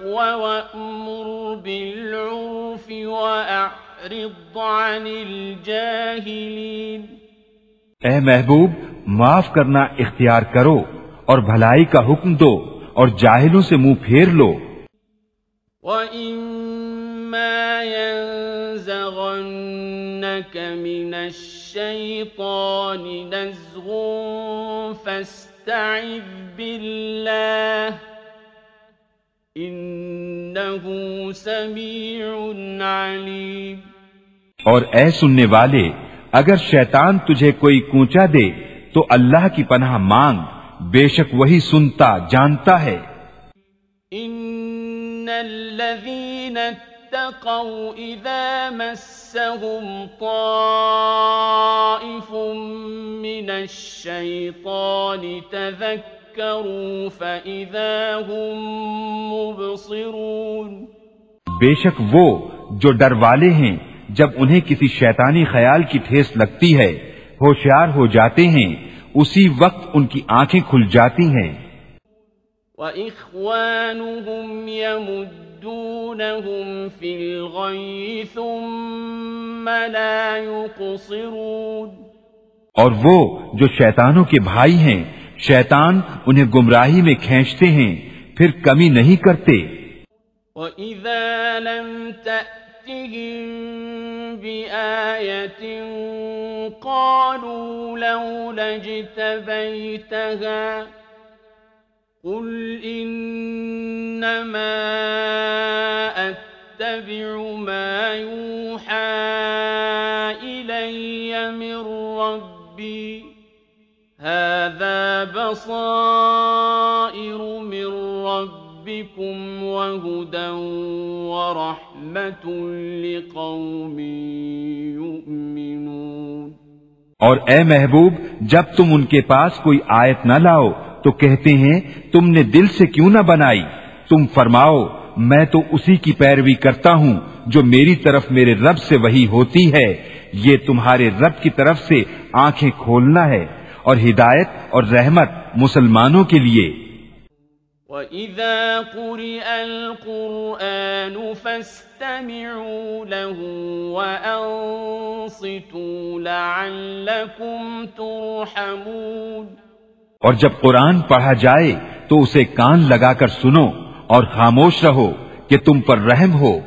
A: وأمر بالعرف وأعرض عن الجاهلين
B: اے محبوب معاف کرنا اختیار کرو اور بھلائی کا حکم دو اور جاہلوں سے منہ پھیر لو۔
A: وَإِمَّا يَنزَغَنَّكَ مِنَ الشَّيْطَانِ نَزْغٌ فَاسْتَعِذْ بِاللَّهِ إِنَّهُ سَمِيعٌ عَلِيمٌ.
B: اور اے سننے والے اگر شیطان تجھے کوئی کوچا دے تو اللہ کی پناہ مانگ بے شک وہی سنتا جانتا ہے۔
A: الذين اتقوا إذا مسهم طائف من الشيطان تذكروا فإذا هم مبصرون.
B: بے شک وہ جو ڈر والے ہیں جب انہیں کسی شیطانی خیال کی ٹھیس لگتی ہے ہوشیار ہو جاتے ہیں اسی وقت ان کی آنکھیں کھل جاتی ہیں۔
A: وإخوانهم يمدونهم في الغي ثم لا يقصرون.
B: اور وہ جو شیطانوں کے بھائی ہیں شیطان انہیں گمراہی میں کھینچتے ہیں، پھر کمی نہیں کرتے۔
A: وَإِذَا لَمْ تَأْتِهِمْ بِآيَةٍ قَالُوا لَوْلَا اجْتَبَيْتَهَا قُلْ إِنَّمَا أَتَّبِعُ مَا يُوحَى إِلَيَّ مِنْ رَبِّي هَذَا بصائر من ربكم وهدى ورحمة لقوم يؤمنون
B: اور اے محبوب، جب تم ان کے پاس کوئی آیت نہ لاؤ، تو کہتے ہیں، تم نے دل سے کیوں نہ بنائی؟ تم فرماؤ، میں تو اسی کی پیروی کرتا ہوں، جو میری طرف میرے رب سے وہی ہوتی ہے، یہ تمہارے رب کی طرف سے آنکھیں کھولنا ہے۔ اور ہدایت اور رحمت مسلمانوں کے لیے۔
A: وَإِذَا قُرِئَ الْقُرْآنُ فَاسْتَمِعُوا لَهُ وَأَنصِتُوا لَعَلَّكُمْ تُرْحَمُونَ۔
B: اور جب قرآن پڑھا جائے تو اسے کان لگا کر سنو اور خاموش رہو کہ تم پر رحم ہو۔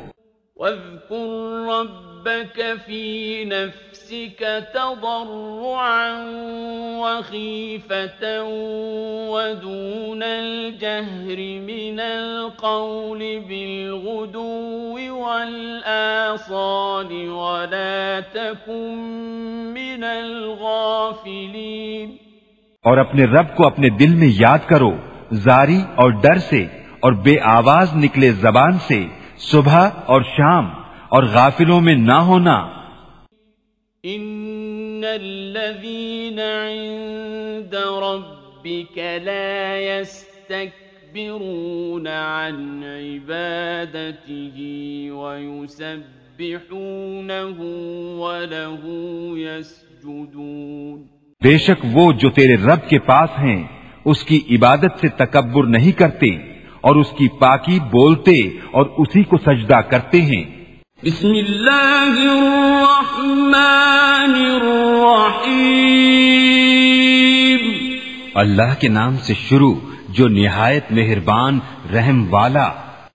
A: واذكر ربك في نفسك تضرعا وخيفة ودون الجهر من القول بالغدو والآصال ولا تكن من الغافلين
B: اور اپنے رب کو اپنے دل میں یاد کرو، زاری اور ڈر سے اور بے آواز نکلے زبان سے، صبح اور شام اور غافلوں میں نہ ہونا۔
A: ان الذين عند ربك لا يستكبرون عن عبادته ويسبحونه وله يسجدون
B: بے شک وہ جو تیرے رب کے پاس ہیں، اس کی عبادت سے تکبر نہیں کرتے اور اس کی پاکی بولتے اور اسی کو سجدہ کرتے ہیں۔
A: بسم اللہ الرحمن الرحیم
B: اللہ کے نام سے شروع جو نہایت مہربان رحم والا